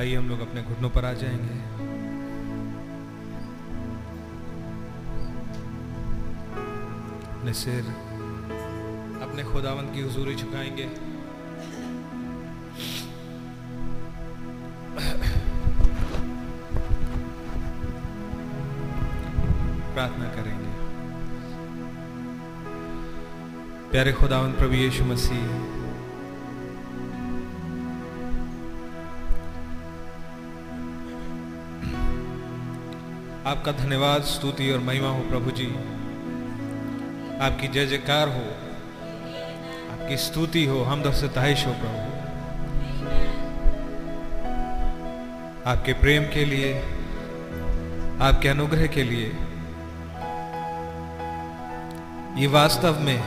आइए हम लोग अपने घुटनों पर आ जाएँगे। अपने सिर, अपने खुदावंत की हजूरी झुकाएँगे। प्रार्थना करेंगे। प्यारे खुदावंत प्रभु यीशु मसीह आपका धन्यवाद, स्तुति और महिमा हो प्रभु जी। आपकी जय जयकार हो। आपकी स्तुति हो हम दर सताइश हो प्रभु। आपके प्रेम के लिए, आपके अनुग्रह के लिए, ये वास्तव में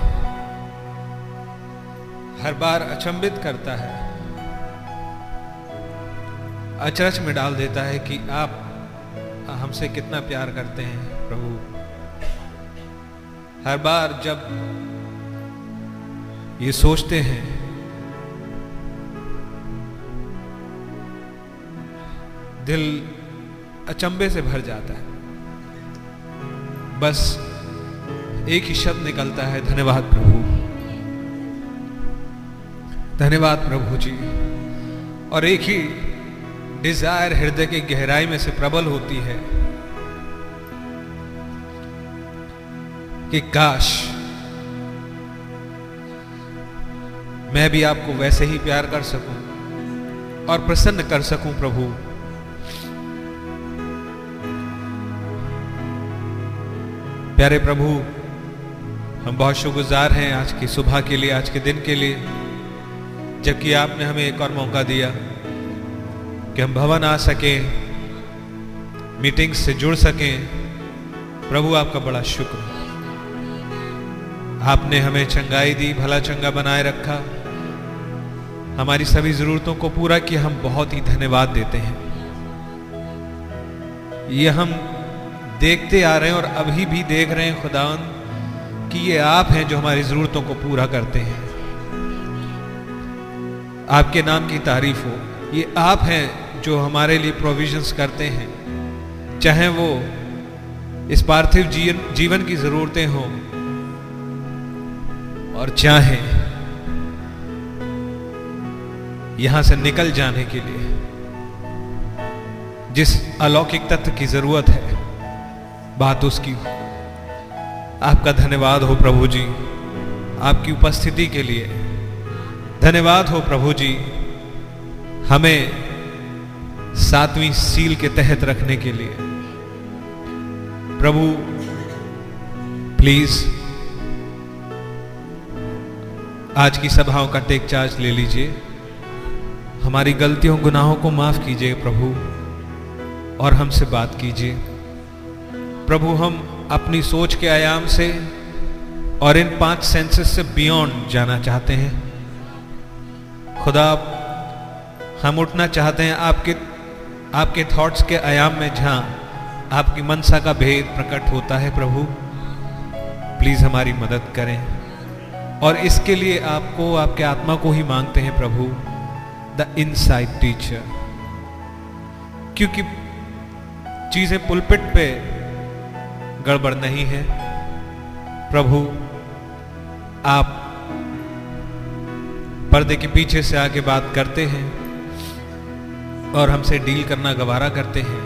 हर बार अचंबित करता है, अचरज में डाल देता है कि आप हमसे कितना प्यार करते हैं, प्रभु। हर बार जब ये सोचते हैं, दिल अचंबे से भर जाता है। बस एक ही शब्द निकलता है, धन्यवाद प्रभु। धन्यवाद प्रभु जी। और एक ही डिज़ायर हृदय की गहराई में से प्रबल होती है कि काश मैं भी आपको वैसे ही प्यार कर सकूँ और प्रसन्न कर सकूँ प्रभु। प्यारे प्रभु, हम बहुत शुक्रगुजार हैं आज की सुबह के लिए, आज के दिन के लिए, जबकि आपने हमें एक और मौका दिया। कि हम भवन आ सकें मीटिंग से जुड़ सकें। प्रभु आपका बड़ा शुक्र आपने हमें चंगाई दी, भला चंगा बनाए रखा। हमारी सभी जरूरतों को पूरा किया, हम बहुत ही धन्यवाद देते हैं। ये हम देखते आ रहे हैं और अभी भी देख रहे हैं खुदावन कि ये आप हैं जो हमारी जरूरतों को पूरा करते हैं। आपके नाम की तारीफ़ हो। ये आप हैं जो हमारे लिए प्रोविजंस करते हैं। चाहे वो इस पार्थिव जीवन जीवन की जरूरतें हों और चाहे यहाँ से निकल जाने के लिए जिस अलौकिक तत्व की ज़रूरत है, बात उसकी आपका धन्यवाद हो प्रभु जी, आपकी उपस्थिति के लिए। धन्यवाद हो प्रभु जी, हमें सातवीं सील के तहत रखने के लिए। प्रभु प्लीज़ आज की सभाओं का टेक चार्ज ले लीजिए। हमारी गलतियों, गुनाहों को माफ़ कीजिए प्रभु, और हमसे बात कीजिए। प्रभु, हम अपनी सोच के आयाम से और इन पाँच सेंसेस से बियॉन्ड जाना चाहते हैं। खुदा, हम उठना चाहते हैं आपके आपके थॉट्स के आयाम में जहाँ आपकी मनसा का भेद प्रकट होता है प्रभु प्लीज़ हमारी मदद करें। और इसके लिए आपको, आपके आत्मा को ही मांगते हैं प्रभु द इनसाइड टीचर क्योंकि चीज़ें पुलपिट पे गड़बड़ नहीं है। प्रभु, आप पर्दे के पीछे से आके बात करते हैं। और हमसे डील करना गवारा करते हैं।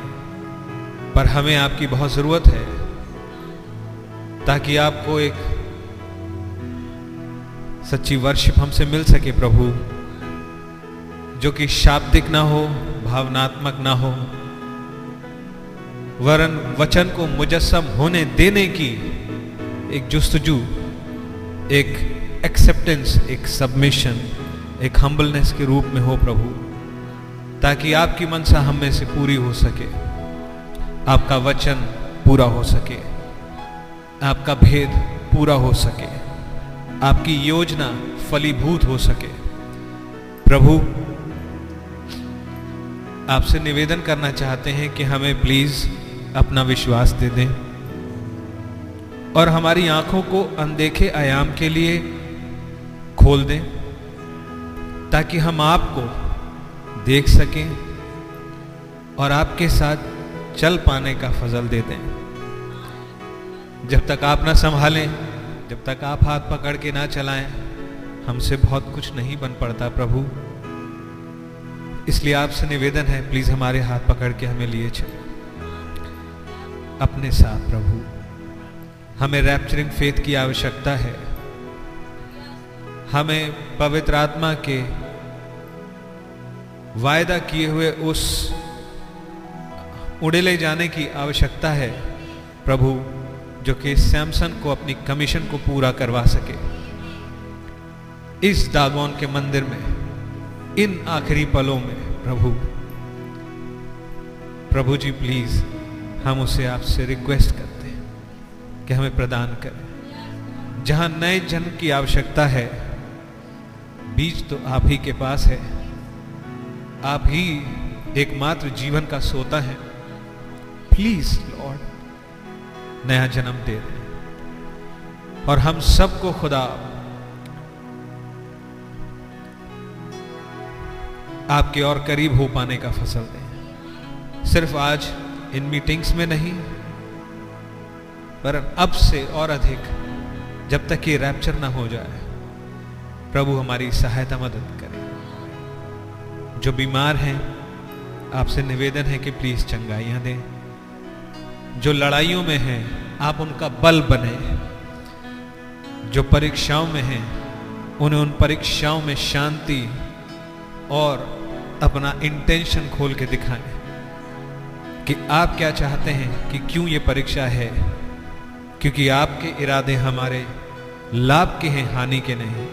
पर हमें आपकी बहुत ज़रूरत है, ताकि आपको एक सच्ची वर्शिप हमसे मिल सके प्रभु, जो कि शाब्दिक ना हो, भावनात्मक ना हो। वरन वचन को मुजस्सम होने देने की एक जुस्तजू, एक एक्सेप्टेंस एक सबमिशन एक हम्बलनेस के रूप में हो प्रभु। ताकि आपकी मनसा हम में से पूरी हो सके। आपका वचन पूरा हो सके। आपका भेद पूरा हो सके। आपकी योजना फलीभूत हो सके। प्रभु, आपसे निवेदन करना चाहते हैं कि हमें प्लीज़ अपना विश्वास दे दें और हमारी आँखों को अनदेखे आयाम के लिए खोल दें ताकि हम आपको देख सकें और आपके साथ चल पाने का फजल दे दें जब तक आप ना संभालें, जब तक आप हाथ पकड़ के ना चलाएँ, हमसे बहुत कुछ नहीं बन पड़ता प्रभु। इसलिए आपसे निवेदन है, प्लीज़ हमारे हाथ पकड़ के हमें लिए चले। अपने साथ प्रभु, हमें रैप्चरिंग फेथ की आवश्यकता है। हमें पवित्र आत्मा के वायदा किए हुए उस उड़े ले जाने की आवश्यकता है, प्रभु, जो कि सैमसन को अपनी कमीशन को पूरा करवा सके। इस दागोन के मंदिर में, इन आखिरी पलों में, प्रभु प्रभु जी, प्लीज़, हम उसे आपसे रिक्वेस्ट करते हैं कि हमें प्रदान करें। जहाँ नए जन्म की आवश्यकता है, बीज तो आप ही के पास है। आप ही एकमात्र जीवन का सोता है। प्लीज़ लॉर्ड नया जन्म दे। दे और हम सबको खुदा, आपके और करीब हो पाने का फ़सल दें। सिर्फ़ आज इन मीटिंग्स में नहीं, पर अब से और अधिक जब तक ये रैप्चर ना हो जाए, प्रभु हमारी सहायता मदद जो बीमार हैं, आपसे निवेदन है कि प्लीज़ चंगाइयाँ दें। जो लड़ाइयों में हैं, आप उनका बल बने। जो परीक्षाओं में हैं, उन्हें उन परीक्षाओं में शांति और अपना इंटेंशन खोल के दिखाएँ कि आप क्या चाहते हैं, कि क्यों ये परीक्षा है? क्योंकि आपके इरादे हमारे लाभ के हैं, हानि के नहीं।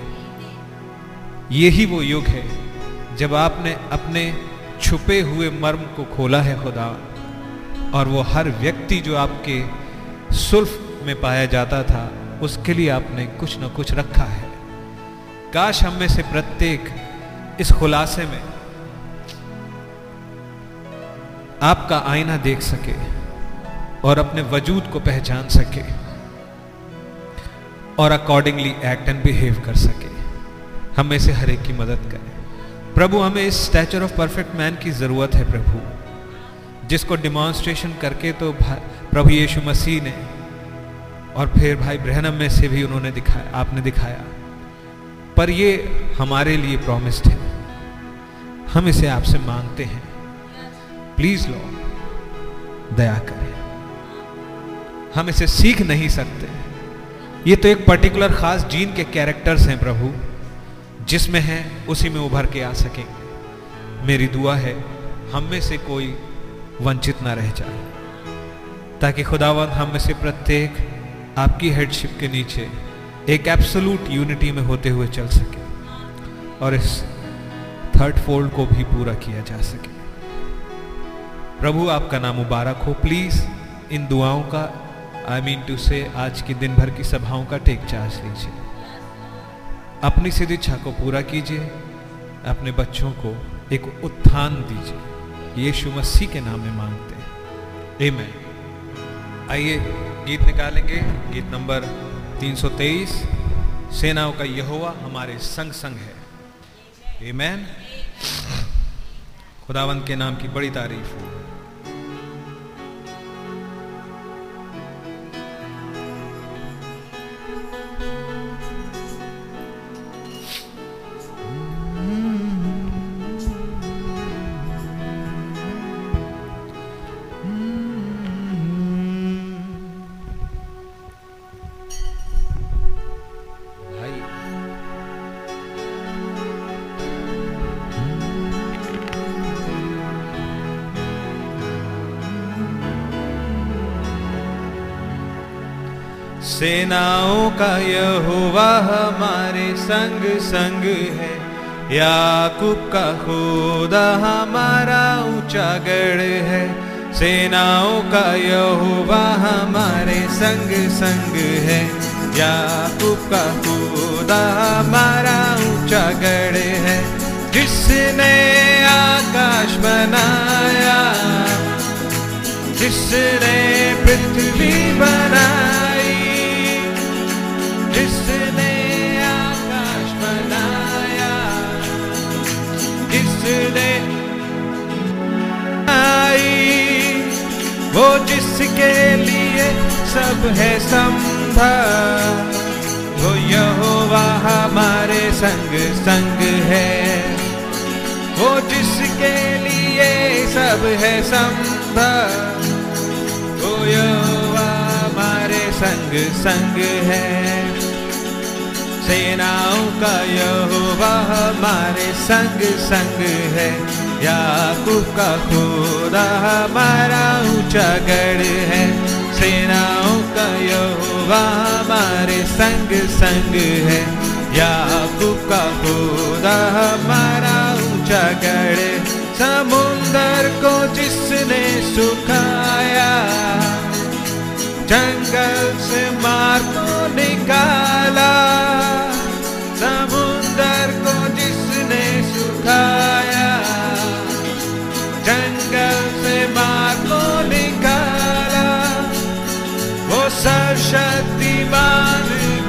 यही वो युग है जब आपने अपने छुपे हुए मर्म को खोला है खुदा, और वो हर व्यक्ति जो आपके सुल्फ में पाया जाता था, उसके लिए आपने कुछ ना कुछ रखा है। काश हम में से प्रत्येक इस खुलासे में आपका आईना देख सके और अपने वजूद को पहचान सके और अकॉर्डिंगली एक्ट एंड बिहेव कर सके। हमें से हर एक की मदद करें। प्रभु, हमें इस स्टैचर ऑफ़ परफेक्ट मैन की ज़रूरत है प्रभु। जिसको डिमॉन्स्ट्रेशन करके तो प्रभु यीशु मसीह ने और फिर भाई ब्रहणम में से भी उन्होंने दिखाया, आपने दिखाया। पर ये हमारे लिए प्रॉमिस्ड है। हम इसे आपसे मांगते हैं। प्लीज़ लो दया करें। हम इसे सीख नहीं सकते। ये तो एक पर्टिकुलर खास जीन के कैरेक्टर्स हैं प्रभु। जिसमें है, उसी में उभर के आ सकेंगे मेरी दुआ है, हम में से कोई वंचित ना रह जाए। ताकि खुदावन हम में से प्रत्येक आपकी हेडशिप के नीचे एक एब्सोलूट यूनिटी में होते हुए चल सके और इस थर्ड फोल्ड को भी पूरा किया जा सके। प्रभु, आपका नाम मुबारक हो। प्लीज़ इन दुआओं का आई मीन टू से आज की दिन भर की सभाओं का टेक चार्ज लीजिए। अपनी सिद्ध इच्छा को पूरा कीजिए, अपने बच्चों को एक उत्थान दीजिए। यीशु मसीह के नाम में मांगते हैं। एमेन आइए, गीत निकालेंगे। गीत नंबर 323 सेनाओं का यहोवा हमारे संग संग है। एमेन खुदावंत के नाम की बड़ी तारीफ़ हो। सेनाओं का यहोवा हमारे संग संग है। याकूब का खुदा हमारा ऊँचा गढ़ है। सेनाओं का यहोवा हमारे संग संग है। याकूब का खुदा हमारा ऊँचा गढ़ है। जिसने आकाश बनाया, जिसने पृथ्वी बनाई आई वो जिसके लिए सब है संभव वो यहोवा हमारे संग संग है। वो जिसके लिए सब है संभव वो यहोवा हमारे संग संग है। सेनाओं का यहोवा हमारे संग संग है। याकूब का खुदा हमारा ऊँचा गढ़ है। सेनाओं का यहोवा हमारे संग संग है। याकूब का खुदा हमारा ऊँचा गढ़ समुंदर को जिसने सुखाया जंगल से मार को निकाला, समुंदर को जिसने सुखाया। जंगल से मार को निकाला, वो सर्वशक्तिमान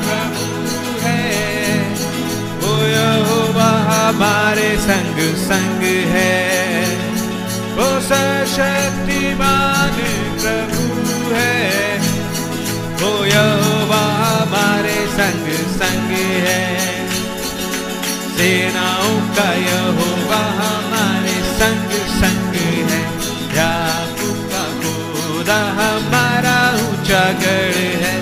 प्रभु है। वो यहोवा हमारे संग संग है। वो सर्वशक्तिमान प्रभु है। वो यहोवा हमारे संग संग है। सेनाओं का यहोवा हमारे संग संग है। याकूब का खुदा हमारा ऊँचा गढ़ है।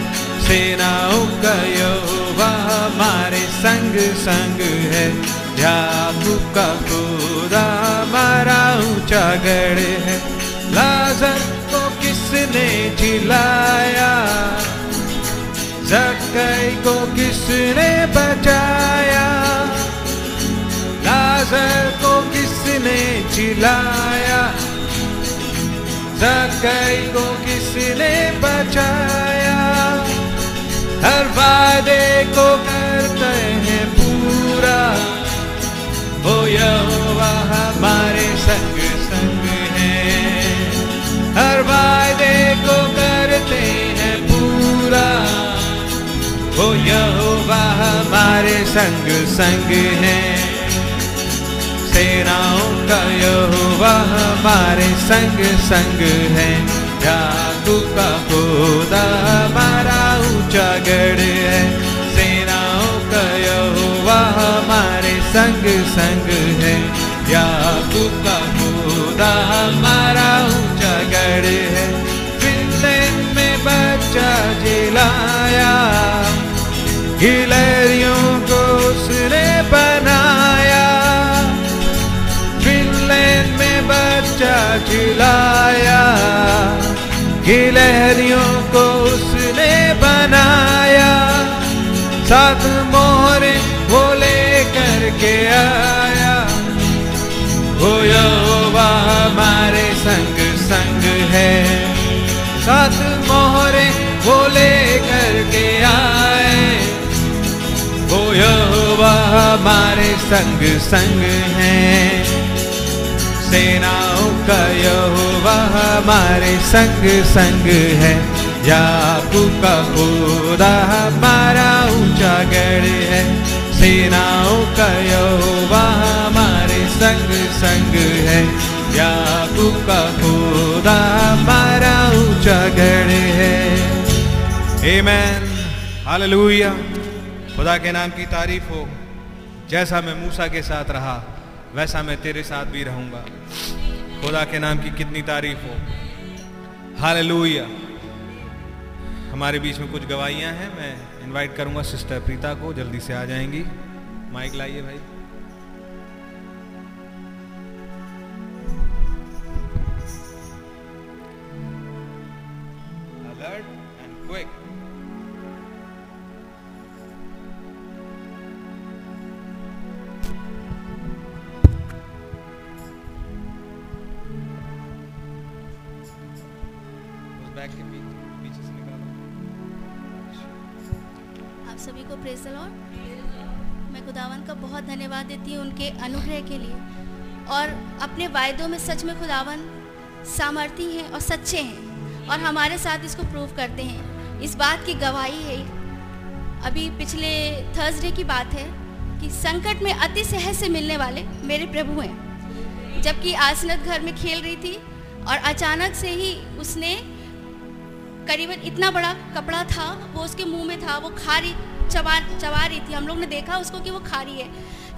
सेनाओं का यहोवा हमारे संग संग है। याकूब का खुदा हमारा ऊँचा गढ़ है। लाजर को किसने जिलाया जक्कई को किसने बचाया? लाजर को किसने जिलाया जक्कई को किसने बचाया? हर वादे को करते हैं पूरा। वो यहोवा हमारे संग संग है। हर वादे को करते वो यहोवा हमारे संग संग है। सेनाओं का यहोवा हमारे संग संग है। याकूब का खुदा हमारा ऊँचा गढ़ है। सेनाओं का यहोवा हमारे संग संग है। याकूब का खुदा हमारा ऊँचा गढ़ है। फिनलैंड में बच्चा जिलाया। गिलहरियों को उसने बनाया। फिनलैंड में बच्चा जिलाया गिलहरियों को उसने बनाया। सात मोहरे वो लेकर के आया। वो यहोवा हमारे संग संग है। सात मोहरे वो लेकर यहोवा हमारे संग संग है। सेनाओं का यहोवा हमारे संग संग है। याकूब का खुदा हमारा ऊँचा गढ़ है। सेनाओं का यहोवा हमारे संग संग है। याकूब का खुदा हमारा ऊँचा गढ़ है। आमेन हालेलुया खुदा के नाम की तारीफ़ हो। जैसा मैं मूसा के साथ रहा, वैसा मैं तेरे साथ भी रहूँगा। खुदा के नाम की कितनी तारीफ़ हो। हालेलुया। हमारे बीच में कुछ गवाहियाँ हैं। मैं इनवाइट करूँगा सिस्टर प्रीता को। जल्दी से आ जाएँगी। माइक लाइए भाई। Alert and quick praise Lord मैं खुदावन का बहुत धन्यवाद देती हूँ उनके अनुग्रह के लिए। और अपने वायदों में सच में खुदावन सामर्थी हैं और सच्चे हैं और हमारे साथ इसको प्रूव करते हैं। इस बात की गवाही है। अभी पिछले थर्सडे की बात है कि संकट में अति सहज से मिलने वाले मेरे प्रभु हैं। जबकि आसनत घर में खेल रही थी और अचानक से ही उसने करीबन इतना बड़ा कपड़ा था, वो उसके मुँह में था, वो खा रही चबा चबा रही थी। हम लोग ने देखा उसको कि वो खा रही है।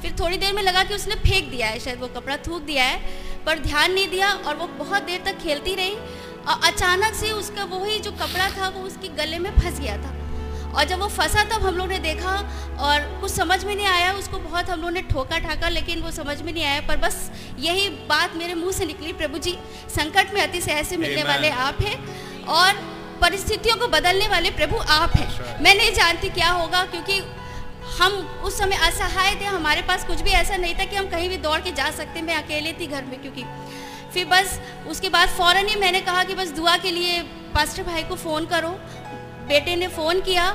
फिर थोड़ी देर में लगा कि उसने फेंक दिया है शायद वो कपड़ा थूक दिया है पर ध्यान नहीं दिया और वो बहुत देर तक खेलती रही और अचानक से उसका वही जो कपड़ा था वो उसके गले में फंस गया था। और जब वो फंसा तब हम लोग ने देखा और कुछ समझ में नहीं आया उसको बहुत हम लोग ने ठोका ठाका लेकिन वो समझ में नहीं आया। पर बस यही बात मेरे मुँह से निकली प्रभु जी संकट में अति से मिलने वाले आप हैं। और परिस्थितियों को बदलने वाले प्रभु आप हैं। मैं नहीं जानती क्या होगा क्योंकि हम उस समय असहाय थे हमारे पास कुछ भी ऐसा नहीं था कि हम कहीं भी दौड़ के जा सकते मैं अकेले थी घर में क्योंकि फिर बस उसके बाद फ़ौरन ही मैंने कहा कि बस दुआ के लिए पास्टर भाई को फ़ोन करो। बेटे ने फ़ोन किया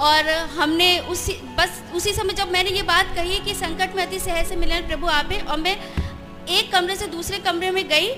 और हमने उसी बस उसी समय जब मैंने ये बात कही कि संकट में अति सहज से मिलन प्रभु आप और मैं एक कमरे से दूसरे कमरे में गई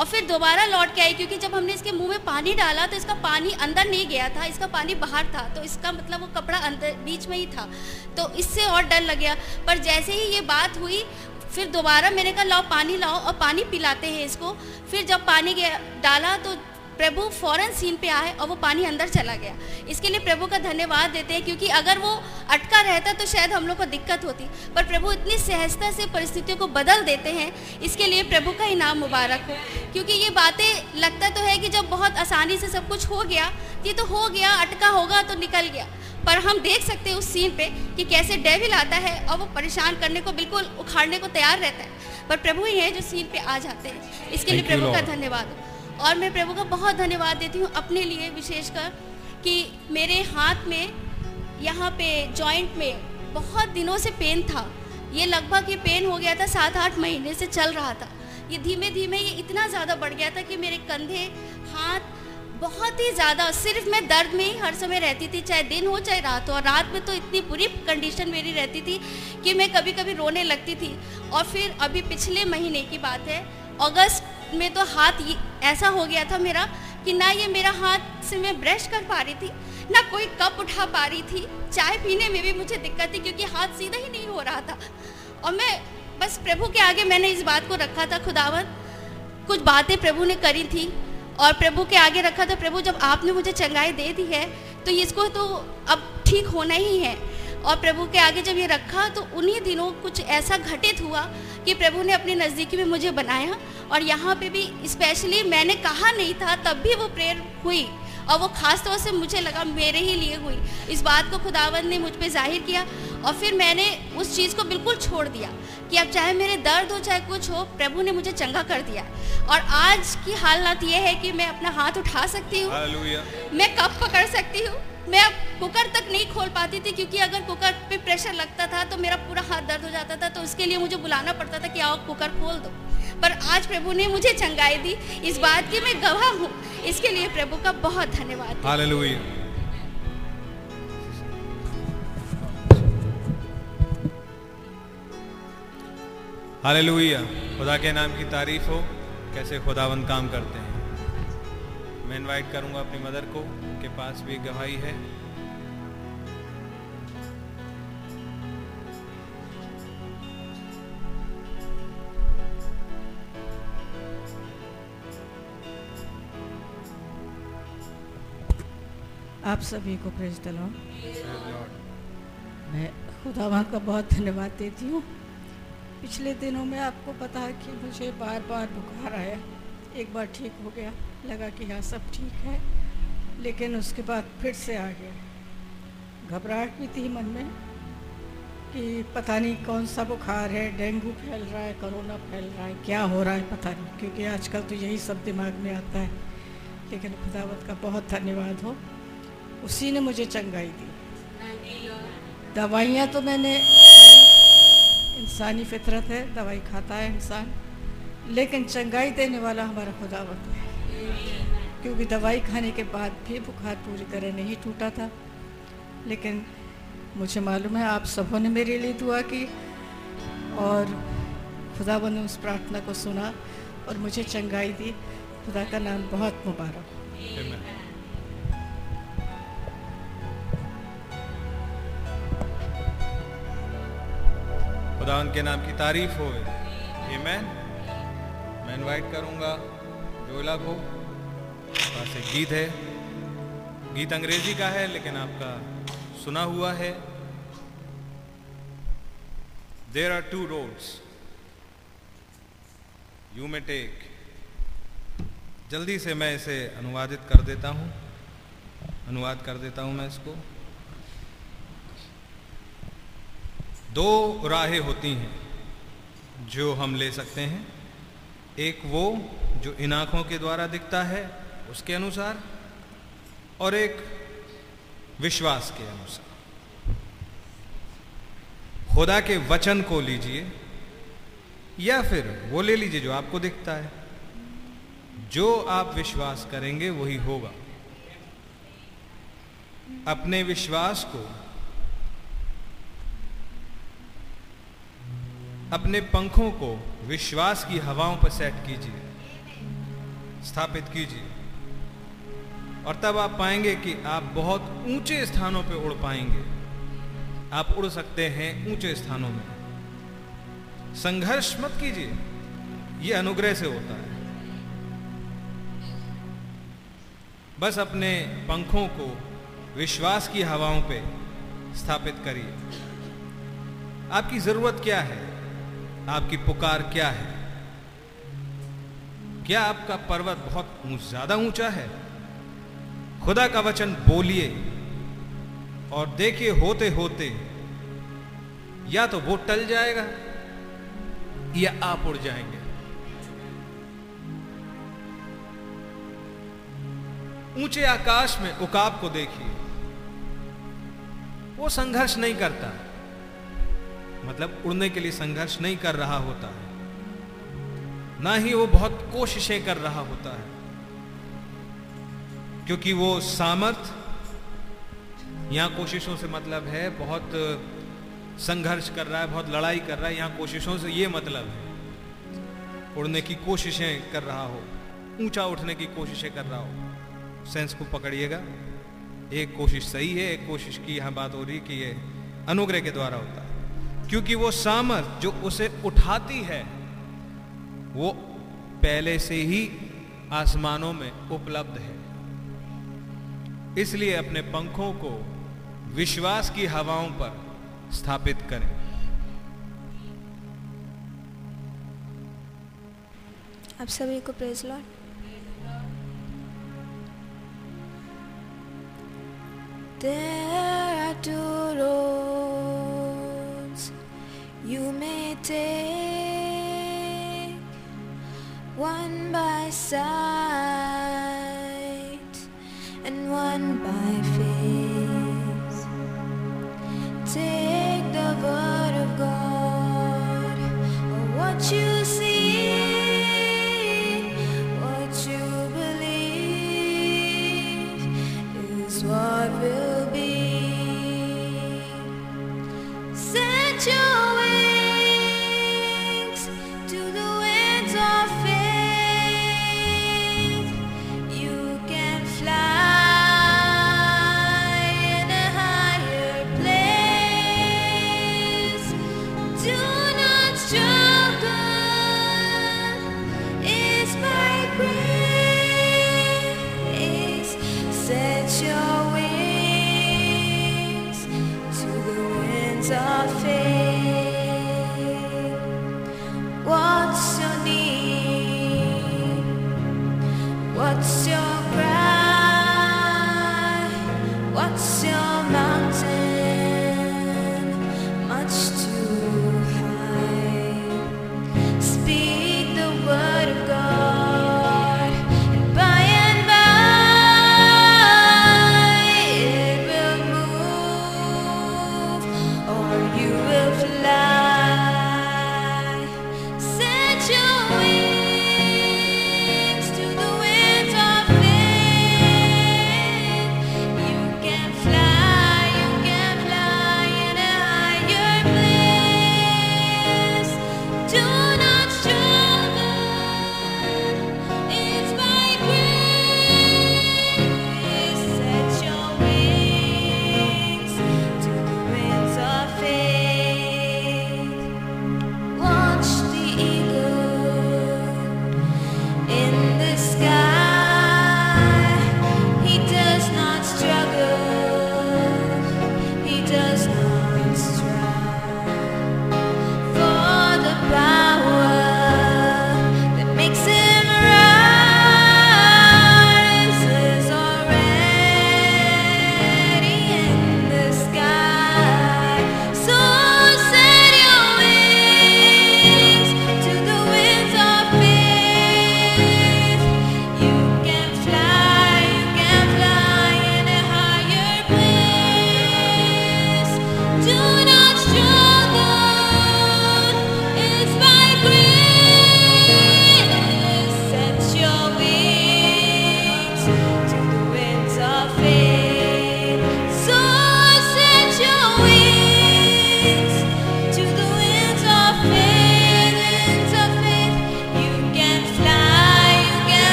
और फिर दोबारा लौट के आई, क्योंकि जब हमने इसके मुँह में पानी डाला तो इसका पानी अंदर नहीं गया था, इसका पानी बाहर था तो इसका मतलब वो कपड़ा अंदर, बीच में ही था। तो इससे और डर लग गया। पर जैसे ही ये बात हुई, फिर दोबारा मैंने कहा, लाओ, पानी लाओ और पानी पिलाते हैं इसको। फिर जब पानी गया, डाला तो प्रभु फ़ौरन सीन पे आए और वो पानी अंदर चला गया। इसके लिए प्रभु का धन्यवाद देते हैं क्योंकि अगर वो अटका रहता तो शायद हम लोग को दिक्कत होती। पर प्रभु इतनी सहजता से परिस्थितियों को बदल देते हैं। इसके लिए प्रभु का इनाम मुबारक हो। क्योंकि ये बातें लगता तो है कि जब बहुत आसानी से सब कुछ हो गया ये तो हो गया अटका होगा तो निकल गया। पर हम देख सकते हैं उस सीन पे कि कैसे डेविल आता है और वो परेशान करने को बिल्कुल उखाड़ने को तैयार रहता है। पर प्रभु ही है जो सीन पे आ जाते हैं। इसके लिए प्रभु का धन्यवाद हो। और मैं प्रभु का बहुत धन्यवाद देती हूँ अपने लिए विशेषकर कि मेरे हाथ में यहाँ पे जॉइंट में बहुत दिनों से पेन था। ये लगभग ये पेन हो गया था सात आठ महीने से चल रहा था। ये धीमे धीमे ये इतना ज़्यादा बढ़ गया था कि मेरे कंधे, हाथ बहुत ही ज़्यादा, सिर्फ़ मैं दर्द में ही हर समय रहती थी, चाहे दिन हो, चाहे रात हो। और रात में तो इतनी बुरी कंडीशन मेरी रहती थी कि मैं कभी कभी रोने लगती थी। और फिर अभी पिछले महीने की बात है अगस्त में तो हाथ ऐसा हो गया था मेरा कि ना ये मेरा हाथ से मैं ब्रश कर पा रही थी, ना कोई कप उठा पा रही थी। चाय पीने में भी मुझे दिक्कत थी क्योंकि हाथ सीधा ही नहीं हो रहा था। और मैं बस प्रभु के आगे मैंने इस बात को रखा था, खुदावन। कुछ बातें प्रभु ने करी थी और प्रभु के आगे रखा था। प्रभु, जब आपने मुझे चंगाई दे दी है तो इसको तो अब ठीक होना ही है। और प्रभु के आगे जब ये रखा तो उन्हीं दिनों कुछ ऐसा घटित हुआ कि प्रभु ने अपनी नज़दीकी में मुझे बनाया। और यहाँ पे भी स्पेशली मैंने कहा नहीं था तब भी वो प्रेयर हुई। और वो खास तौर से मुझे लगा मेरे ही लिए हुई। इस बात को खुदावंद ने मुझ पे ज़ाहिर किया और फिर मैंने उस चीज़ को बिल्कुल छोड़ दिया कि अब चाहे मेरे दर्द हो चाहे कुछ हो प्रभु ने मुझे चंगा कर दिया। और आज की हालत ये है कि मैं अपना हाथ उठा सकती हूँ। मैं कप पकड़ सकती हूँ। मैं कुकर तक नहीं खोल पाती थी क्योंकि अगर कुकर पे प्रेशर लगता था तो मेरा पूरा हाथ दर्द हो जाता था तो उसके लिए मुझे बुलाना पड़ता था कि आओ कुकर खोल दो। पर आज प्रभु ने मुझे चंगाई दी। इस बात की मैं गवाह हूँ। इसके लिए प्रभु का बहुत धन्यवाद। हालेलुया। खुदा के नाम की तारीफ़ हो। कैसे खुदावंद काम करते हैं। मैं इनवाइट करूँगा अपनी मदर को। के पास भी गवाही है। आप सभी को प्रेज दिलाओ मैं खुदावन का बहुत धन्यवाद देती हूँ। पिछले दिनों में आपको पता है कि मुझे बार बार बुखार आया। एक बार ठीक हो गया। लगा कि हाँ सब ठीक है। लेकिन उसके बाद फिर से आ गया। घबराहट भी थी मन में कि पता नहीं कौन सा बुखार है, डेंगू फैल रहा है, कोरोना फैल रहा है, क्या हो रहा है पता नहीं, क्योंकि आजकल तो यही सब दिमाग में आता है। लेकिन खुदावत का बहुत धन्यवाद हो। उसी ने मुझे चंगाई दी। दवाइयाँ तो मैंने इंसानी फितरत है, दवाई खाता है इंसान। लेकिन चंगाई देने वाला हमारा खुदावत है। क्योंकि दवाई खाने के बाद भी बुखार पूरी तरह नहीं टूटा था। लेकिन मुझे मालूम है आप सबों ने मेरे लिए दुआ की और खुदावन ने उस प्रार्थना को सुना और मुझे चंगाई दी। खुदा का नाम बहुत मुबारक हो। Amen. खुदावन के नाम की तारीफ़ हो. मैं इनवाइट करूँगा जोला को। पास एक गीत है। गीत अंग्रेज़ी का है, लेकिन आपका सुना हुआ है। There are two roads you में टेक जल्दी से मैं इसे अनुवादित कर देता हूँ। अनुवाद कर देता हूँ मैं इसको। दो राहें होती हैं जो हम ले सकते हैं। एक वो जो इन आँखों के द्वारा दिखता है उसके अनुसार और एक विश्वास के अनुसार। खुदा के वचन को लीजिए या फिर वो ले लीजिए जो आपको दिखता है। जो आप विश्वास करेंगे वही होगा। अपने विश्वास को, अपने पंखों को विश्वास की हवाओं पर सेट कीजिए, स्थापित कीजिए। और तब आप पाएँगे कि आप बहुत ऊँचे स्थानों पर उड़ पाएँगे। आप उड़ सकते हैं ऊँचे स्थानों में। संघर्ष मत कीजिए यह अनुग्रह से होता है। बस अपने पंखों को विश्वास की हवाओं पे स्थापित करिए। आपकी ज़रूरत क्या है? आपकी पुकार क्या है? क्या आपका पर्वत बहुत ज़्यादा ऊँचा है? खुदा का वचन बोलिए और देखिए होते होते या तो वो टल जाएगा या आप उड़ जाएँगे। ऊँचे आकाश में उकाब को देखिए। वो संघर्ष नहीं करता। मतलब उड़ने के लिए संघर्ष नहीं कर रहा होता। है ना ही वो बहुत कोशिशें कर रहा होता है। क्योंकि वो सामर्थ, यहाँ कोशिशों से मतलब है, बहुत संघर्ष कर रहा है, बहुत लड़ाई कर रहा है, यहाँ कोशिशों से ये मतलब है, उड़ने की कोशिशें कर रहा हो, ऊँचा उठने की कोशिशें कर रहा हो, सेंस को पकड़िएगा। एक कोशिश सही है, एक कोशिश की यहाँ बात हो रही कि ये अनुग्रह के द्वारा होता है। क्योंकि वो सामर्थ जो उसे उठाती है, वो पहले से ही आसमानों में उपलब्ध है। इसलिए अपने पंखों को विश्वास की हवाओं पर स्थापित करें। आप सभी को praise Lord There are two roads you may take, one by sight and one by faith. Take the word of God, or what you see, what you believe is what will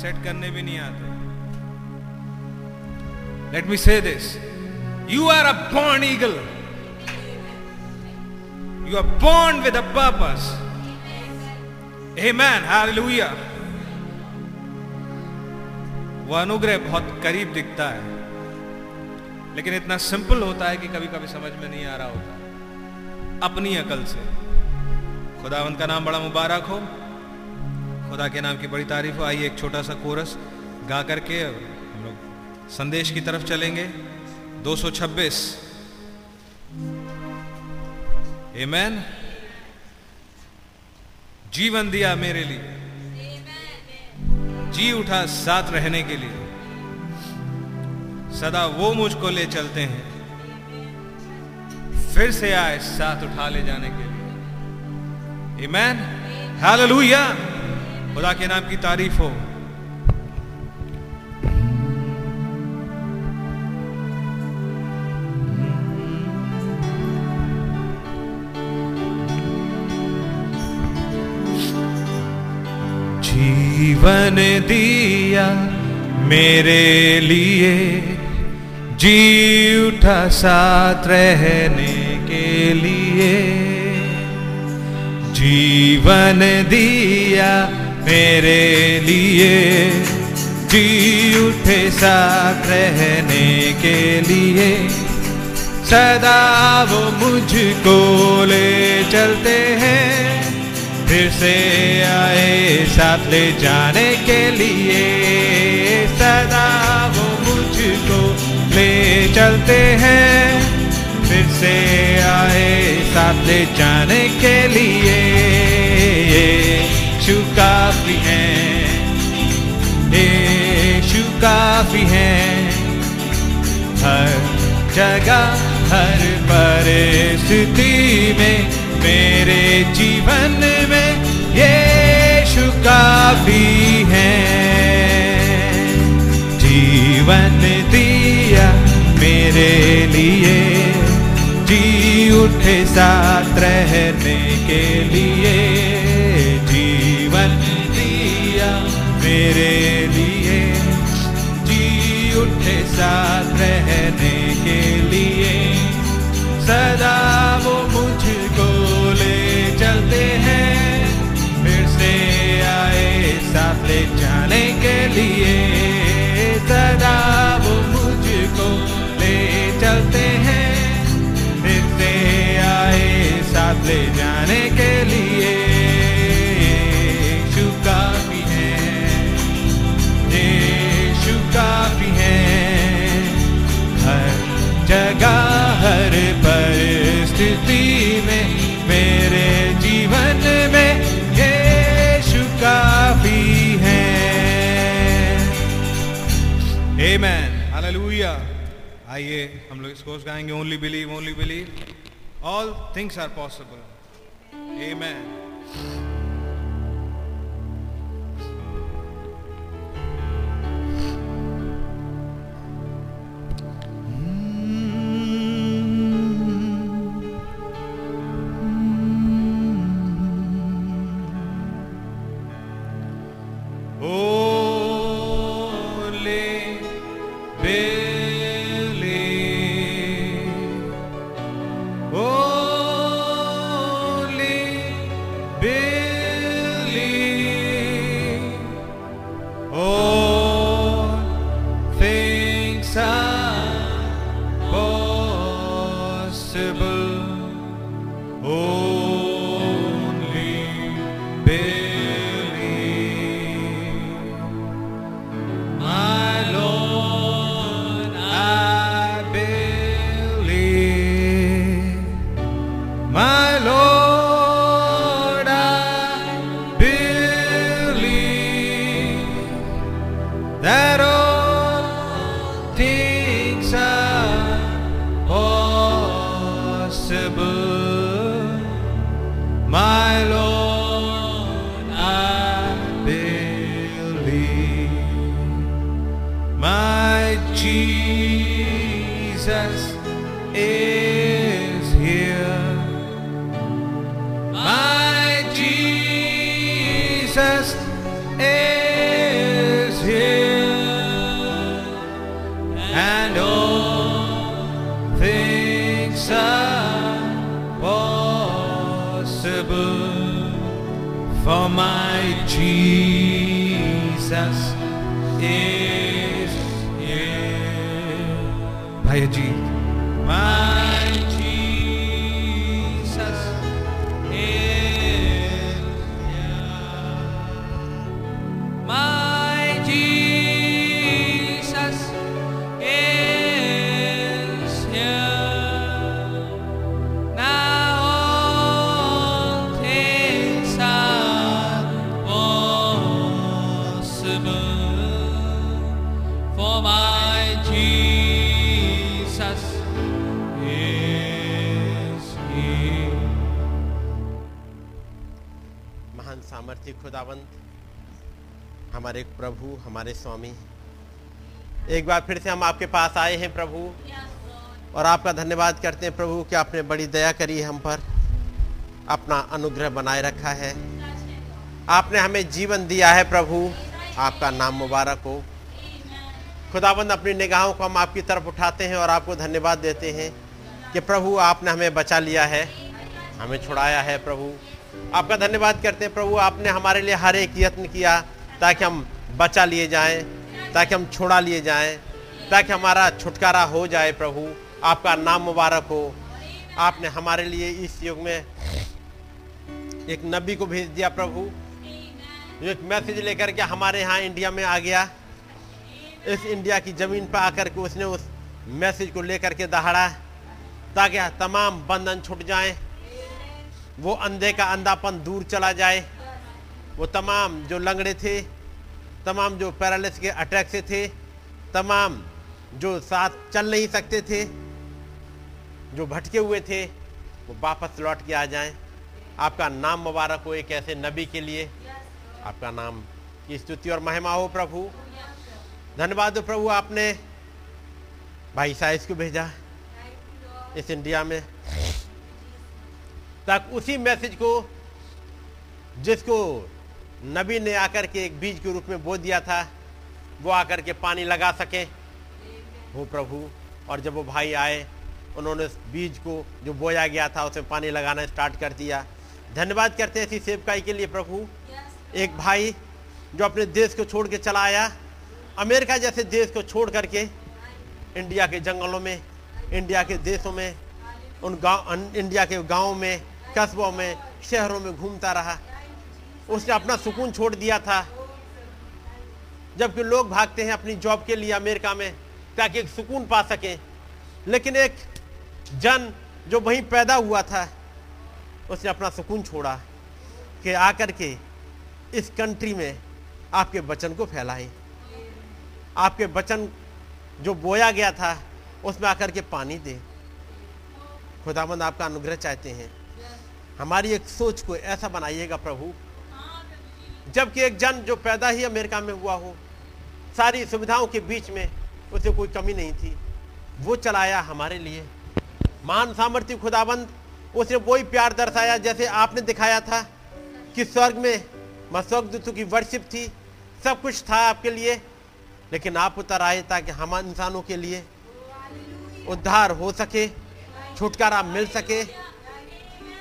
set करने भी नहीं आते। Let me say this you are a born eagle you are born with a purpose Amen. Hallelujah. वो अनुग्रह बहुत करीब दिखता है। लेकिन इतना सिंपल होता है कि कभी कभी समझ में नहीं आ रहा होता। अपनी अकल से। खुदावंत का नाम बड़ा मुबारक हो। खुदा के नाम की बड़ी तारीफ़ आइए एक छोटा सा कोरस गा करके हम लोग संदेश की तरफ़ चलेंगे। 226 Amen. जीवन दिया मेरे लिए। जी उठा साथ रहने के लिए। सदा वो मुझको ले चलते हैं। फिर से आए साथ उठा ले जाने के लिए। Amen. हालेलुया खुदा के नाम की तारीफ़ हो। जीवन दिया मेरे लिए, जी उठा साथ रहने के लिए। जीवन दिया मेरे लिए जी उठे साथ रहने के लिए। सदा वो मुझको ले चलते हैं। फिर से आए साथ ले जाने के लिए। सदा वो मुझको ले चलते हैं। फिर से आए साथ ले जाने के लिए। यीशु काफ़ी है, यीशु काफ़ी है। हर जगह, हर परिस्थिति में, मेरे जीवन में यीशु काफ़ी है। जीवन दिया मेरे लिए, जी उठे साथ रहने के लिए। परिस्थिति में मेरे जीवन में यीशु काफ़ी है Amen. Hallelujah. आइए, हम लोग इस chorus गाएँगे only believe only believe all things are possible Amen. हमारे स्वामी। एक बार फिर से हम आपके पास आए हैं प्रभु, और आपका धन्यवाद करते हैं प्रभु कि आपने बड़ी दया करी हम पर, अपना अनुग्रह बनाए रखा है। आपने हमें जीवन दिया है प्रभु, आपका नाम मुबारक हो। खुदाबंद, अपनी निगाहों को हम आपकी तरफ़ उठाते हैं और आपको धन्यवाद देते हैं कि प्रभु आपने हमें बचा लिया है, हमें छुड़ाया है प्रभु। आपका धन्यवाद करते हैं प्रभु, आपने हमारे लिए हर एक यत्न किया ताकि हम बचा लिए जाएँ, ताकि हम छोड़ा लिए जाएँ, ताकि हमारा छुटकारा हो जाए प्रभु। आपका नाम मुबारक हो। आपने हमारे लिए इस युग में एक नबी को भेज दिया प्रभु। जो एक मैसेज लेकर के हमारे यहाँ इंडिया में आ गया। इस इंडिया की ज़मीन पर आकर के उसने उस मैसेज को लेकर के दहाड़ा, ताकि तमाम बंधन छूट जाएँ, वो अंधे का अंधापन दूर चला जाए। वो तमाम जो लंगड़े थे तमाम जो पैरालिस के अटैक से थे, तमाम जो साथ चल नहीं सकते थे, जो भटके हुए थे, वो वापस लौट के आ जाएँ। आपका नाम मुबारक हो एक ऐसे नबी के लिए। आपका नाम की स्तुति और महिमा हो प्रभु। धन्यवाद हो प्रभु आपने भाई साइज़ को भेजा इस इंडिया में। तक उसी मैसेज को जिसको नबी ने आकर के एक बीज के रूप में बो दिया था। वो आकर के पानी लगा सके। हो प्रभु, और जब वो भाई आए, उन्होंने बीज को जो बोया गया था उसमें पानी लगाना स्टार्ट कर दिया। धन्यवाद करते हैं इसी सेवकाई के लिए प्रभु। एक भाई जो अपने देश को छोड़ के चला आया, अमेरिका जैसे देश को छोड़ करके, इंडिया के जंगलों में, इंडिया के देशों में, उन गाँव इंडिया के गाँवों में, कस्बों में, शहरों में घूमता रहा। उसने अपना सुकून छोड़ दिया था। जबकि लोग भागते हैं अपनी जॉब के लिए अमेरिका में, ताकि एक सुकून पा सकें। लेकिन एक जन जो वहीं पैदा हुआ था, उसने अपना सुकून छोड़ा कि आकर के इस कंट्री में आपके वचन को फैलाएँ। आपके वचन जो बोया गया था, उसमें आकर के पानी दे। खुदाबंद आपका अनुग्रह चाहते हैं। हमारी एक सोच को ऐसा बनाइएगा प्रभु जबकि एक जन जो पैदा ही अमेरिका में हुआ हो, सारी सुविधाओं के बीच में उसे कोई कमी नहीं थी। वो चलाया हमारे लिए। महान सामर्थ्य खुदाबंद, उसने वही प्यार दर्शाया जैसे आपने दिखाया था कि स्वर्ग में स्वर्गदूतों की वर्शिप थी, सब कुछ था आपके लिए, लेकिन आप उतर आए ताकि हम इंसानों के लिए उद्धार हो सके, छुटकारा मिल सके।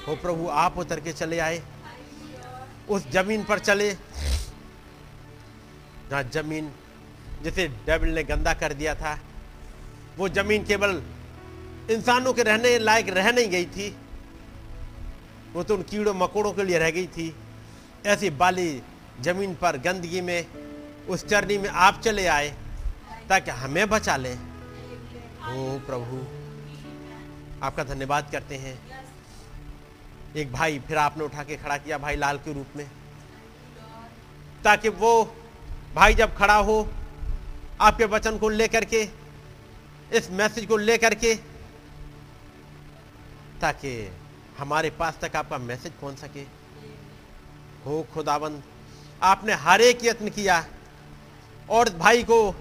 हो प्रभु, आप उतर के चले आए। उस ज़मीन पर चले। जहाँ ज़मीन जिसे डेविल ने गंदा कर दिया था, वो ज़मीन केवल इंसानों के रहने लायक रह नहीं गई थी। वो तो उन कीड़ों मकोड़ों के लिए रह गई थी। ऐसी बाली ज़मीन पर गंदगी में, उस चरनी में आप चले आए, ताकि हमें बचा लें। ओ प्रभु, आपका धन्यवाद करते हैं। एक भाई फिर आपने उठा के खड़ा किया भाई लाल के रूप में। ताकि वो भाई जब खड़ा हो, आपके वचन को लेकर के, इस मैसेज को लेकर के, ताकि हमारे पास तक आपका मैसेज पहुँच सके। हो खुदाबंद, आपने हर एक यत्न किया और भाई को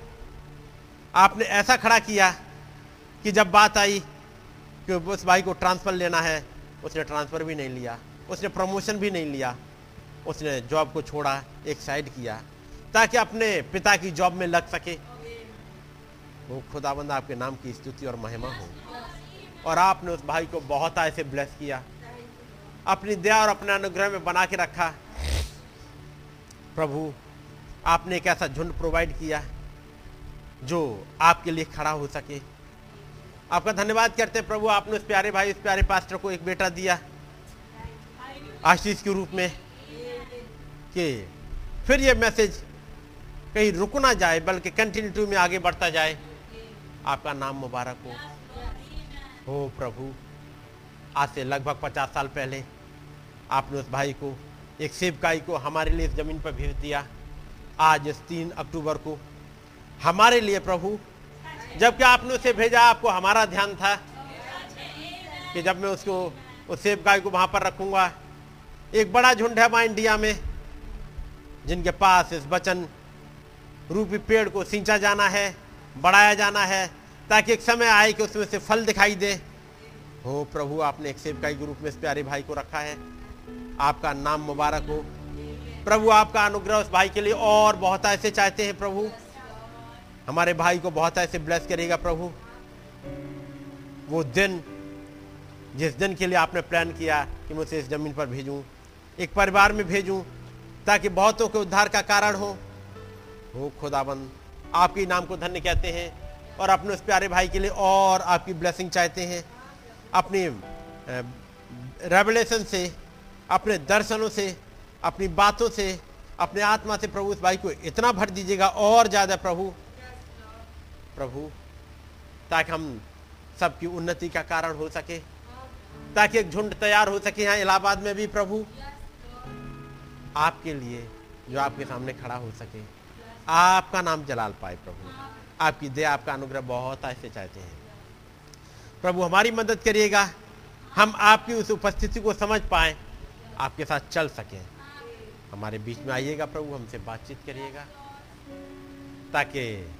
आपने ऐसा खड़ा किया कि जब बात आई कि उस भाई को ट्रांसफ़र लेना है उसने ट्रांसफ़र भी नहीं लिया, उसने प्रमोशन भी नहीं लिया, उसने जॉब को छोड़ा, एक साइड किया, ताकि अपने पिता की जॉब में लग सके। वो खुदाबंद आपके नाम की स्तुति और महिमा हो। और आपने उस भाई को बहुत ऐसे ब्लेस किया। अपनी दया और अपने अनुग्रह में बना के रखा। प्रभु, आपने एक ऐसा झुंड प्रोवाइड किया, जो आपके लिए खड़ा हो सके। आपका धन्यवाद करते हैं, प्रभु, आपने उस प्यारे भाई, उस प्यारे पास्टर को एक बेटा दिया। आशीष के रूप में। कि फिर ये मैसेज कहीं रुक ना जाए, बल्कि कंटिन्यूटी में आगे बढ़ता जाए। आपका नाम मुबारक हो। हो प्रभु, आज से लगभग पचास साल पहले आपने उस भाई को, एक सेवकाई को हमारे लिए इस ज़मीन पर भेज दिया। आज इस तीन अक्टूबर को हमारे लिए प्रभु जबकि आपने उसे भेजा, आपको हमारा ध्यान था कि जब मैं उसको, उस सेवकाई को वहाँ पर रखूँगा। एक बड़ा झुंड है वहाँ इंडिया में, जिनके पास इस वचन रूपी पेड़ को सींचा जाना है, बढ़ाया जाना है, ताकि एक समय आए कि उसमें से फल दिखाई दे। हो प्रभु, आपने एक सेवकाई रूप में इस प्यारे भाई को रखा है। आपका नाम मुबारक हो। प्रभु, आपका अनुग्रह उस भाई के लिए और बहुत ऐसे चाहते हैं प्रभु। हमारे भाई को बहुत ऐसे ब्लेस करेगा प्रभु। वो दिन, जिस दिन के लिए आपने प्लान किया कि मैं उसे इस ज़मीन पर भेजूं, एक परिवार में भेजूं, ताकि बहुतों के उद्धार का कारण हो। हो खुदाबंद, आपके नाम को धन्य कहते हैं और अपने उस प्यारे भाई के लिए और आपकी ब्लेसिंग चाहते हैं। अपनी रेवलेशन से, अपने दर्शनों से, अपनी बातों से, अपने आत्मा से प्रभु उस भाई को इतना भर दीजिएगा और ज़्यादा प्रभु। प्रभु, ताकि हम सबकी उन्नति का कारण हो सके, ताकि एक झुंड तैयार हो सके यहाँ इलाहाबाद में भी, प्रभु। आपके लिए जो आपके सामने खड़ा हो सके। आपका नाम जलाल पाए, प्रभु। आपकी दया, आपका अनुग्रह बहुत ऐसे चाहते हैं। प्रभु, हमारी मदद करिएगा। हम आपकी उस उपस्थिति को समझ पाए, आपके साथ चल सकें। हमारे बीच में आइएगा, प्रभु। हमसे बातचीत करिएगा, ताकि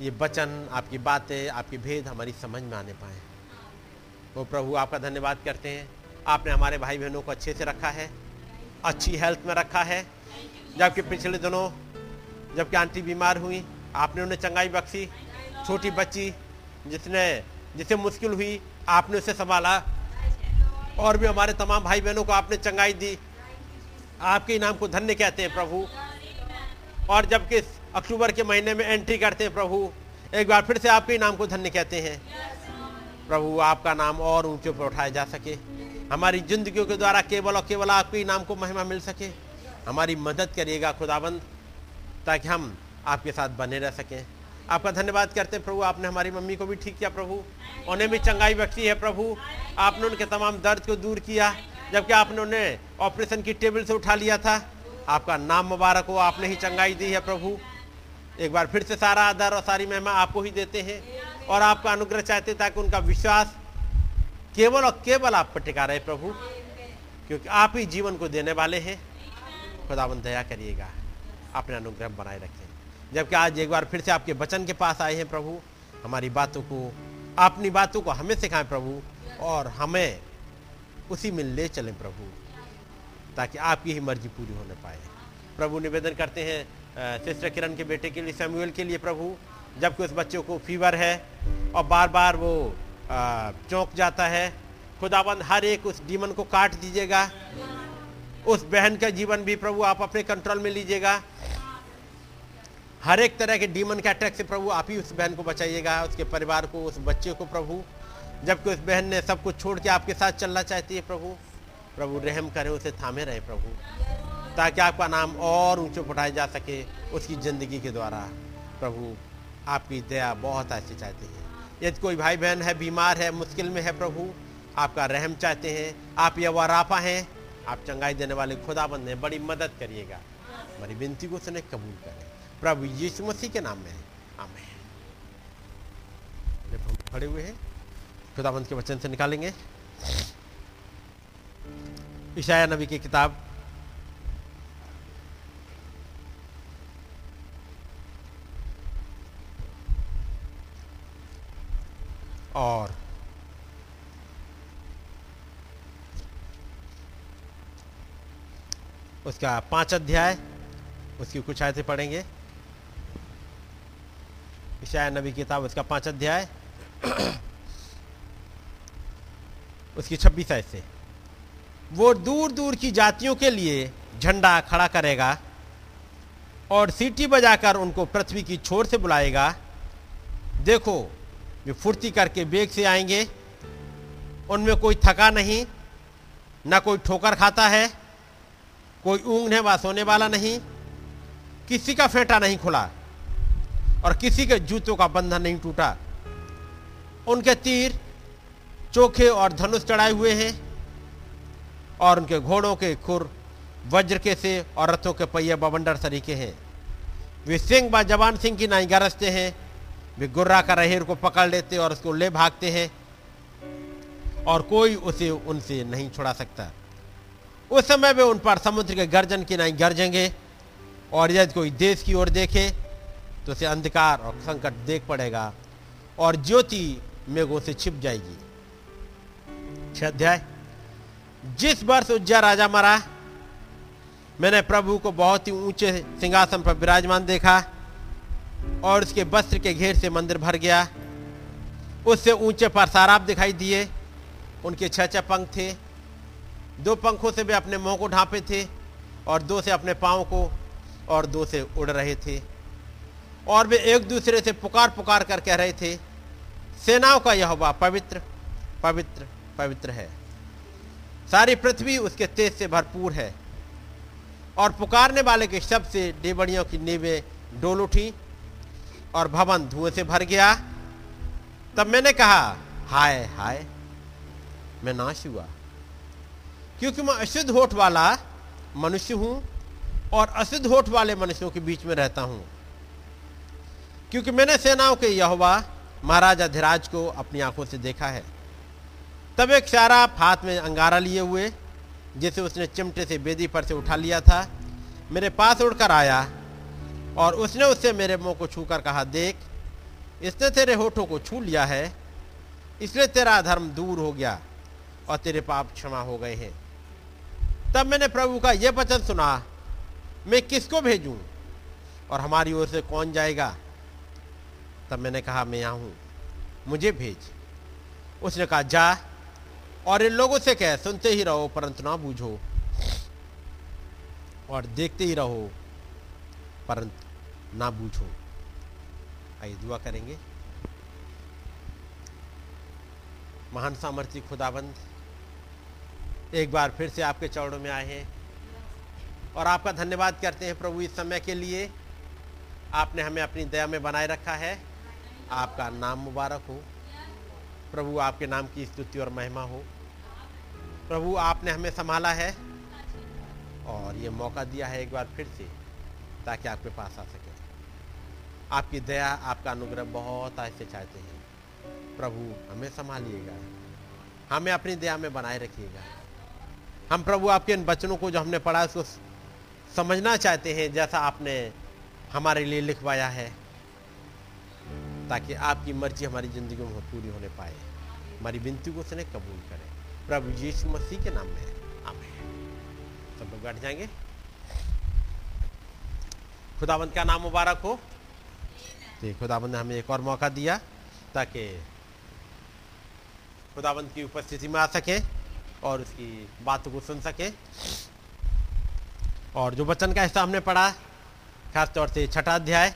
ये वचन, आपकी बातें, आपके भेद हमारी समझ में आने पाए वो प्रभु, आपका धन्यवाद करते हैं। आपने हमारे भाई बहनों को अच्छे से रखा है, अच्छी हेल्थ में रखा है। जबकि पिछले दिनों, जबकि आंटी बीमार हुई, आपने उन्हें चंगाई बख्शी, छोटी बच्ची जिसने, जिसे मुश्किल हुई, आपने उसे संभाला। और भी हमारे तमाम भाई बहनों को आपने चंगाई दी। आपके नाम को धन्य कहते हैं प्रभु। और जबकि अक्टूबर के महीने में एंट्री करते हैं प्रभु। एक बार फिर से आपके नाम को धन्य कहते हैं। प्रभु, आपका नाम और ऊँचे पर उठाया जा सके। हमारी ज़िंदगी के द्वारा केवल और केवल आपके नाम को महिमा मिल सके। हमारी मदद करिएगा खुदाबंद, ताकि हम आपके साथ बने रह सकें। आपका धन्यवाद करते हैं प्रभु, आपने हमारी मम्मी को भी ठीक किया प्रभु। उन्हें भी चंगाई बख्शी है प्रभु। आपने उनके तमाम दर्द को दूर किया, जबकि आपने उन्हें ऑपरेशन की टेबल से उठा लिया था। आपका नाम मुबारक हो, आपने ही चंगाई दी है प्रभु। एक बार फिर से सारा आदर और सारी महिमा आपको ही देते हैं और आपका अनुग्रह चाहते ताकि उनका विश्वास केवल और केवल आप पर टिका रहे प्रभु, क्योंकि आप ही जीवन को देने वाले हैं। खुदावन दया करिएगा। अपने अनुग्रह बनाए रखें जबकि आज एक बार फिर से आपके वचन के पास आए हैं प्रभु, हमारी बातों को, अपनी बातों को हमें सिखाएँ प्रभु और हमें उसी में ले चलें प्रभु, ताकि आपकी ही मर्ज़ी पूरी होने पाए। प्रभु, निवेदन करते हैं सिस्टर किरण के बेटे के लिए सैमुअल के लिए प्रभु, जबकि उस बच्चे को फीवर है और बार बार वो चौंक जाता है। खुदाबंद, हर एक उस डीमन को काट दीजिएगा। उस बहन का जीवन भी प्रभु आप अपने कंट्रोल में लीजिएगा। हर एक तरह के डीमन के अटैक से प्रभु आप ही उस बहन को बचाइएगा, उसके परिवार को, उस बच्चे को प्रभु। जबकि उस बहन ने सब कुछ छोड़ के आपके साथ चलना चाहती है प्रभु। प्रभु, रहम करें, उसे थामे रहे प्रभु। ताकि आपका नाम और ऊँचे उठाया जा सके उसकी ज़िंदगी के द्वारा। प्रभु, आपकी दया बहुत ऐसे चाहते हैं। यदि कोई भाई बहन है, बीमार है, मुश्किल में है, प्रभु, आपका रहम चाहते हैं, आप यह वाराफा हैं, आप चंगाई देने वाले खुदाबंद हैं, बड़ी मदद करिएगा। हमारी विनती को सुने कबूल करें। प्रभु यीशु मसीह के नाम में। आमेन। हम खड़े हुए हैं, खुदाबंद के वचन से निकालेंगे। ईशाया नबी की किताब और। उसका पाँच अध्याय, उसकी कुछ आयतें पढ़ेंगे। ईशाया नबी किताब, उसका पाँच अध्याय। उसकी छब्बीस आयत। से वो दूर दूर की जातियों के लिए झंडा खड़ा करेगा और सीटी बजाकर उनको पृथ्वी की छोर से बुलाएगा। देखो वे फुर्ती करके बेग से आएँगे। उनमें कोई थका नहीं, ना कोई ठोकर खाता है, कोई ऊँगने व सोने वाला नहीं, किसी का फेंटा नहीं खुला और किसी के जूतों का बंधन नहीं टूटा। उनके तीर चोखे और धनुष चढ़ाए हुए हैं और उनके घोड़ों के खुर वज्र के से और रथों के पहिए बवंडर सरीके हैं। वे सिंह व जवान सिंह की नाई गरजते हैं। वे गुर्रा का रहेर को पकड़ लेते और उसको ले भागते हैं और कोई उसे उनसे नहीं छुड़ा सकता। उस समय वे उन पर समुद्र के गर्जन की नाई गरजेंगे और यदि कोई देश की ओर देखे तो उसे अंधकार और संकट देख पड़ेगा और ज्योति मेघों से छिप जाएगी। अध्याय। जिस वर्ष उज्जा राजा मरा, मैंने प्रभु को बहुत ही ऊँचे सिंहासन पर विराजमान देखा। और उसके वस्त्र के घेर से मंदिर भर गया। उससे ऊँचे पर साराब दिखाई दिए। उनके छह छह पंख थे। दो पंखों से वे अपने मुँह को ढांपे थे और दो से अपने पाँव को और दो से उड़ रहे थे। और वे एक दूसरे से पुकार पुकार कर कह रहे थे, सेनाओं का यह हुआ पवित्र पवित्र पवित्र है। सारी पृथ्वी उसके तेज से भरपूर है। और पुकारने वाले के शब्द से डेबड़ियों की नींवें डोल उठी। और भवन धुएँ से भर गया। तब मैंने कहा, हाय हाय, मैं नाश हुआ। क्योंकि मैं अशुद्ध होठ वाला मनुष्य हूँ और अशुद्ध होठ वाले मनुष्यों के बीच में रहता हूँ। क्योंकि मैंने सेनाओं के यहोवा, महाराजा धीराज को अपनी आँखों से देखा है। तब एक शाराप हाथ में अंगारा लिए हुए, जिसे उसने चिमटे से बेदी पर से उठा लिया था, मेरे पास उड़कर आया और उसने उससे मेरे मुँह को छूकर कहा, देख, इसने तेरे होठों को छू लिया है, इसलिए तेरा धर्म दूर हो गया और तेरे पाप क्षमा हो गए हैं। तब मैंने प्रभु का यह वचन सुना, मैं किसको भेजूं और हमारी ओर से कौन जाएगा? तब मैंने कहा, मैं यहाँ हूँ मुझे भेज। उसने कहा, जा और इन लोगों से कह, सुनते ही रहो, परंतु ना बूझो और देखते ही रहो, परंतु ना बूझो आइए दुआ करेंगे। महान सामर्थ्य खुदाबंद, एक बार फिर से आपके चौड़ों में आए हैं और आपका धन्यवाद करते हैं प्रभु इस समय के लिए। आपने हमें अपनी दया में बनाए रखा है। आपका नाम मुबारक हो। प्रभु आपके नाम की स्तुति और महिमा हो। प्रभु आपने हमें संभाला है और ये मौका दिया है एक बार फिर से ताकि आपके पास आ सके। आपकी दया, आपका अनुग्रह बहुत ऐसे चाहते हैं। प्रभु, हमें संभालिएगा। हमें अपनी दया में बनाए रखिएगा। हम प्रभु, आपके इन बचनों को जो हमने पढ़ा, उसको समझना चाहते हैं, जैसा आपने हमारे लिए लिखवाया है, ताकि आपकी मर्ज़ी हमारी ज़िंदगी में पूरी होने पाए। हमारी विनती को उसने कबूल करें। प्रभु यीशु मसीह के नाम में। आमेन। सब लोग बैठ जाएँगे। खुदाबंद का नाम मुबारक हो? तो खुदाबंद ने हमें एक और मौका दिया ताकि खुदाबंद की उपस्थिति में आ सकें और उसकी बातों को सुन सकें। और जो वचन का हिस्सा हमने पढ़ा खास तौर से छठा अध्याय,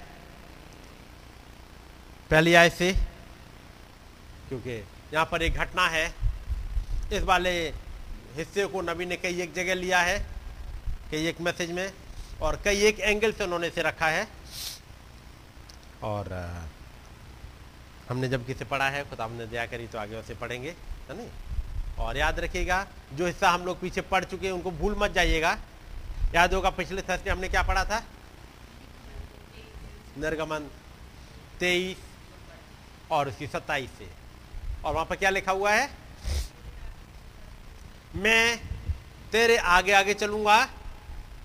पहली आय से, क्योंकि यहाँ पर एक घटना है। इस वाले हिस्से को नबी ने कई एक जगह लिया है, कई एक मैसेज में, और कई एक एंगल से उन्होंने इसे रखा है। और हमने जब किसे पढ़ा है, खुदा हमने दया करी तो आगे उसे पढ़ेंगे, है नहीं और याद रखिएगा, जो हिस्सा हम लोग पीछे पढ़ चुके हैं, उनको भूल मत जाइएगा। याद होगा, पिछले थर्सडे हमने क्या पढ़ा था? निर्गमन तेईस और उसकी सत्ताईस से। और वहाँ पर क्या लिखा हुआ है? मैं तेरे आगे आगे चलूँगा,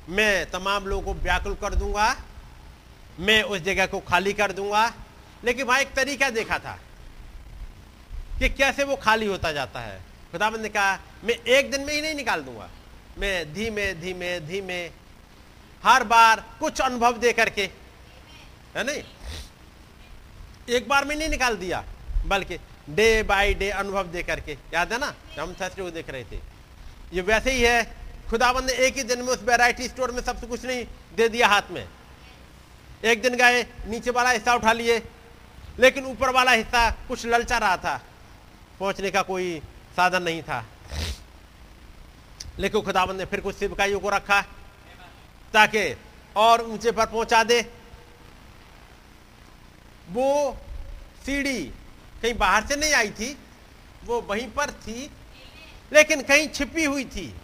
मैं तमाम लोगों को व्याकुल कर दूँगा मैं उस जगह को खाली कर दूँगा। लेकिन वहाँ एक तरीका देखा था कि कैसे वो खाली होता जाता है। खुदाबंद ने कहा, मैं एक दिन में ही नहीं निकाल दूँगा। मैं धीमे धीमे धीमे, हर बार कुछ अनुभव दे करके, है नहीं? एक बार में नहीं निकाल दिया, बल्कि डे बाय डे अनुभव दे करके, याद है ना? हम थर्सडे को देख रहे थे। ये वैसे ही है, खुदाबंद ने एक ही दिन में उस वैरायटी स्टोर में सबसे कुछ नहीं दे दिया हाथ में। एक दिन गए, नीचे वाला हिस्सा उठा लिए, लेकिन ऊपर वाला हिस्सा कुछ ललचा रहा था। पहुँचने का कोई साधन नहीं था। लेकिन खुदाबंद ने फिर कुछ सिपकाइयों को रखा, ताकि और ऊँचे पर पहुँचा दे। वो सीढ़ी कहीं बाहर से नहीं आई थी, वो वहीं पर थी, लेकिन कहीं छिपी हुई थी।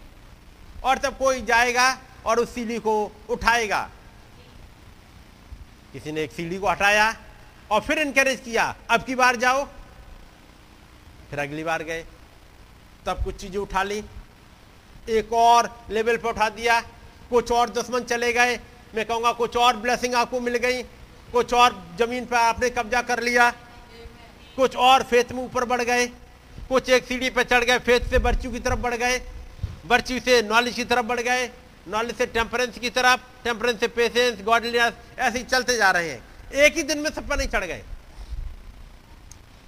और तब कोई जाएगा और उस सीढ़ी को उठाएगा किसी ने एक सीढ़ी को हटाया और फिर इनकरेज किया, अब की बार जाओ। फिर अगली बार गए। तब कुछ चीज़ें उठा ली। एक और लेवल पर उठा दिया। कुछ और दुश्मन चले गए। मैं कहूँगा कुछ और ब्लेसिंग आपको मिल गई। कुछ और ज़मीन पर आपने कब्जा कर लिया। कुछ और फेत में ऊपर बढ़ गए। कुछ एक सीढ़ी पर चढ़ गए। फेत से बर्चू की तरफ़ बढ़ गए। बर्चू से नॉलेज की तरफ़ बढ़ गए। नॉलेज से टेम्परेंस की तरफ़ टेम्परेंस से पेशेंस गॉडलीनेस ऐसे ही चलते जा रहे हैं। एक ही दिन में सब पर नहीं चढ़ गए।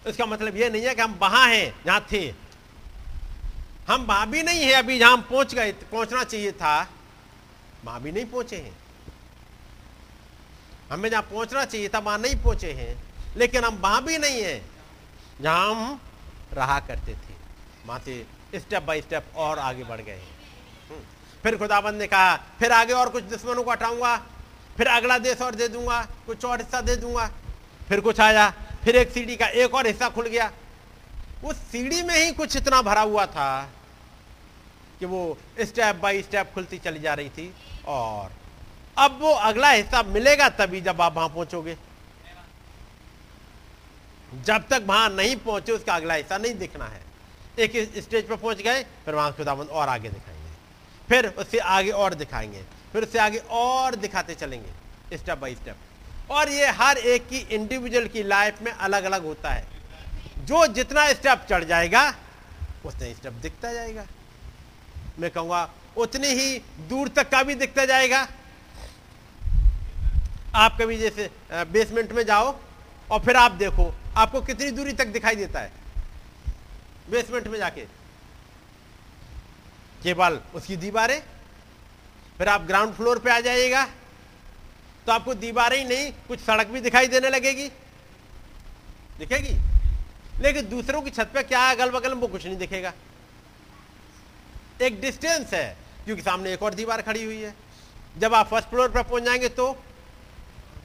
इसका मतलब यह नहीं है कि हम वहाँ हैं, जहाँ थे। हम वहाँ भी नहीं है अभी, जहाँ पहुँच गए। पहुँचना चाहिए था। वहाँ भी नहीं पहुँचे हैं। हमें जहाँ पहुँचना चाहिए था, वहाँ नहीं पहुँचे हैं। लेकिन हम वहाँ भी नहीं है, जहाँ हम रहा करते थे। वहाँ से स्टेप बाय स्टेप और आगे बढ़ गए हम्म। फिर खुदाबंद ने कहा, फिर आगे और कुछ दुश्मनों को हटाऊँगा? फिर अगला देश और दे दूँगा, कुछ और हिस्सा दे दूँगा? फिर कुछ आया, फिर एक सीढ़ी का एक और हिस्सा खुल गया। उस सीढ़ी में ही कुछ इतना भरा हुआ था कि वो स्टेप बाय स्टेप खुलती चली जा रही थी और अब वो अगला हिस्सा मिलेगा तभी जब आप वहाँ पहुंचोगे। जब तक वहाँ नहीं पहुँचे, उसका अगला हिस्सा नहीं दिखना है। एक स्टेज पर पहुँच गए, फिर वहाँ खुदाबंद और आगे दिखाएँगे फिर उससे आगे और दिखाएँगे, फिर उससे आगे और दिखाते चलेंगे स्टेप बाय स्टेप और ये हर एक की इंडिविजुअल की लाइफ में अलग अलग होता है। जो जितना स्टेप चढ़ जाएगा, उतने स्टेप दिखता जाएगा। मैं कहूँगा, उतनी ही दूर तक का भी दिखता जाएगा। आप कभी जैसे बेसमेंट में जाओ और फिर आप देखो, आपको कितनी दूरी तक दिखाई देता है। बेसमेंट में जाके। केवल उसकी दीवारें। फिर आप ग्राउंड फ्लोर पे आ जाइएगा। तो आपको दीवारें ही नहीं, कुछ सड़क भी दिखाई देने लगेगी। दिखेगी? लेकिन दूसरों की छत पे क्या अगल बगल वो कुछ नहीं दिखेगा। एक डिस्टेंस है, क्योंकि सामने एक और दीवार खड़ी हुई है। जब आप फ़र्स्ट फ्लोर पर पहुँच जाएँगे तो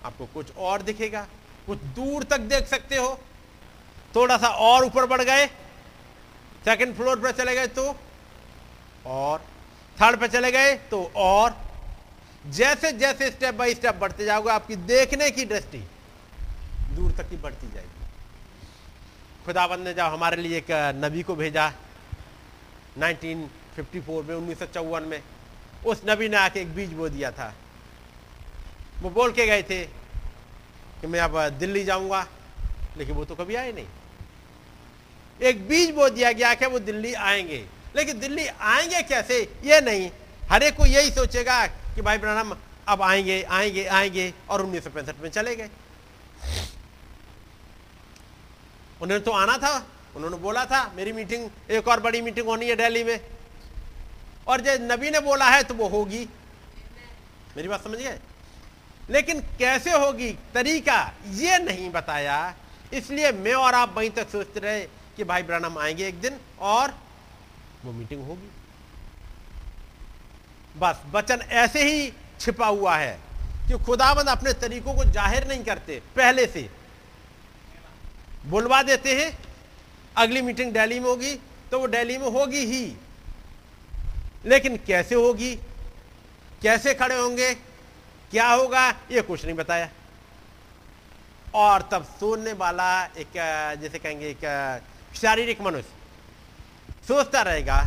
आपको कुछ और दिखेगा। कुछ दूर तक देख सकते हो। थोड़ा सा और ऊपर बढ़ गए। सेकंड फ्लोर पर चले गए तो और थर्ड पे चले गए तो और जैसे जैसे स्टेप बाय स्टेप बढ़ते जाओगे, आपकी देखने की दृष्टि दूर तक की बढ़ती जाएगी। खुदाबंद ने जब हमारे लिए एक नबी को भेजा 1954 में, उन्नीस सौ चौवन में, उस नबी ने आके एक बीज बो दिया था। वो बोल के गए थे कि मैं अब दिल्ली जाऊँगा, लेकिन वो तो कभी आए नहीं। एक बीज बो दिया गया कि वो दिल्ली आएँगे। लेकिन दिल्ली आएँगे कैसे? ये नहीं। हर एक को यही सोचेगा कि भाई ब्रहण अब आएँगे आएँगे आएँगे और उन्नीस सौ पैंसठ में चले गए। उन्होंने तो आना था, उन्होंने बोला था, मेरी मीटिंग, एक और बड़ी मीटिंग होनी है दिल्ली में। और जब नबी ने बोला है तो वो होगी। मेरी बात समझ गए? लेकिन कैसे होगी? तरीका ये नहीं बताया। इसलिए मैं और आप वहीं तक सोचते रहे कि भाई ब्रनम आएँगे एक दिन और वो मीटिंग होगी। बस, वचन ऐसे ही छिपा हुआ है कि खुदाबंद अपने तरीकों को ज़ाहिर नहीं करते, पहले से। बुलवा देते हैं, अगली मीटिंग दिल्ली में होगी तो वो दिल्ली में होगी ही। लेकिन कैसे होगी, कैसे खड़े होंगे, क्या होगा, ये कुछ नहीं बताया। और तब सोने वाला एक, जैसे कहेंगे, एक, शारीरिक मनुष्य। सोचता रहेगा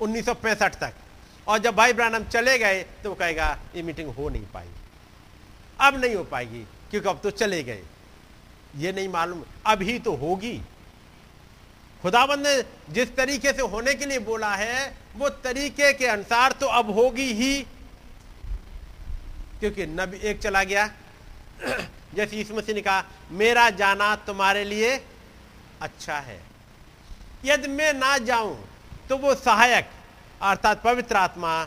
1965 तक। और जब भाई ब्रानम चले गए तो वो कहेगा, ये मीटिंग हो नहीं पाई। अब नहीं हो पाएगी, क्योंकि अब तो चले गए। ये नहीं मालूम, अभी तो होगी। खुदाबंद ने जिस तरीके से होने के लिए बोला है, वो तरीके के अनुसार तो अब होगी ही। क्योंकि नबी एक चला गया। जैसे यीशु मसीह ने कहा, मेरा जाना तुम्हारे लिए अच्छा है। यदि मैं ना जाऊँ तो वो सहायक, अर्थात पवित्र आत्मा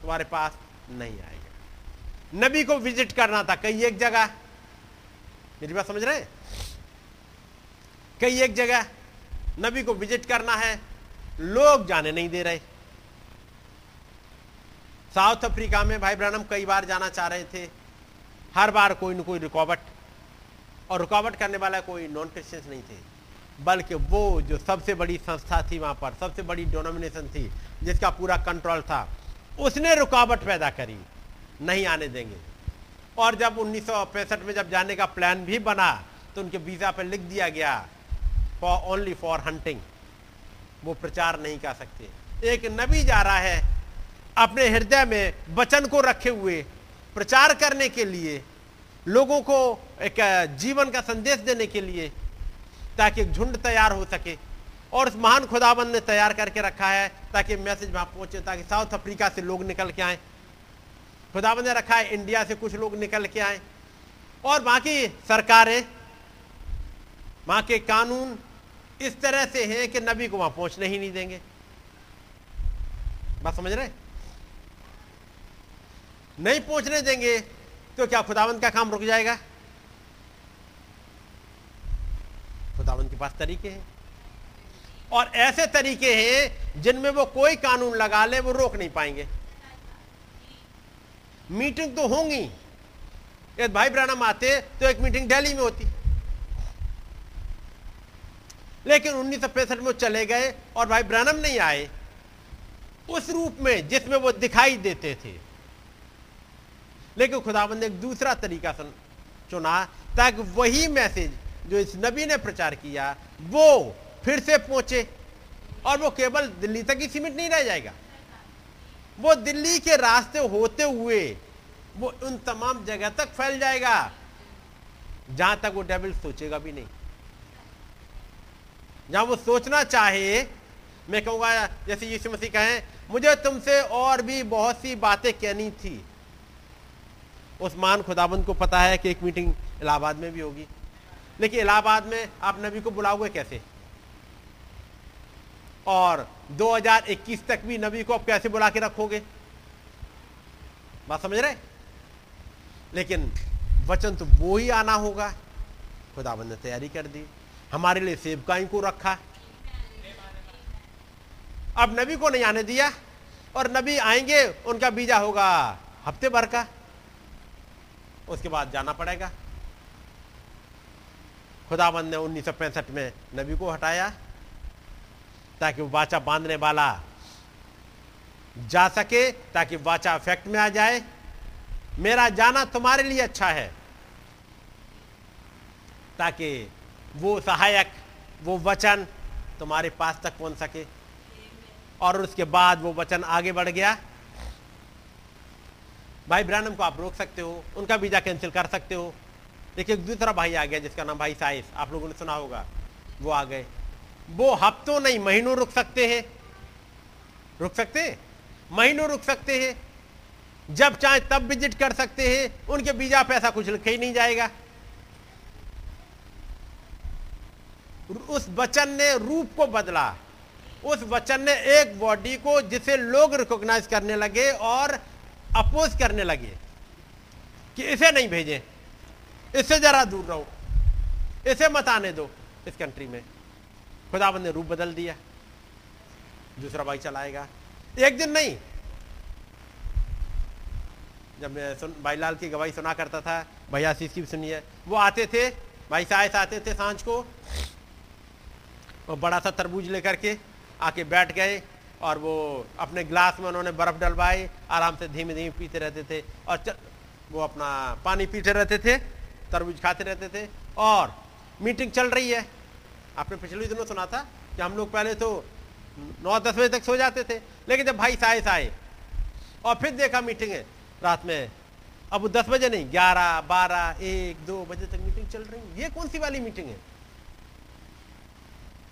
तुम्हारे पास नहीं आएगा। नबी को विज़िट करना था कई एक जगह। मेरी बात समझ रहे हैं? कई एक जगह नबी को विज़िट करना है, लोग जाने नहीं दे रहे। साउथ अफ्रीका में भाई ब्रहणम कई बार जाना चाह रहे थे। हर बार कोई न कोई रुकावट, और रुकावट करने वाला कोई नॉन क्रिश्चियंस नहीं थे। बल्कि वो जो सबसे बड़ी संस्था थी वहाँ पर, सबसे बड़ी डोनोमिनेशन थी, जिसका पूरा कंट्रोल था, उसने रुकावट पैदा करी, नहीं आने देंगे। और जब उन्नीस सौ पैंसठ में जब जाने का प्लान भी बना तो उनके वीज़ा पर लिख दिया गया फॉर ओनली फॉर हंटिंग वो प्रचार नहीं कर सकते। एक नबी जा रहा है, अपने हृदय में वचन को रखे हुए, प्रचार करने के लिए, लोगों को एक, जीवन का संदेश देने के लिए ताकि एक झुंड तैयार हो सके। और उस महान खुदाबंद ने तैयार करके रखा है ताकि मैसेज वहाँ पहुँचे, ताकि साउथ अफ्रीका से लोग निकल के आए। खुदाबंद ने रखा है, इंडिया से कुछ लोग निकल के आए। और वहाँ की सरकारें वहाँ के कानून इस तरह से हैं कि नबी को वहाँ पहुँचने ही नहीं देंगे। बात समझ रहे नहीं पहुँचने देंगे तो क्या खुदावंत का काम रुक जाएगा? खुदावंत के पास तरीके हैं। और ऐसे तरीके हैं जिनमें वो कोई कानून लगा ले, वो रोक नहीं पाएँगे। मीटिंग तो होंगी। यदि भाई ब्रानम आते तो एक मीटिंग दिल्ली में होती। लेकिन उन्नीस में चले गए और भाई ब्रानम नहीं आए। उस रूप में जिसमें वो दिखाई देते थे। लेकिन खुदाबंद ने एक दूसरा तरीका चुना ताकि वही मैसेज जो इस नबी ने प्रचार किया, वो फिर से पहुँचे और वो केवल दिल्ली तक ही सीमित नहीं रह जाएगा। वो दिल्ली के रास्ते होते हुए वो उन तमाम जगह तक फैल जाएगा, जहाँ तक वो डेविल सोचेगा भी नहीं। जहाँ वो सोचना चाहे, मैं कहूँगा, जैसे यीशु मसीह कहें, मुझे तुमसे और भी बहुत सी बातें कहनी थी। उस मान खुदाबंद को पता है कि एक मीटिंग इलाहाबाद में भी होगी। लेकिन इलाहाबाद में आप नबी को बुलाओगे कैसे? और 2021 तक भी नबी को आप कैसे बुला के रखोगे? बात समझ रहे लेकिन वचन तो वो ही आना होगा। खुदाबंद ने तैयारी कर दी। हमारे लिए सेवकाई को रखा। अब नबी को नहीं आने दिया, और नबी आएँगे, उनका बीजा होगा हफ़्ते भर का। उसके बाद जाना पड़ेगा। खुदाबंद ने उन्नीस सौ पैंसठ में नबी को हटाया ताकि वो वाचा बांधने वाला जा सके, ताकि वाचा इफ़ेक्ट में आ जाए। मेरा जाना तुम्हारे लिए अच्छा है, ताकि वो सहायक, वो वचन तुम्हारे पास तक पहुँच सके। और उसके बाद वो वचन आगे बढ़ गया। भाई ब्रानम को आप रोक सकते हो, उनका वीज़ा कैंसिल कर सकते हो। एक दूसरा भाई आ गया जिसका नाम भाई साइस। आप लोगों ने सुना होगा। वो आ गए। वो हफ्तों नहीं, महीनों रुक सकते हैं। रुक सकते हैं? महीनों रुक सकते हैं। जब चाहे तब विज़िट कर सकते हैं। उनके बीजा पैसा कुछ लिखे ही नहीं जाएगा। उस वचन ने रूप को बदला। उस वचन ने एक बॉडी को जिसे लोग रिकॉग्नाइज करने लगे और अपोज करने लगे कि इसे नहीं भेजें। इससे जरा दूर रहो। इसे मत आने दो इस कंट्री में। खुदाबंद ने रूप बदल दिया। दूसरा भाई चलाएगा। एक दिन नहीं। जब मैं सुन, भाई लाल की गवाही सुना करता था भैया आशीष की भी सुनिए। वो आते थे, भाई साहस आते थे साँझ को। और बड़ा सा तरबूज लेकर के आके बैठ गए और वो अपने ग्लास में उन्होंने बर्फ़ डलवाई, आराम से धीमे धीमे पीते रहते थे और वो अपना पानी पीते रहते थे। तरबूज खाते रहते थे और मीटिंग चल रही है। आपने पिछले दिनों सुना था कि हम लोग पहले तो नौ दस बजे तक सो जाते थे, लेकिन जब भाई साइस आए और फिर देखा मीटिंग है, रात में अब वो दस बजे नहीं, ग्यारह, बारह, एक, दो बजे तक मीटिंग चल रही है। ये कौन सी वाली मीटिंग है?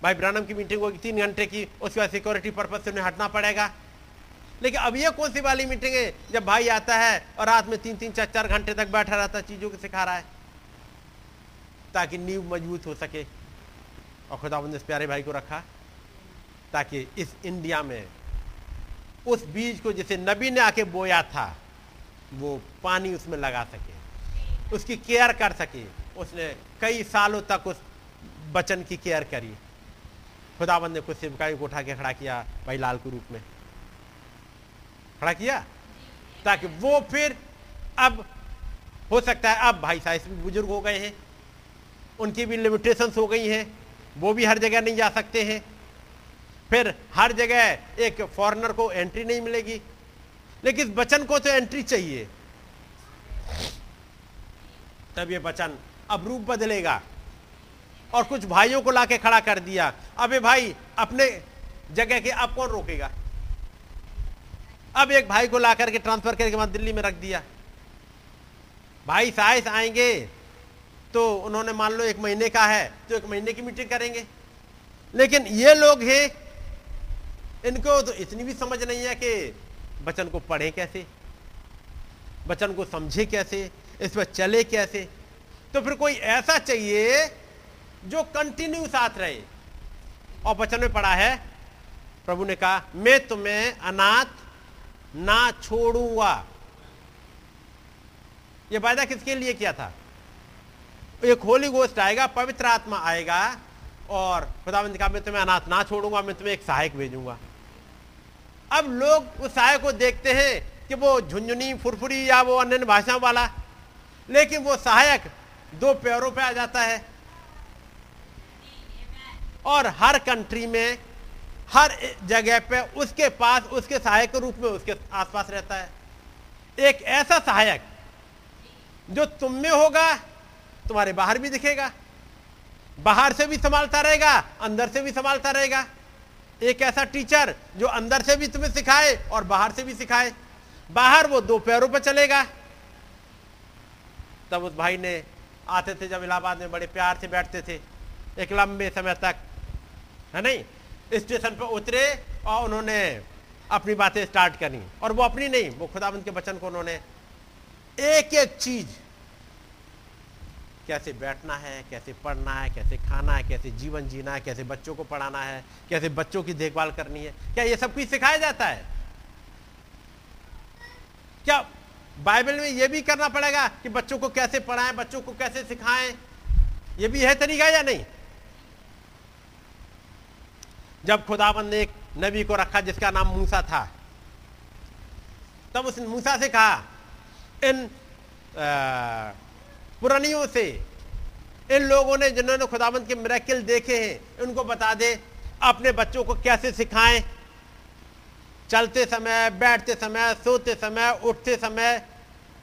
भाई ब्रानम की मीटिंग होगी, तीन घंटे की, उसके बाद सिक्योरिटी पर्पज से उन्हें हटना पड़ेगा। लेकिन अब ये कौन सी वाली मीटिंग है? जब भाई आता है और रात में तीन तीन, चार चार घंटे तक बैठा रहता है, चीज़ों को सिखा रहा है। ताकि नींव मज़बूत हो सके। और खुदा ने इस प्यारे भाई को रखा ताकि इस इंडिया में उस बीज को जिसे नबी ने आके बोया था, वो पानी उसमें लगा सके, उसकी केयर कर सके। उसने कई सालों तक उस बचन की केयर करी। खुदाबंद ने कुछ सेवकाई को उठा के खड़ा किया भाई लाल के रूप में। खड़ा किया? ताकि वो फिर अब हो सकता है, अब भाई साहब बुज़ुर्ग हो गए हैं। उनकी भी लिमिटेशंस हो गई हैं, वो भी हर जगह नहीं जा सकते हैं। फिर हर जगह एक फॉरेनर को एंट्री नहीं मिलेगी। लेकिन बचन को तो एंट्री चाहिए। तब ये बचन अब रूप बदलेगा। और कुछ भाइयों को लाके खड़ा कर दिया। अबे भाई अपने जगह के अब कौन रोकेगा? अब एक भाई को ला करके ट्रांसफ़र करके वहाँ दिल्ली में रख दिया। भाई साइस आएँगे। तो उन्होंने मान लो एक महीने का है तो एक महीने की मीटिंग करेंगे। लेकिन ये लोग हैं, इनको तो इतनी भी समझ नहीं है कि बचन को पढ़े कैसे बचन को समझे कैसे, इस पर चले कैसे। तो फिर कोई ऐसा चाहिए जो कंटिन्यू साथ रहे। और बचन में पढ़ा है, प्रभु ने कहा, मैं तुम्हें अनाथ ना छोड़ूँगा। यह वायदा किसके लिए किया था? एक होली गोस्ट आएगा, पवित्र आत्मा आएगा और खुदाबंद कहा, मैं तुम्हें अनाथ ना छोड़ूँगा, मैं तुम्हें एक सहायक भेजूँगा। अब लोग उस सहायक को देखते हैं कि वो झुंझुनी, फुरफुरी या वो अन्य भाषाओं वाला, लेकिन वो सहायक दो पैरों पे आ जाता है। और हर कंट्री में, हर जगह पे उसके पास, उसके सहायक के रूप में उसके आसपास रहता है। एक ऐसा सहायक जो तुम में होगा तुम्हारे बाहर भी दिखेगा, बाहर से भी संभालता रहेगा, अंदर से भी संभालता रहेगा। एक ऐसा टीचर जो अंदर से भी तुम्हें सिखाए और बाहर से भी सिखाए, बाहर वो दो पैरों पर चलेगा। तब उस भाई ने आते थे जब इलाहाबाद में बड़े प्यार से बैठते थे, एक लंबे समय तक, है नहीं? स्टेशन पर उतरे और उन्होंने अपनी बातें स्टार्ट करी, और वो अपनी नहीं, वो खुदाबंद के बचन को उन्होंने एक एक चीज़ कैसे बैठना है कैसे पढ़ना है कैसे खाना है कैसे जीवन जीना है कैसे बच्चों को पढ़ाना है कैसे बच्चों की देखभाल करनी है। क्या ये सब कुछ सिखाया जाता है? क्या बाइबल में ये भी करना पड़ेगा कि बच्चों को कैसे पढ़ाएँ बच्चों को कैसे सिखाएँ? ये भी है तरीका या नहीं? जब खुदाबंद ने एक नबी को रखा जिसका नाम मूसा था तब उसने मूसा से कहा इन आ, पुरानियों से। इन लोगों ने जिन्होंने खुदाबंद के मेरेकिल देखे हैं, उनको बता दे, अपने बच्चों को कैसे सिखाएँ? चलते समय, बैठते समय, सोते समय, उठते समय,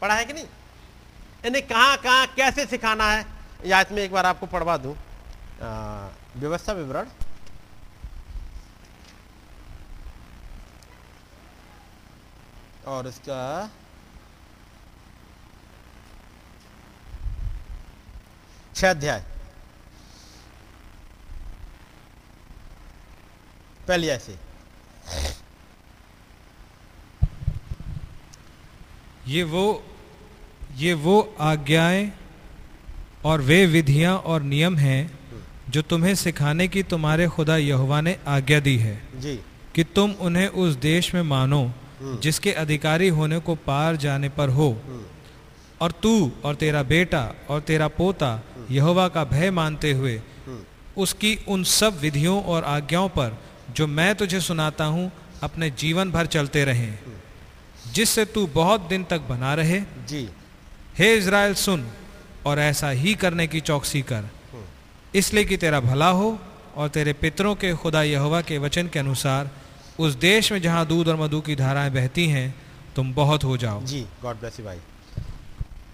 पढ़ा है कि नहीं? इन्हें कहाँ कहाँ, कैसे सिखाना है? या इसमें एक बार आपको पढ़वा दूँ। व्यवस्था विवरण। और इसका छह अध्याय। पहली ऐसे। ये वो ये वो आज्ञाएँ और वे विधियाँ और नियम हैं जो तुम्हें सिखाने की तुम्हारे खुदा यहोवा ने आज्ञा दी है जी। कि तुम उन्हें उस देश में मानो जिसके अधिकारी होने को पार जाने पर हो। और तू और तेरा बेटा और तेरा पोता यहोवा का भय मानते हुए उसकी उन सब विधियों और आज्ञाओं पर जो मैं तुझे सुनाता हूँ अपने जीवन भर चलते रहें। जिससे तू बहुत दिन तक बना रहे। जी। हे इज़राइल सुन और ऐसा ही करने की चौकसी कर। इसलिए कि तेरा भला हो और तेरे पितरों के खुदा यहोवा के वचन के अनुसार उस देश में जहाँ दूध और मधु की धाराएँ बहती हैं तुम बहुत हो जाओ। जी गॉड ब्लेस यू भाई।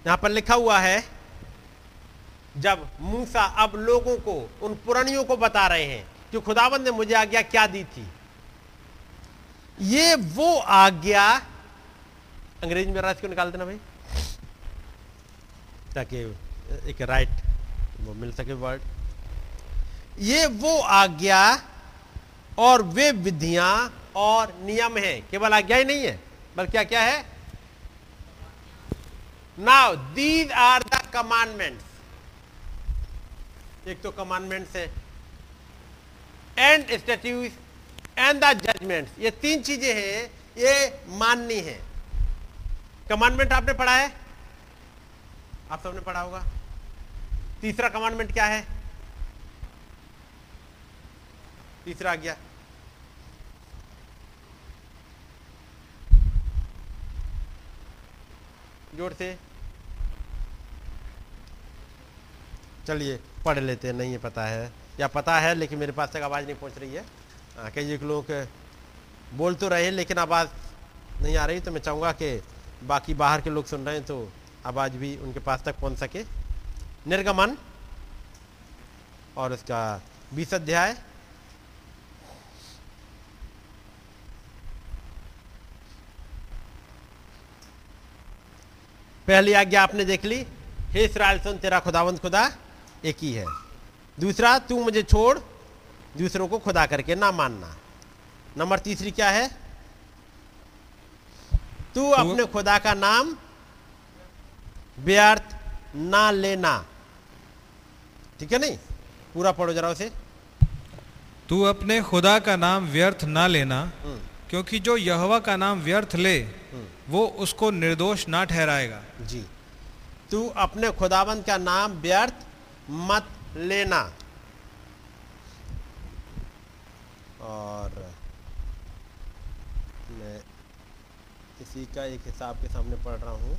यहाँ पर लिखा हुआ है जब मूसा अब लोगों को, उन पुरानियों को बता रहे हैं कि खुदाबंद ने मुझे आज्ञा क्या दी थी? ये वो आज्ञा, अंग्रेज़ी में राज को निकाल देना भाई? ताकि एक राइट वो मिल सके वर्ड ये वो आज्ञा और वे विधियाँ और नियम है। केवल आज्ञा ही नहीं है, बल्कि क्या क्या है? Now these are the commandments एक तो कमांडमेंट्स है and statutes and the judgments ये तीन चीज़ें हैं, ये माननी है। कमांडमेंट आपने पढ़ा है? आप सबने पढ़ा होगा। तीसरा कमांडमेंट क्या है? तीसरा आज्ञा ज़ोर से। चलिए। पढ़ लेते हैं, नहीं है पता है। या पता है, लेकिन मेरे पास तक आवाज़ नहीं पहुँच रही है। कई एक लोग बोल तो रहे लेकिन आवाज़ नहीं आ रही तो मैं चाहूँगा कि बाकी बाहर के लोग सुन रहे हैं तो आवाज़ भी उनके पास तक पहुँच सके। निर्गमन और उसका बीस अध्याय। पहली आज्ञा आपने देख ली, हे इसराइल सुन तेरा खुदावंत खुदा। एक ही है। दूसरा तू मुझे छोड़ दूसरों को खुदा करके ना मानना। नंबर तीसरी क्या है? तू अपने खुदा का नाम व्यर्थ ना लेना। ठीक है नहीं? पूरा पढ़ो जरा उसे। तू अपने खुदा का नाम व्यर्थ ना लेना हम्म, क्योंकि जो यहोवा का नाम व्यर्थ ले वो उसको निर्दोष ना ठहराएगा। जी। तू अपने खुदाबंद का नाम व्यर्थ मत लेना। और मैं इसी का एक हिसाब के सामने पढ़ रहा हूँ।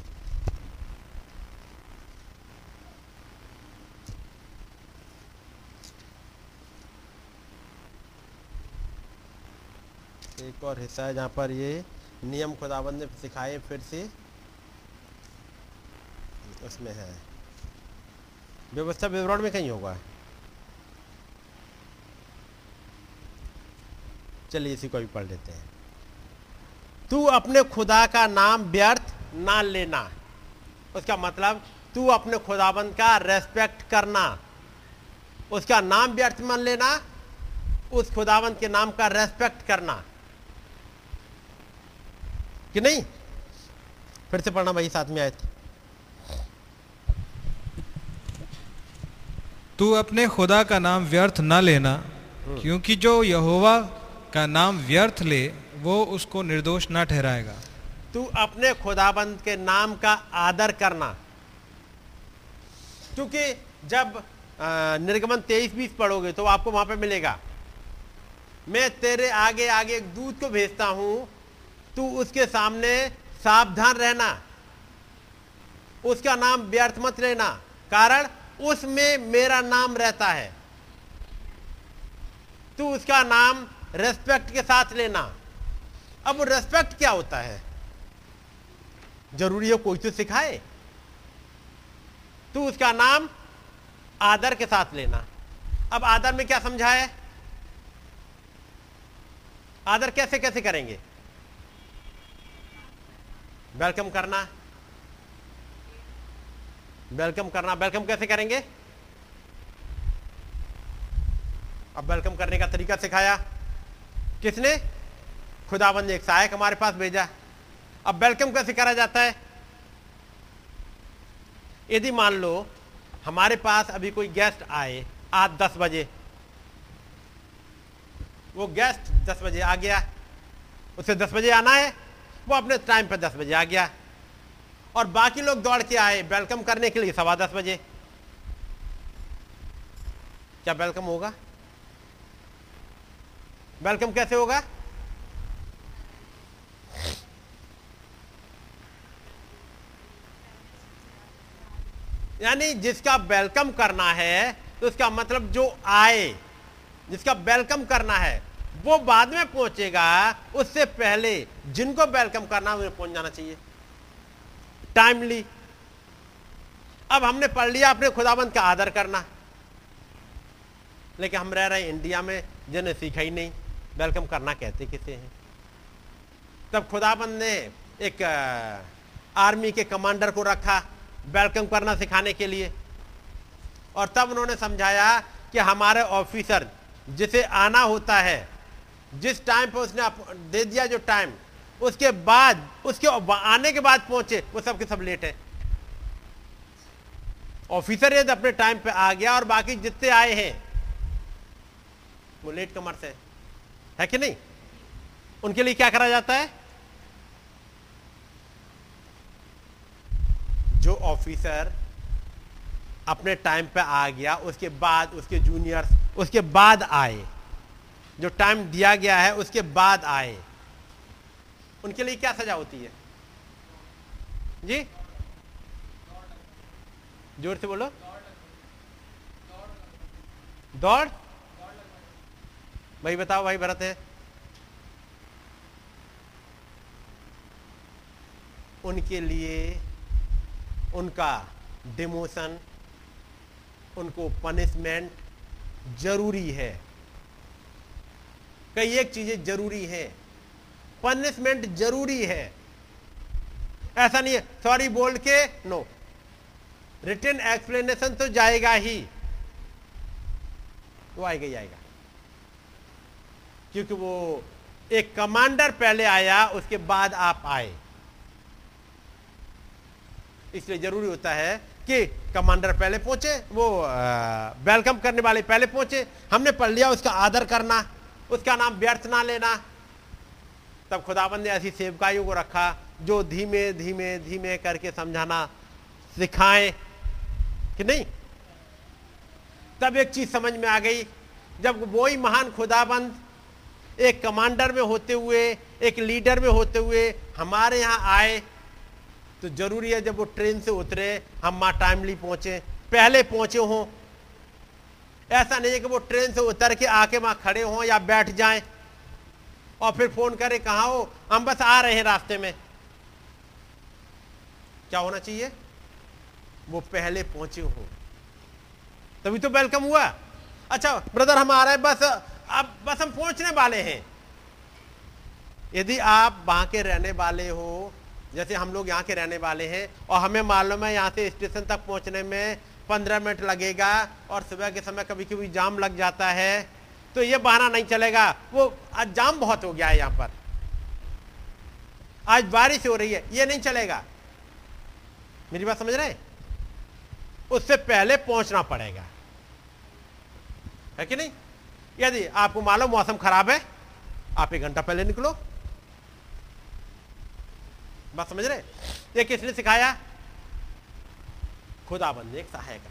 एक और हिस्सा है जहाँ पर ये नियम खुदाबंद ने सिखाए फिर से। उसमें है। व्यवस्था विवरण में कहीं होगा? चलिए इसी को भी पढ़ लेते हैं। तू अपने खुदा का नाम व्यर्थ ना लेना। उसका मतलब तू अपने खुदाबंद का रेस्पेक्ट करना। उसका नाम व्यर्थ मान लेना, उस खुदाबंद के नाम का रेस्पेक्ट करना। कि नहीं? फिर से पढ़ना भाई, साथ में आए थे। तू अपने खुदा का नाम व्यर्थ ना लेना क्योंकि जो यहोवा का नाम व्यर्थ ले वो उसको निर्दोष ना ठहराएगा। तू अपने खुदाबंद के नाम का आदर करना। क्योंकि जब निर्गमन तेईस बीस पढ़ोगे तो आपको वहाँ पे मिलेगा। मैं तेरे आगे आगे एक दूत को भेजता हूँ तू उसके सामने सावधान रहना। उसका नाम व्यर्थ मत लेना। कारण उसमें मेरा नाम रहता है। तू उसका नाम रेस्पेक्ट के साथ लेना। अब वो रेस्पेक्ट क्या होता है? ज़रूरी है कोई तो सिखाए। तू उसका नाम आदर के साथ लेना। अब आदर में क्या समझा है आदर कैसे कैसे करेंगे? वेलकम करना। वेलकम करना। वेलकम कैसे करेंगे? अब वेलकम करने का तरीका सिखाया। किसने? खुदाबंद एक सहायक हमारे पास भेजा। अब वेलकम कैसे करा जाता है? यदि मान लो, हमारे पास अभी कोई गेस्ट आए आज दस बजे। वो गेस्ट दस बजे आ गया। उसे दस बजे आना है। वो अपने टाइम पर दस बजे आ गया। और बाकी लोग दौड़ के आए। वेलकम करने के लिए सवा दस बजे। क्या वेलकम होगा? वेलकम कैसे होगा? यानी जिसका वेलकम करना है तो उसका मतलब जो आए, जिसका वेलकम करना है, वो बाद में पहुंचेगा। उससे पहले जिनको वेलकम करना है, उन्हें पहुँच जाना चाहिए। टाइमली अब हमने पढ़ लिया अपने खुदाबंद का आदर करना। लेकिन हम रह रहे इंडिया में, जिन्हें सीखा ही नहीं। वेलकम करना कहते किसे हैं? तब खुदाबंद ने एक आर्मी के कमांडर को रखा वेलकम करना सिखाने के लिए। और तब उन्होंने समझाया कि हमारे ऑफिसर जिसे आना होता है, जिस टाइम पर उसने दे दिया जो टाइम उसके बाद, उसके आने के बाद पहुँचे, वो सब के सब लेट है। ऑफिसर यदि अपने टाइम पे आ गया और बाकी जितने आए हैं, वो लेट कमर से है कि नहीं? उनके लिए क्या करा जाता है? जो ऑफिसर अपने टाइम पे आ गया, उसके बाद उसके जूनियर्स उसके बाद आए। जो टाइम दिया गया है, उसके बाद आए। उनके लिए क्या सजा होती है? जी? ज़ोर से बोलो। दौड़? भाई बताओ, भाई भरत है। उनके लिए उनका डिमोशन, उनको पनिशमेंट ज़रूरी है। कई एक चीज़ें ज़रूरी है। पनिशमेंट ज़रूरी है। ऐसा नहीं है। सॉरी बोल के नो रिटर्न एक्सप्लेनेशन तो जाएगा ही। वो आएगा ही आएगा क्योंकि वो एक कमांडर पहले आया, उसके बाद आप आए। इसलिए ज़रूरी होता है कि कमांडर पहले पहुँचे, वो वेलकम करने वाले पहले पहुँचे। हमने पढ़ लिया उसका आदर करना, उसका नाम व्यर्थ ना लेना। तब खुदाबंद ने ऐसी सेवकाइयों को रखा, जो धीमे धीमे धीमे करके समझाना सिखाएँ कि नहीं। तब एक चीज़ समझ में आ गई, जब वही महान खुदाबंद एक कमांडर में होते हुए, एक लीडर में होते हुए हमारे यहाँ आए तो ज़रूरी है जब वो ट्रेन से उतरे, हम वहाँ टाइमली पहुँचे, पहले पहुँचे हों। ऐसा नहीं है कि वो ट्रेन से उतर के आके वहाँ खड़े हों या बैठ जाएँ। और फिर फ़ोन करे, कहा हो? हम बस आ रहे हैं रास्ते में। क्या होना चाहिए? वो पहले पहुँचे हो। तभी तो वेलकम हुआ। अच्छा ब्रदर हम आ रहे हैं, बस, अब बस हम पहुँचने वाले हैं। यदि आप वहाँ के रहने वाले हो, जैसे हम लोग यहाँ के रहने वाले हैं, और हमें मालूम है यहाँ से स्टेशन तक पहुँचने में पंद्रह मिनट लगेगा, और सुबह के समय कभी कभी जाम लग जाता है तो ये बहाना नहीं चलेगा। वो आज जाम बहुत हो गया है यहाँ पर। आज बारिश हो रही है, ये नहीं चलेगा। मेरी बात समझ रहे हैं? उससे पहले पहुँचना पड़ेगा। है कि नहीं? यदि आपको मालूम मौसम खराब है, आप एक घंटा पहले निकलो। बात समझ रहे ये किसने सिखाया? खुदाबंद एक सहायक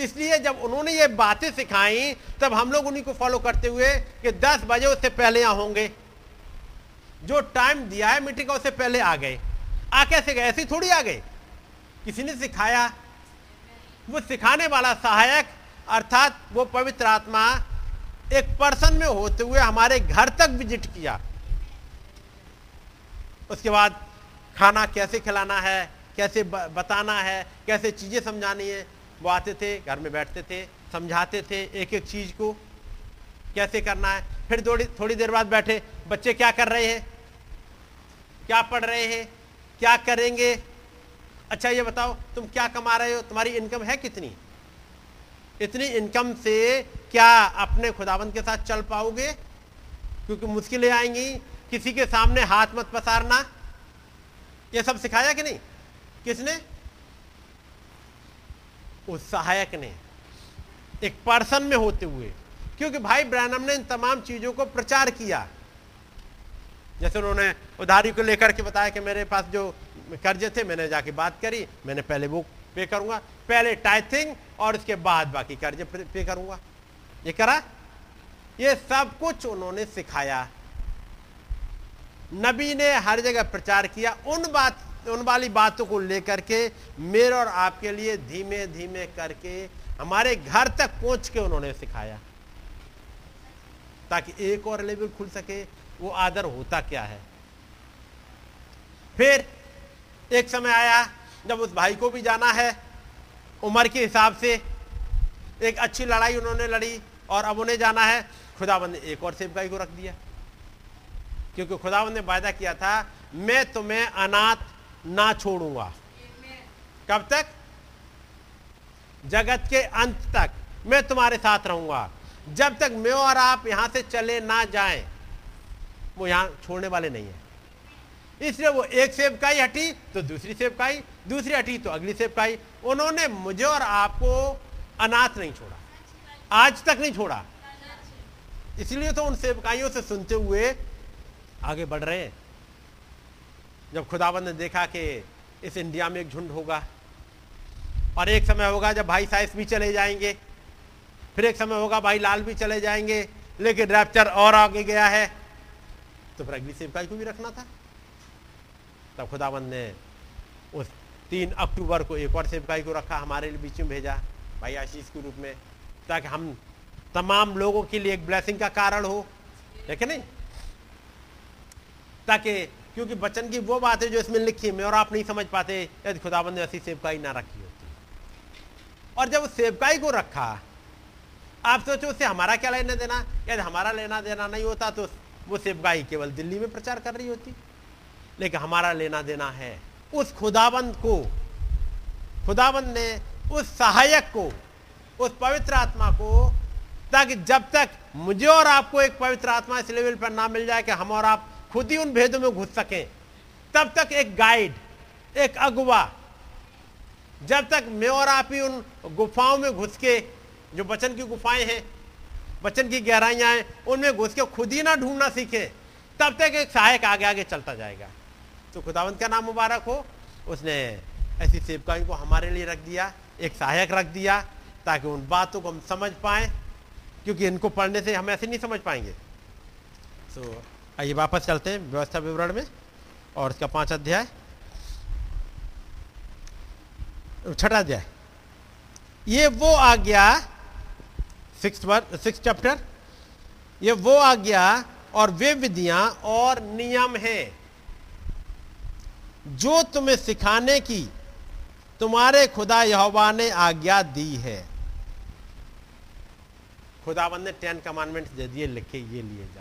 इसलिए जब उन्होंने ये बातें सिखाई, तब हम लोग उन्हीं को फॉलो करते हुए कि 10 बजे उससे पहले यहाँ होंगे। जो टाइम दिया है मीटिंग का, उससे पहले आ गए। आ कैसे गए? ऐसे थोड़ी आ गए। किसी ने सिखाया। वो सिखाने वाला सहायक, अर्थात वो पवित्र आत्मा, एक पर्सन में होते हुए हमारे घर तक विज़िट किया। उसके बाद खाना कैसे खिलाना है, कैसे बताना है, कैसे चीज़ें समझानी है वो आते थे, घर में बैठते थे, समझाते थे एक एक चीज़ को, कैसे करना है। फिर थोड़ी थोड़ी देर बाद बैठे, बच्चे क्या कर रहे हैं? क्या पढ़ रहे हैं? क्या करेंगे? अच्छा ये बताओ, तुम क्या कमा रहे हो? तुम्हारी इनकम है कितनी? इतनी इनकम से क्या अपने खुदाबंद के साथ चल पाओगे? क्योंकि मुश्किलें आएँगी, किसी के सामने हाथ मत पसारना। ये सब सिखाया कि नहीं? किसने? उस सहायक ने, एक पर्सन में होते हुए। क्योंकि भाई ब्रैनम ने इन तमाम चीज़ों को प्रचार किया। जैसे उन्होंने उधारी को लेकर के बताया कि मेरे पास जो कर्जे थे, मैंने जाके बात करी, मैंने पहले वो पे करूँगा, पहले टाइथिंग और उसके बाद बाकी कर्जे पे करूँगा। ये करा। ये सब कुछ उन्होंने सिखाया। नबी ने हर जगह प्रचार किया, उन बात उन वाली बातों को लेकर के मेरे और आपके लिए धीमे धीमे करके हमारे घर तक पहुँच के उन्होंने सिखाया। ताकि एक और लेवल खुल सके, वो आदर होता क्या है। फिर एक समय आया, जब उस भाई को भी जाना है, उम्र के हिसाब से एक अच्छी लड़ाई उन्होंने लड़ी और अब उन्हें जाना है, खुदाबंद ने एक और सेवकाई को रख दिया। क्योंकि खुदावन ने वायदा किया था, मैं तुम्हें अनाथ ना छोड़ूँगा। कब तक? जगत के अंत तक। मैं तुम्हारे साथ रहूँगा। जब तक मैं और आप यहाँ से चले ना जाएँ, वो यहाँ छोड़ने वाले नहीं है। इसलिए वो एक सेवकाई हटी तो दूसरी सेवकाई दूसरी हटी तो अगली सेवकाई उन्होंने मुझे और आपको अनाथ नहीं छोड़ा। आज तक नहीं छोड़ा। इसलिए तो उन सेवकाइयों से सुनते हुए आगे बढ़ रहे हैं। जब खुदाबंद ने देखा कि इस इंडिया में एक झुंड होगा और एक समय होगा जब भाई साइस भी चले जाएँगे, फिर एक समय होगा भाई लाल भी चले जाएँगे, लेकिन रैप्चर और आगे गया है। तो फिर अगली सेवकाई को भी रखना था? तब खुदाबंद ने उस तीन अक्टूबर को एक और सेवकाई को रखा? हमारे बीच में भेजा भाई आशीष के रूप में, ताकि हम तमाम लोगों के लिए एक ब्लेसिंग का कारण हो। है नहीं? ताकि क्योंकि बचन की वो बात है जो इसमें लिखी है, मैं और आप नहीं समझ पाते, यदि खुदाबंद ने ऐसी सेवकाई ना रखी होती। और जब उस सेवकाई को रखा, आप सोचो उससे हमारा क्या लेना देना? यदि हमारा लेना देना नहीं होता तो वो सेवकाई केवल दिल्ली में प्रचार कर रही होती। लेकिन हमारा लेना देना है उस खुदाबंद को। खुदाबंद ने उस सहायक को, उस पवित्र आत्मा को, ताकि जब तक मुझे और आपको एक पवित्र आत्मा इस लेवल पर ना मिल जाए कि हम और आप खुद ही उन भेदों में घुस सकें। तब तक एक गाइड एक अगुवा जब तक मैं और आप ही उन गुफाओं में घुस के जो बचन की गुफाएँ हैं बचन की गहराइयाँ हैं उनमें घुस के खुद ही ना ढूंढना सीखें तब तक एक सहायक आगे आगे चलता जाएगा। तो खुदावंत का नाम मुबारक हो। उसने ऐसी सेवकाई को हमारे लिए रख दिया एक सहायक रख दिया ताकि उन बातों को हम समझ पाए क्योंकि इनको पढ़ने से हम ऐसे नहीं समझ पाएँगे। सो so, आइए वापस चलते हैं व्यवस्था विवरण में और इसका पाँच अध्याय। छठा अध्याय। ये वो आज्ञा सिक्स सिक्स चैप्टर ये वो आज्ञा और वे विधियाँ और नियम हैं जो तुम्हें सिखाने की, तुम्हारे खुदा यहोवा ने आज्ञा दी है। खुदाबंद ने टेन कमांडमेंट्स दे दिए, लिखे, ये लिए जाओ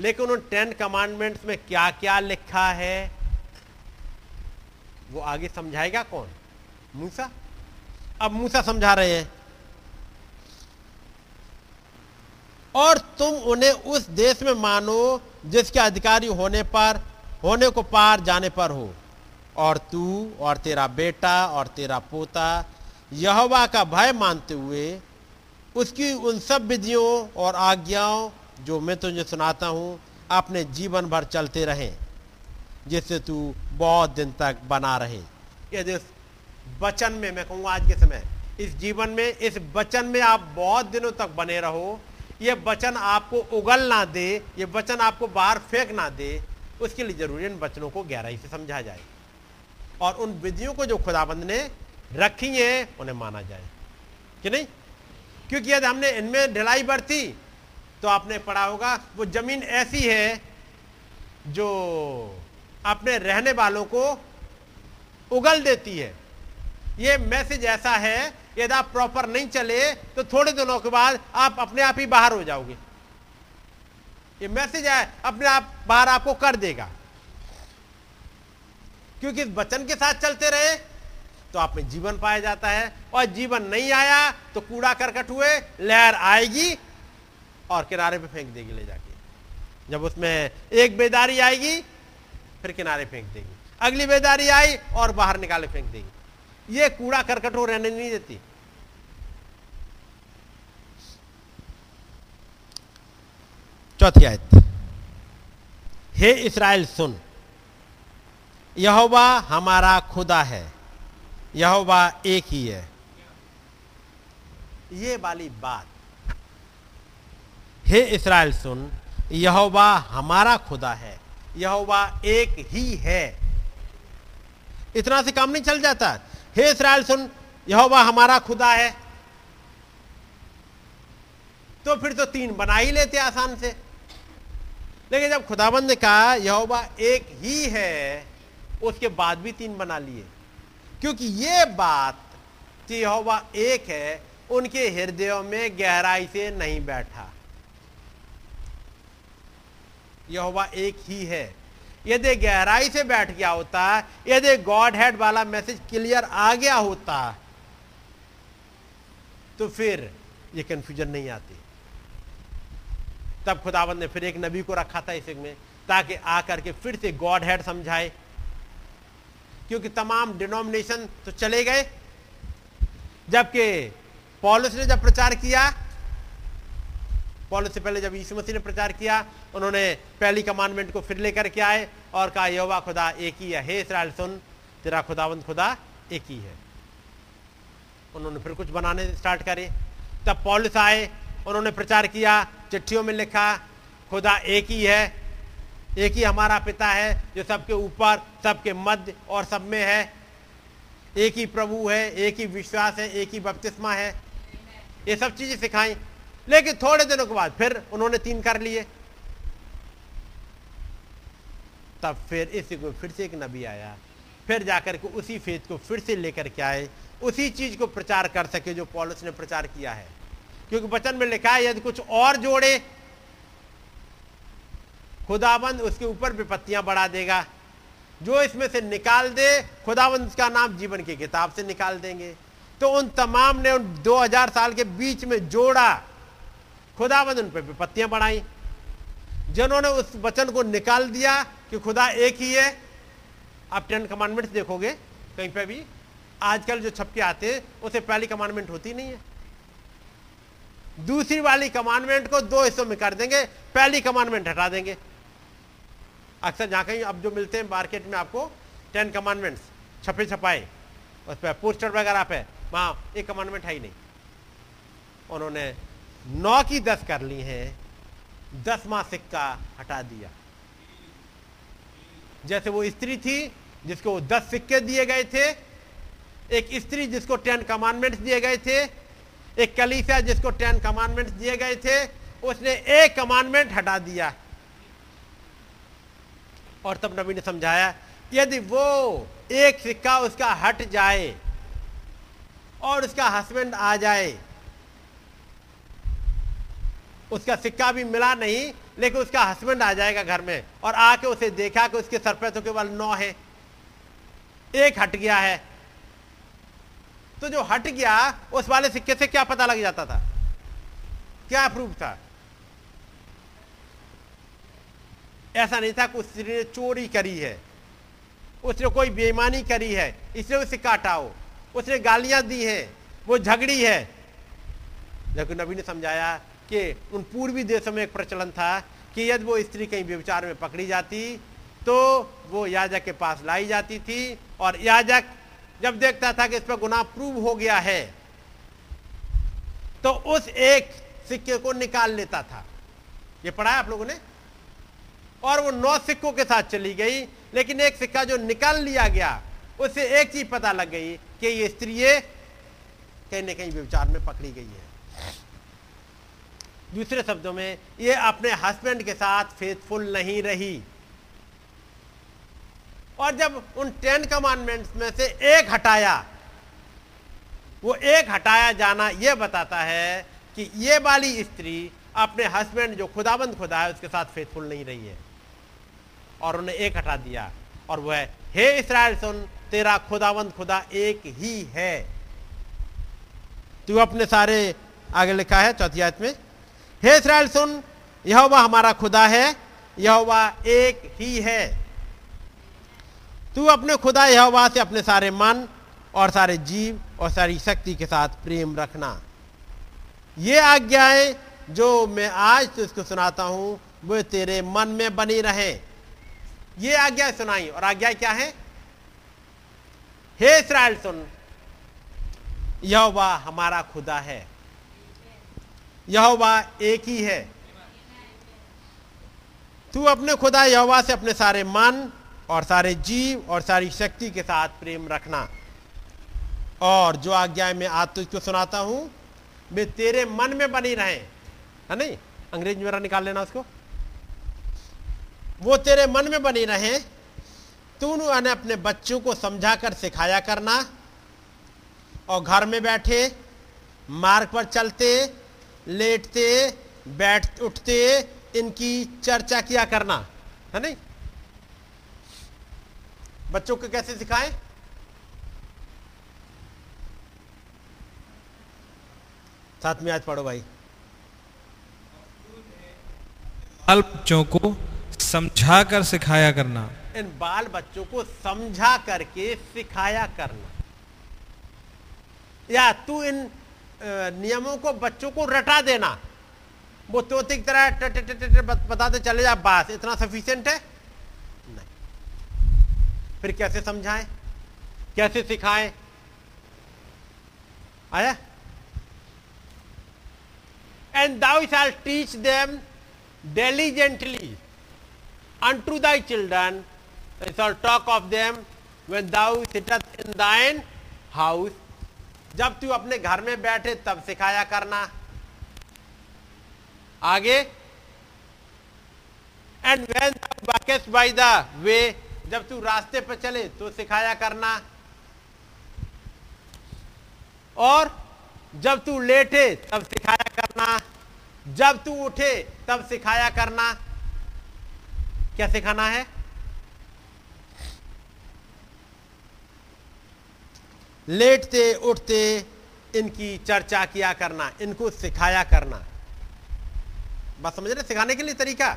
लेकिन उन टेन कमांडमेंट्स में क्या क्या लिखा है? वो आगे समझाएगा कौन? मूसा? अब मूसा समझा रहे हैं। और तुम उन्हें उस देश में मानो जिसके अधिकारी होने पर, होने को पार जाने पर हो। और तू, और तेरा बेटा, और तेरा पोता, यहोवा का भय मानते हुए, उसकी उन सब विधियों और आज्ञाओं जो मैं तुझे सुनाता हूँ, अपने जीवन भर चलते रहें, जिससे तू बहुत दिन तक बना रहे। यदि उस वचन में मैं कहूँगा आज के समय, इस जीवन में, इस वचन में आप बहुत दिनों तक बने रहो। ये वचन आपको उगल ना दे, ये वचन आपको बाहर फेंक ना दे। उसके लिए ज़रूरी इन वचनों को गहराई से समझा जाए। और उन विधियों को जो खुदाबंद ने रखी हैं, उन्हें माना जाए। कि नहीं? क्योंकि यदि हमने इनमें ढिलाई बरती तो आपने पढ़ा होगा, वो ज़मीन ऐसी है जो अपने रहने वालों को उगल देती है। ये मैसेज ऐसा है, यदि आप प्रॉपर नहीं चले तो थोड़े दिनों के बाद आप अपने आप ही बाहर हो जाओगे। ये मैसेज है, अपने आप बाहर आपको कर देगा। क्योंकि इस वचन के साथ चलते रहे तो आप में जीवन पाया जाता है, और जीवन नहीं आया तो कूड़ा करकट हुए, लहर आएगी और किनारे पे फेंक देगी ले जाके। जब उसमें एक बेदारी आएगी, फिर किनारे फेंक देगी। अगली बेदारी आई और बाहर निकाले फेंक देगी। ये कूड़ा करकट हो रहने नहीं देती। चौथी आयत। हे इसराइल, सुन। यहोवा हमारा खुदा है। यहोवा एक ही है। ये वाली बात हे इसराइल सुन, यहोवा हमारा खुदा है, यहोवा एक ही है। इतना से काम नहीं चल जाता। हे इसराइल सुन, यहोवा हमारा खुदा है। तो फिर तो तीन बना ही लेते आसान से। लेकिन जब खुदाबंद ने कहा, यहोवा एक ही है, उसके बाद भी तीन बना लिए। क्योंकि ये बात कि यहोवा एक है, उनके हृदयों में गहराई से नहीं बैठा। यहोवा एक ही है। यदि गहराई से बैठ गया होता, यदि गॉड हेड वाला मैसेज क्लियर आ गया होता तो फिर ये कंफ्यूजन नहीं आती। तब खुदावंद ने फिर एक नबी को रखा था इस में, ताकि आकर के फिर से गॉड हेड समझाए। क्योंकि तमाम डिनोमिनेशन तो चले गए। जबकि पॉलिस ने जब प्रचार किया पॉलिस से पहले जब यीशु मसीह ने प्रचार किया, उन्होंने पहली कमांडमेंट को फिर लेकर के आए और कहा, यहोवा, खुदा एक ही है। हे इसराइल सुन, तेरा खुदावंद खुदा एक ही है। उन्होंने फिर कुछ बनाने स्टार्ट करे। तब पॉलिस आए, उन्होंने प्रचार किया, चिट्ठियों में लिखा, खुदा एक ही है, एक ही हमारा पिता है, जो सबके ऊपर, सबके मध्य और सब में है। एक ही प्रभु है, एक ही विश्वास है, एक ही बपतिस्मा है। ये सब चीज़ें सिखाई। लेकिन थोड़े दिनों के बाद फिर उन्होंने तीन कर लिए। तब फिर इस फिर से एक नबी आया। फिर जाकर के उसी फेथ को फिर से लेकर के आए। उसी चीज़ को प्रचार कर सके जो पॉलिस ने प्रचार किया है। क्योंकि वचन में लिखा है, यदि कुछ और जोड़े, खुदाबंद उसके ऊपर विपत्तियाँ बढ़ा देगा। जो इसमें से निकाल दे, खुदाबंद उसका नाम जीवन की किताब से निकाल देंगे। तो उन तमाम ने उन 2000 साल के बीच में जोड़ा। खुदाबंद उन पर विपत्तियाँ बढ़ाई। जिन्होंने उस वचन को निकाल दिया कि खुदा एक ही है, आप टेन कमांडमेंट्स देखोगे, कहीं पे भी, आजकल जो छपके आते हैं, उसे पहली कमांडमेंट होती नहीं है। दूसरी वाली कमांडमेंट को दो हिस्सों में कर देंगे, पहली कमांडमेंट हटा देंगे। अक्सर जहाँ कहीं अब जो मिलते हैं मार्केट में आपको टेन कमांडमेंट्स छपे छपाए, उस पर पोस्टर वगैरह पे, वहाँ एक कमांडमेंट है ही नहीं। उन्होंने नौ की दस कर ली है दसवां सिक्का हटा दिया। जैसे वो स्त्री थी, जिसको वो दस सिक्के दिए गए थे, एक स्त्री जिसको टेन कमांडमेंट्स दिए गए थे, एक कलीसिया जिसको टेन कमांडमेंट्स दिए गए थे, उसने एक कमांडमेंट हटा दिया। और तब नबी ने समझाया यदि वो एक सिक्का उसका हट जाए और उसका हस्बैंड आ जाए उसका सिक्का भी मिला नहीं, लेकिन उसका हस्बैंड आ जाएगा घर में और आके उसे देखा कि उसके सर पे तो केवल नौ है। एक हट गया है। तो जो हट गया, उस वाले सिक्के से क्या पता लग जाता था? क्या प्रूफ था? ऐसा नहीं था कि उसने चोरी करी है। उसने कोई बेईमानी करी है। इसलिए उसे काटाओ उसने गालियाँ दी हैं। वो झगड़ी है। लेकिन नबी ने समझाया कि उन पूर्वी देशों में एक प्रचलन था कि यदि वो स्त्री कहीं व्यविचार में पकड़ी जाती तो वो याजक के पास लाई जाती थी और याजक जब देखता था कि इस पर गुनाह प्रूव हो गया है तो उस एक सिक्के को निकाल लेता था। ये पढ़ा है आप लोगों ने? और वो नौ सिक्कों के साथ चली गई, लेकिन एक सिक्का जो निकाल लिया गया, उससे एक चीज़ पता लग गई कि ये स्त्री कहीं ना कहीं व्यवचार में पकड़ी गई है। दूसरे शब्दों में, ये अपने हस्बैंड के साथ फेथफुल नहीं रही। और जब उन टेन कमांडमेंट्स में से एक हटाया, वो एक हटाया जाना यह बताता है कि ये वाली स्त्री अपने हस्बैंड जो खुदाबंद खुदा है, उसके साथ फेथफुल नहीं रही है। और उन्हें एक हटा दिया, और वह, हे इसराइल सुन, तेरा खुदाबंद खुदा एक ही है। तू अपने सारे, आगे लिखा है, चौथी आयत में हे इसराइल सुन। यह वह हमारा खुदा है। यह वह एक ही है। तू अपने खुदा यह से अपने सारे मन और सारे जीव और सारी शक्ति के साथ प्रेम रखना। ये आज्ञाएँ जो मैं आज तुझको सुनाता हूँ, वो तेरे मन में बनी रहे। ये आज्ञा सुनाई, और आज्ञा क्या है? हे इसराइल सुन। यह हमारा खुदा है। यह एक ही है। तू अपने खुदा यहोवा से अपने सारे मन और सारे जीव और सारी शक्ति के साथ प्रेम रखना। और जो आज्ञा मैं आज तुझको सुनाता हूँ, वे तेरे मन में बनी रहे। है नहीं? अंग्रेज़ मेरा निकाल लेना उसको। वो तेरे मन में बनी रहे। तू उन्हें अपने बच्चों को समझा कर सिखाया करना। और घर में बैठे, मार्ग पर चलते लेटते बैठ उठते इनकी चर्चा किया करना है नहीं? बच्चों को कैसे सिखाएँ? साथ में आज पढ़ो भाई। बाल बच्चों को समझा कर सिखाया करना। इन बाल बच्चों को समझा करके सिखाया करना। या तू इन नियमों को बच्चों को रटा देना। वो तोते की तरह बताते चले जा, बस, इतना सफिशियंट है? नहीं। फिर कैसे समझाएँ? कैसे सिखाएँ? आया? And thou shall teach them diligently unto thy children shall talk of them when thou sit in thine house जब तू अपने घर में बैठे तब सिखाया करना। आगे। And when walkest by the way, जब तू रास्ते पर चले तो सिखाया करना। और जब तू लेटे तब सिखाया करना। जब तू उठे तब सिखाया करना। क्या सिखाना है? लेटते, उठते, इनकी चर्चा किया करना, इनको सिखाया करना। बस समझ रहे सिखाने के लिए तरीका?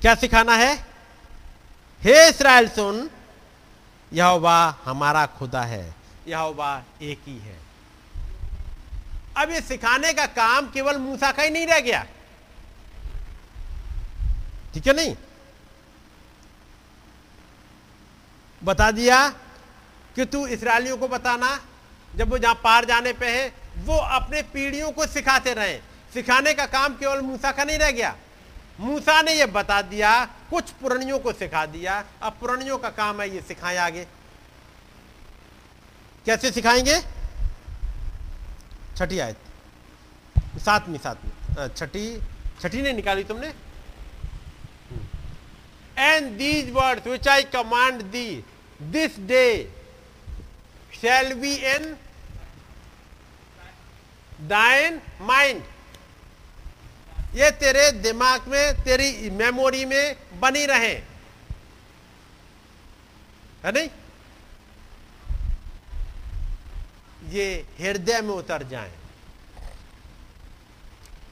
क्या सिखाना है? हे इसराइल सुन, यहोवा हमारा खुदा है, यहोवा एक ही है। अब ये सिखाने का काम केवल मूसा का ही नहीं रह गया। ठीक है नहीं? बता दिया कि तू इसराइलियों को बताना, जब वो जहाँ पार जाने पे है, वो अपने पीढ़ियों को सिखाते रहे। सिखाने का काम केवल मूसा का नहीं रह गया। मूसा ने ये बता दिया, कुछ पुरानियों को सिखा दिया। अब पुरानियों का काम है ये सिखाएँ आगे। कैसे सिखाएँगे? छठी आयत। सातवीं सातवीं। छठी छठी नहीं निकाली तुमने? And these words which I command thee, this day shall be in thine mind. ये तेरे दिमाग में, तेरी मेमोरी में बनी रहे। है नहीं? ये हृदय में उतर जाए।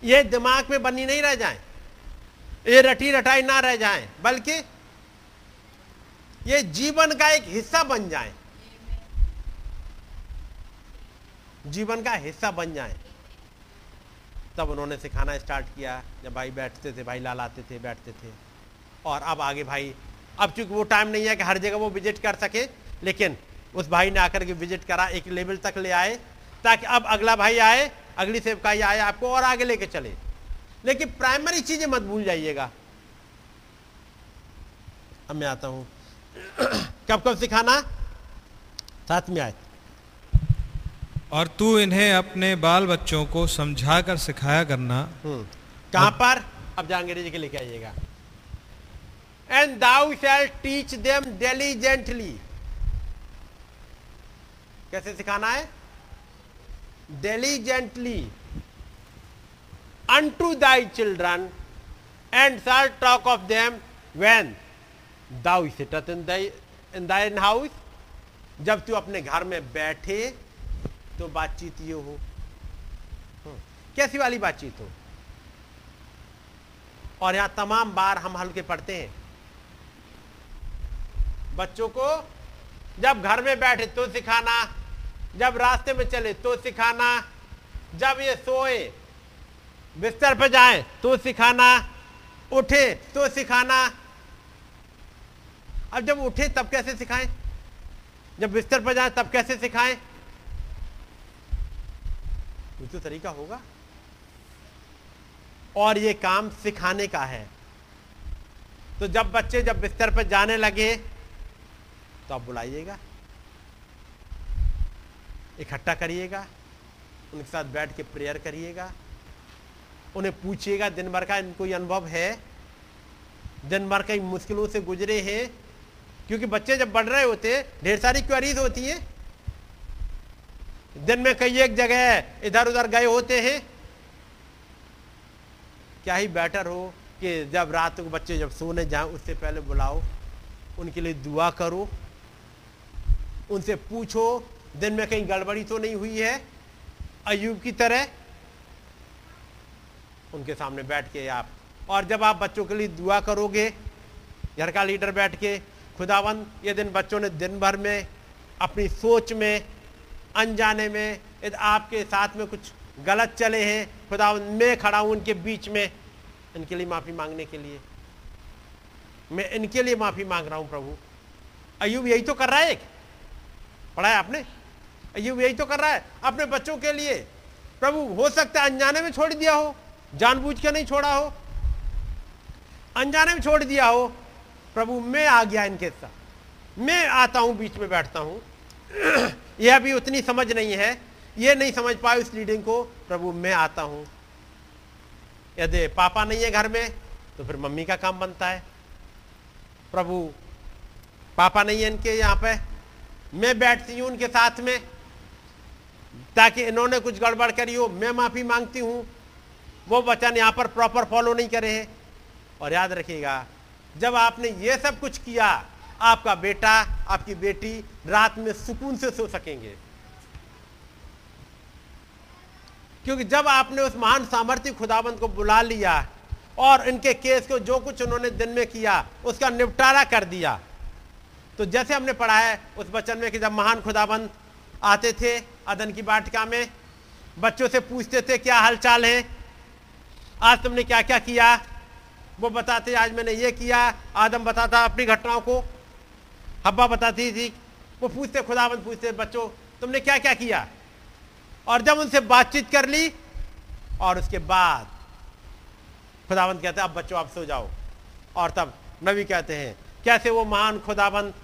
ये दिमाग में बनी नहीं रह जाए। ये रटी रटाई ना रह जाए, बल्कि ये जीवन का एक हिस्सा बन जाए। जीवन का हिस्सा बन जाए। तब उन्होंने सिखाना स्टार्ट किया, जब भाई बैठते थे, भाई लालाते थे, बैठते थे। और अब आगे भाई, अब चूँकि वो टाइम नहीं है कि हर जगह वो विज़िट कर सके, लेकिन उस भाई ने आकर के विज़िट करा, एक लेवल तक ले आए, ताकि अब अगला भाई आए, अगली सेवकाई आए, आपको और आगे लेके चले। लेकिन प्राइमरी चीज़ें मत भूल जाइएगा। अब मैं आता हूँ। कब कब सिखाना? साथ में आए और तू इन्हें अपने बाल बच्चों को समझा कर सिखाया करना। हम्म, कहाँ पर? अब जा अंग्रेज़ी के लेके आइएगा। And thou shalt teach them diligently कैसे सिखाना है? Diligently unto thy children and shall talk of them when thou sittest in thy in thine house जब तू अपने घर में बैठे तो बातचीत ये हो। हम्म, कैसी वाली बातचीत हो? और यहाँ तमाम बार हम हल्के पढ़ते हैं। बच्चों को जब घर में बैठे तो सिखाना जब रास्ते में चले तो सिखाना जब ये सोए बिस्तर पर जाए तो सिखाना उठे तो सिखाना। अब जब उठे तब कैसे सिखाएँ? जब बिस्तर पर जाए तब कैसे सिखाएँ? कुछ तो तरीका होगा। और ये काम सिखाने का है। तो जब बच्चे जब बिस्तर पर जाने लगे तो आप बुलाइएगा। इकट्ठा करिएगा। उनके साथ बैठ के प्रेयर करिएगा। उन्हें पूछिएगा, दिन भर का इनको ये अनुभव है? दिन भर कई मुश्किलों से गुजरे हैं? क्योंकि बच्चे जब बढ़ रहे होते, ढेर सारी क्वेरीज होती हैं। दिन में कई एक जगह इधर उधर गए होते हैं। क्या ही बेटर हो कि जब रात को बच्चे जब सोने जाएँ, उससे पहले बुलाओ, उनके लिए दुआ करो, उनसे पूछो, दिन में कहीं गड़बड़ी तो नहीं हुई है? अयूब की तरह। उनके सामने बैठ के आप, और जब आप बच्चों के लिए दुआ करोगे, घर का लीडर बैठ के खुदावन ये दिन बच्चों ने दिन भर में अपनी सोच में अनजाने में, यदि आपके साथ में कुछ गलत चले हैं, खुदा मैं खड़ा हूँ उनके बीच में, इनके लिए माफ़ी मांगने के लिए। मैं इनके लिए माफ़ी मांग रहा हूँ प्रभु। अयुब यही तो कर रहा है पढ़ा है आपने? अयुब यही तो कर रहा है अपने बच्चों के लिए। प्रभु, हो सकता है अनजाने में छोड़ दिया हो, जानबूझ के नहीं छोड़ा हो। अनजाने में छोड़ दिया हो, प्रभु, मैं आ गया इनके साथ। मैं आता हूँ, बीच में बैठता हूँ। यह भी उतनी समझ नहीं है। ये नहीं समझ पाए उस लीडिंग को, प्रभु, मैं आता हूँ। यदि पापा नहीं है घर में तो फिर मम्मी का काम बनता है। प्रभु, पापा नहीं है इनके यहाँ पे। मैं बैठती हूँ उनके साथ में, ताकि इन्होंने कुछ गड़बड़ करी हो, मैं माफ़ी मांगती हूँ। वो वचन यहाँ पर प्रॉपर फॉलो नहीं करे हैं। और याद रखिएगा, जब आपने ये सब कुछ किया आपका बेटा, आपकी बेटी रात में सुकून से सो सकेंगे। क्योंकि जब आपने उस महान सामर्थ्य खुदाबंद को बुला लिया और इनके केस को जो कुछ उन्होंने दिन में किया, उसका निपटारा कर दिया तो जैसे हमने पढ़ा है, उस वचन में कि जब महान खुदाबंद आते थे अदन की बाटिका में, बच्चों से पूछते थे, क्या हालचाल है? आज तुमने क्या क्या किया? वो बताते, आज मैंने ये किया। आदम बताता, अपनी घटनाओं को हब्बा बताती थी, वो पूछते खुदाबंद पूछते, बच्चों, तुमने क्या क्या? किया और जब उनसे बातचीत कर ली, और उसके बाद खुदाबंद कहते, अब बच्चों, आप सो जाओ। और तब नबी कहते हैं, कैसे वो महान खुदाबंद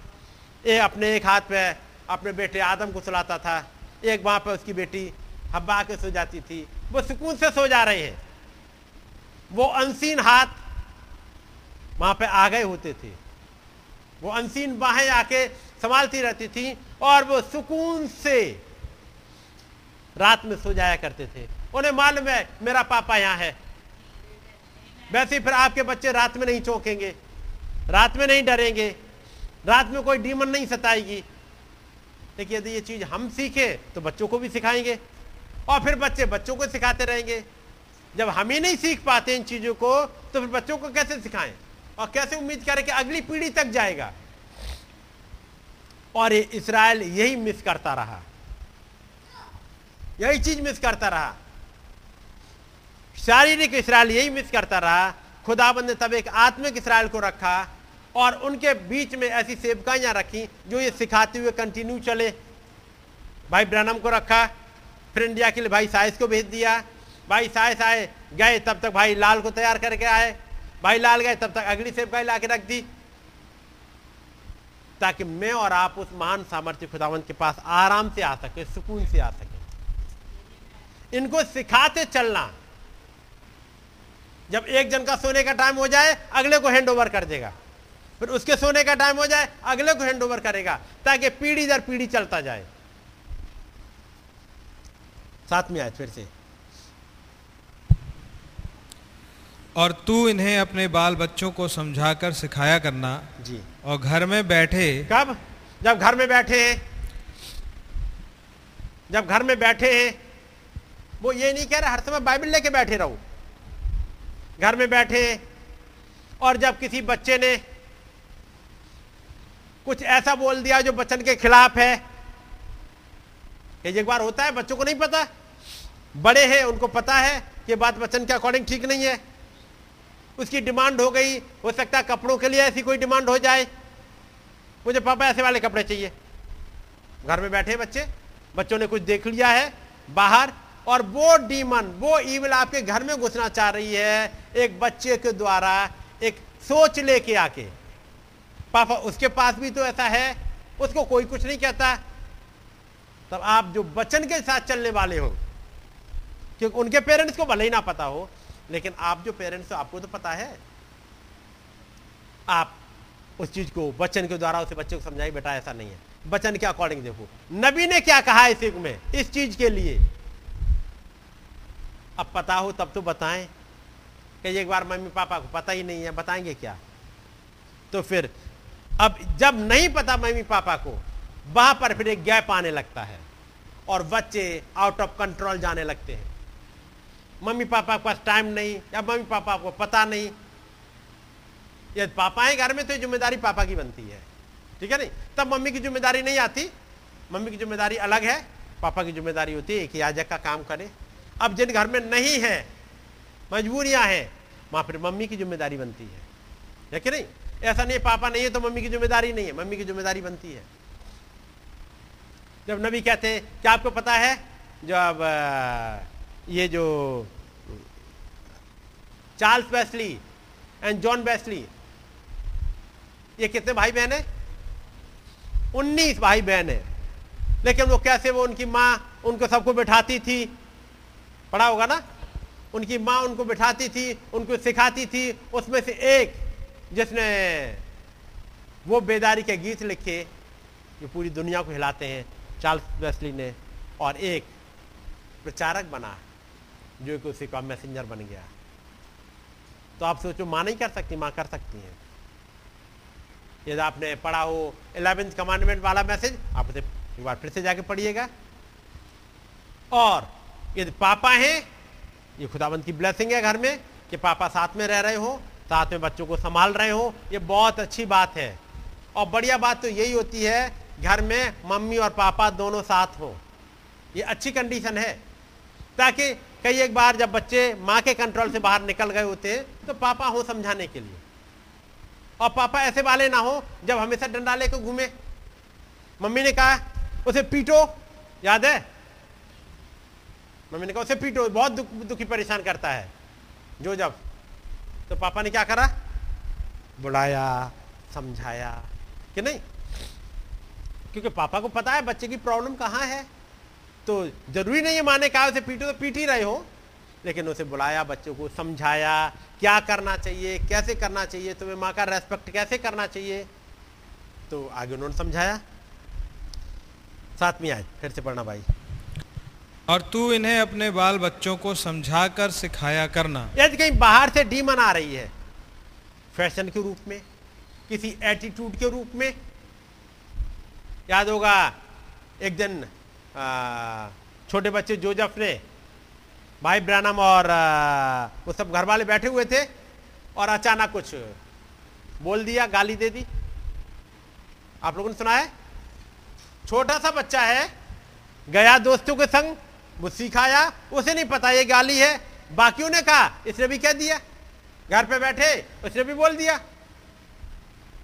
ए अपने एक हाथ पे, अपने बेटे आदम को सुलाता था, एक वहाँ पर उसकी बेटी हब्बा के सो जाती थी, वो सुकून से सो जा रहे हैं। वो अनसीन हाथ वहाँ पे आ गए होते थे। वो अनसीन बाहें आके संभालती रहती थी और वो सुकून से रात में सो जाया करते थे। उन्हें मालूम है, मेरा पापा यहाँ है। वैसे फिर आपके बच्चे रात में नहीं चौंकेंगे, रात में नहीं डरेंगे, रात में कोई डीमन नहीं सताएगी। लेकिन यदि ये चीज़ हम सीखे तो बच्चों को भी सिखाएँगे और फिर बच्चे बच्चों को सिखाते रहेंगे। जब हम ही नहीं सीख पाते इन चीज़ों को तो फिर बच्चों को कैसे सिखाएँ? और कैसे उम्मीद करें कि अगली पीढ़ी तक जाएगा? और इसराइल यही मिस करता रहा। यही चीज़ मिस करता रहा। शारीरिक इसराइल यही मिस करता रहा। खुदाबंद ने तब एक आत्मिक इसराइल को रखा और उनके बीच में ऐसी सेवकाइयाँ रखी जो ये सिखाते हुए कंटिन्यू चले। भाई ब्रनम को रखा, फिर इंडिया के लिए भाई साइस को भेज दिया। भाई साइस आए, गए, तब तक भाई लाल को तैयार करके आए। भाई लाल गए, तब तक अगली सेवकाई ला के रख दी। ताकि मैं और आप उस महान सामर्थ्य खुदावंत के पास आराम से आ सके, सुकून से आ सके। इनको सिखाते चलना। जब एक जन का सोने का टाइम हो जाए, अगले को हैंड ओवर कर देगा। फिर उसके सोने का टाइम हो जाए, अगले को हैंड ओवर करेगा, ताकि पीढ़ी दर पीढ़ी चलता जाए। साथ में आए फिर से। और तू इन्हें अपने बाल बच्चों को समझाकर सिखाया करना। जी। और घर में बैठे। कब? जब घर में बैठे। हैं जब घर में बैठे। हैं वो ये नहीं कह रहा हर समय बाइबल लेके बैठे रहो। घर में बैठे। और जब किसी बच्चे ने कुछ ऐसा बोल दिया जो बच्चन के खिलाफ है एक बार होता है बच्चों को नहीं पता। बड़े हैं उनको पता है कि बात बच्चन के अकॉर्डिंग ठीक नहीं है। उसकी डिमांड हो गई, हो सकता है कपड़ों के लिए ऐसी कोई डिमांड हो जाए। मुझे पापा ऐसे वाले कपड़े चाहिए। घर में बैठे बच्चे, बच्चों ने कुछ देख लिया है बाहर, और वो डीमन वो ईविल आपके घर में घुसना चाह रही है, एक बच्चे के द्वारा एक सोच लेके आके। पापा, उसके पास भी तो ऐसा है, उसको कोई कुछ नहीं कहता। तब आप जो बचन के साथ चलने वाले हो, क्योंकि उनके पेरेंट्स को भले ही ना पता हो लेकिन आप जो पेरेंट्स हो, आपको तो पता है। आप उस चीज़ को बच्चन के द्वारा उसे बच्चे को समझाइए, बेटा ऐसा नहीं है। बच्चन के अकॉर्डिंग देखो। नबी ने क्या कहा इस युग में, इस चीज़ के लिए? अब पता हो तब तो बताएँ। कई एक बार मम्मी पापा को पता ही नहीं है, बताएँगे क्या? तो फिर, अब जब नहीं पता मम्मी पापा को, वहाँ पर फिर एक गैप आने लगता है और बच्चे आउट ऑफ़ कंट्रोल जाने लगते हैं। मम्मी पापा के पास टाइम नहीं, या मम्मी पापा को पता नहीं। यदि पापा है घर में तो ज़िम्मेदारी पापा की बनती है। ठीक है नहीं? तब मम्मी की ज़िम्मेदारी नहीं आती। मम्मी की ज़िम्मेदारी अलग है, पापा की ज़िम्मेदारी होती है कि याजक का काम करे। अब जिन घर में नहीं है, मजबूरियाँ हैं, वहाँ फिर मम्मी की ज़िम्मेदारी बनती है। है कि नहीं? ऐसा नहीं पापा नहीं है तो मम्मी की ज़िम्मेदारी नहीं है। मम्मी की ज़िम्मेदारी बनती है। जब नबी कहते हैं, क्या आपको पता है? जब ये जो Charles Wesley and John Wesley ये कितने भाई बहन है? उन्नीस भाई बहन है। लेकिन वो कैसे वो उनकी माँ उनको सबको बिठाती थी? पढ़ा होगा ना? उनकी माँ उनको बिठाती थी, उनको सिखाती थी, उसमें से एक जिसने वो बेदारी के गीत लिखे जो पूरी दुनिया को हिलाते हैं, चार्ल्स वेस्ली ने, और एक प्रचारक बना। जो कि उसी का मैसेंजर बन गया। तो आप सोचो, माँ नहीं कर सकती, माँ कर सकती हैं। यदि आपने पढ़ा हो इलेवेंथ कमांडमेंट वाला मैसेज आप उसे एक बार फिर से जाके पढ़िएगा। और यदि पापा हैं, ये खुदाबंद की ब्लेसिंग है घर में, कि पापा साथ में रह रहे हो, साथ में बच्चों को संभाल रहे हो, ये बहुत अच्छी बात है। और बढ़िया बात तो यही होती है, घर में मम्मी और पापा दोनों साथ हो। ये अच्छी कंडीशन है। ताकि कई एक बार जब बच्चे माँ के कंट्रोल से बाहर निकल गए होते हैं तो पापा हो समझाने के लिए। और पापा ऐसे वाले ना हो, जब हमेशा डंडा लेकर घूमे। मम्मी ने कहा, उसे पीटो। याद है? मम्मी ने कहा, उसे पीटो, बहुत दुख, दुखी परेशान करता है। जो जब तो पापा ने क्या करा? बुलाया, समझाया, कि नहीं? क्योंकि पापा को पता है बच्चे की प्रॉब्लम कहाँ है। तो ज़रूरी नहीं है माने कहा उसे पीटो तो पीट ही रहे हो। लेकिन उसे बुलाया बच्चों को समझाया क्या करना चाहिए कैसे करना चाहिए तुम्हें माँ का रेस्पेक्ट कैसे करना चाहिए? तो आगे उन्होंने समझाया। साथ में आए फिर से पढ़ना भाई। और तू इन्हें अपने बाल बच्चों को समझा कर सिखाया करना। यदि कहीं बाहर से डीमन आ रही है। फ़ैशन के रूप में किसी एटीट्यूड के रूप में। याद होगा एक दिन छोटे बच्चे जोजफ ने, भाई ब्रानम और वो सब घर वाले बैठे हुए थे और अचानक कुछ बोल दिया, गाली दे दी। आप लोगों ने सुना है? छोटा सा बच्चा है, गया दोस्तों के संग, वो सिखाया, उसे नहीं पता ये गाली है। बाकियों ने कहा, इसने भी कह दिया। घर पे बैठे, उसने भी बोल दिया।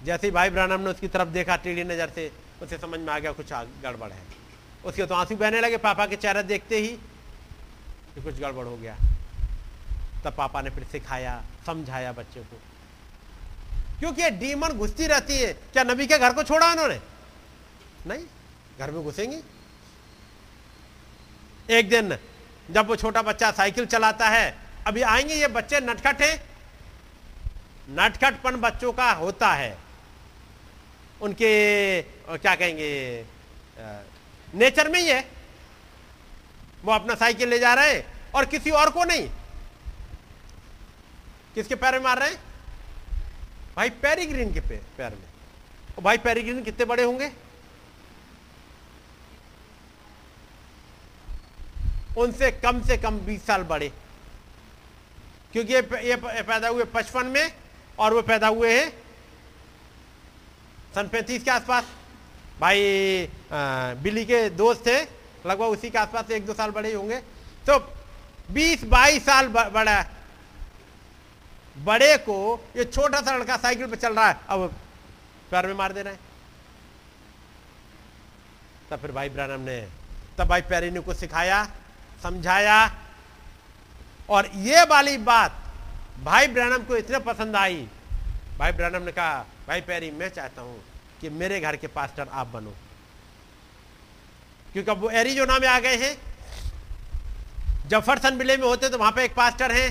जैसे ही भाई ब्रानम ने उसकी तरफ़ देखा, टेढ़ी नज़र से, उसे समझ में आ गया कुछ गड़बड़ है। उसके तो आँसू बहने लगे, पापा के चेहरा देखते ही कि कुछ गड़बड़ हो गया। तब पापा ने फिर सिखाया, समझाया बच्चे को। क्योंकि ये डीमन घुसती रहती है, क्या नबी के घर को छोड़ा उन्होंने? नहीं, घर में घुसेंगी। एक दिन जब वो छोटा बच्चा साइकिल चलाता है, अभी आएँगे ये बच्चे नटखट। हैं नटखटपन बच्चों का होता है। उनके, क्या कहेंगे नेचर में ही है। वो अपना साइकिल ले जा रहे हैं और किसी और को नहीं। किसके पैर में मार रहे हैं? भाई पेरीग्रीन के पैर में। और भाई पेरीग्रीन कितने बड़े होंगे? उनसे कम से कम 20 साल बड़े। क्योंकि ये, ये पैदा हुए पचपन में और वो पैदा हुए हैं सन पैंतीस के आसपास। भाई आ, बिल्ली के दोस्त थे लगभग उसी के आसपास एक दो साल बड़े ही होंगे। तो 20-22 साल बड़ा बड़े को ये छोटा सा लड़का साइकिल पे चल रहा है। अब पैर में मार दे रहे हैं। तब फिर भाई ब्रानम ने तब भाई पैरिनी को सिखाया समझाया। और ये वाली बात भाई ब्रैनम को इतने पसंद आई। भाई ब्रैनम ने कहा भाई पैरी मैं चाहता हूँ कि मेरे घर के पास्टर आप बनो। क्योंकि अब वो एरिजोना में आ गए हैं। जफरसन बिले में होते तो वहाँ पे एक पास्टर हैं,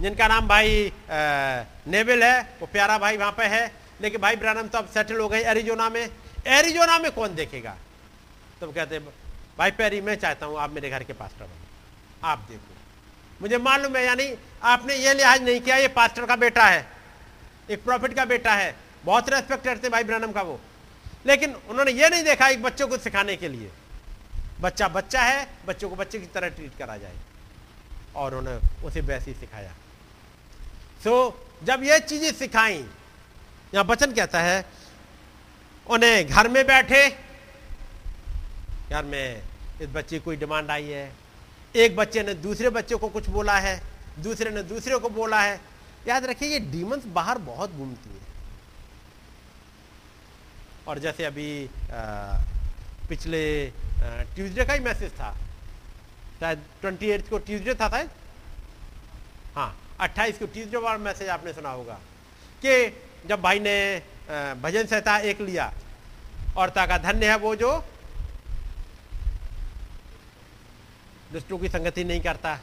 जिनका नाम भाई नेविल है। वो प्यारा भाई वहाँ पे है। लेकिन भाई ब्रैनम तो अब सेटल हो गए एरिजोना में। एरिजोना में कौन देखेगा? तो कहते भाई पैरी, मैं चाहता हूँ आप मेरे घर के पास्टर बनो। आप देखो। मुझे मालूम है, यानी आपने ये लिहाज नहीं किया, ये पास्टर का बेटा है। एक प्रॉफिट का बेटा है। बहुत रेस्पेक्ट करते भाई ब्रनम का वो। लेकिन उन्होंने ये नहीं देखा एक बच्चों को सिखाने के लिए। बच्चा बच्चा है बच्चों को बच्चे की तरह ट्रीट करा जाए। और उन्होंने उसे वैसे ही सिखाया। सो so, जब ये चीज़ें सिखाई यहाँ बचन कहता है उन्हें घर में बैठे यार में इस बच्चे कोई डिमांड आई है। एक बच्चे ने दूसरे बच्चे को कुछ बोला है दूसरे ने दूसरे को बोला है। याद रखिए ये डीमंस बाहर बहुत घूमती है। और जैसे अभी आ, पिछले ट्यूसडे का ही मैसेज था। शायद ट्वेंटी एट को ट्यूसडे था शायद? हाँ अट्ठाईस को ट्यूसडे वाला मैसेज आपने सुना होगा कि जब भाई ने भजन सहता एक लिया और ताका धन्य है वो जो दुष्टों की संगति नहीं करता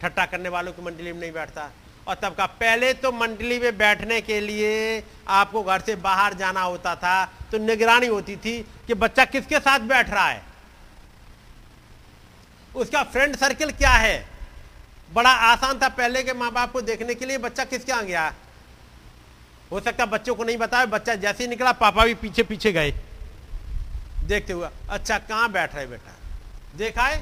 ठट्टा करने वालों की मंडली में नहीं बैठता। और तब का पहले तो मंडली में बैठने के लिए आपको घर से बाहर जाना होता था तो निगरानी होती थी कि बच्चा किसके साथ बैठ रहा है। उसका फ्रेंड सर्किल क्या है? बड़ा आसान था पहले के माँ बाप को देखने के लिए बच्चा किसके आ गया हो सकता बच्चों को नहीं बताया, बच्चा जैसे ही निकला, पापा भी पीछे पीछे गए। देखते हुआ अच्छा कहाँ बैठ रहे बेटा? देखा है?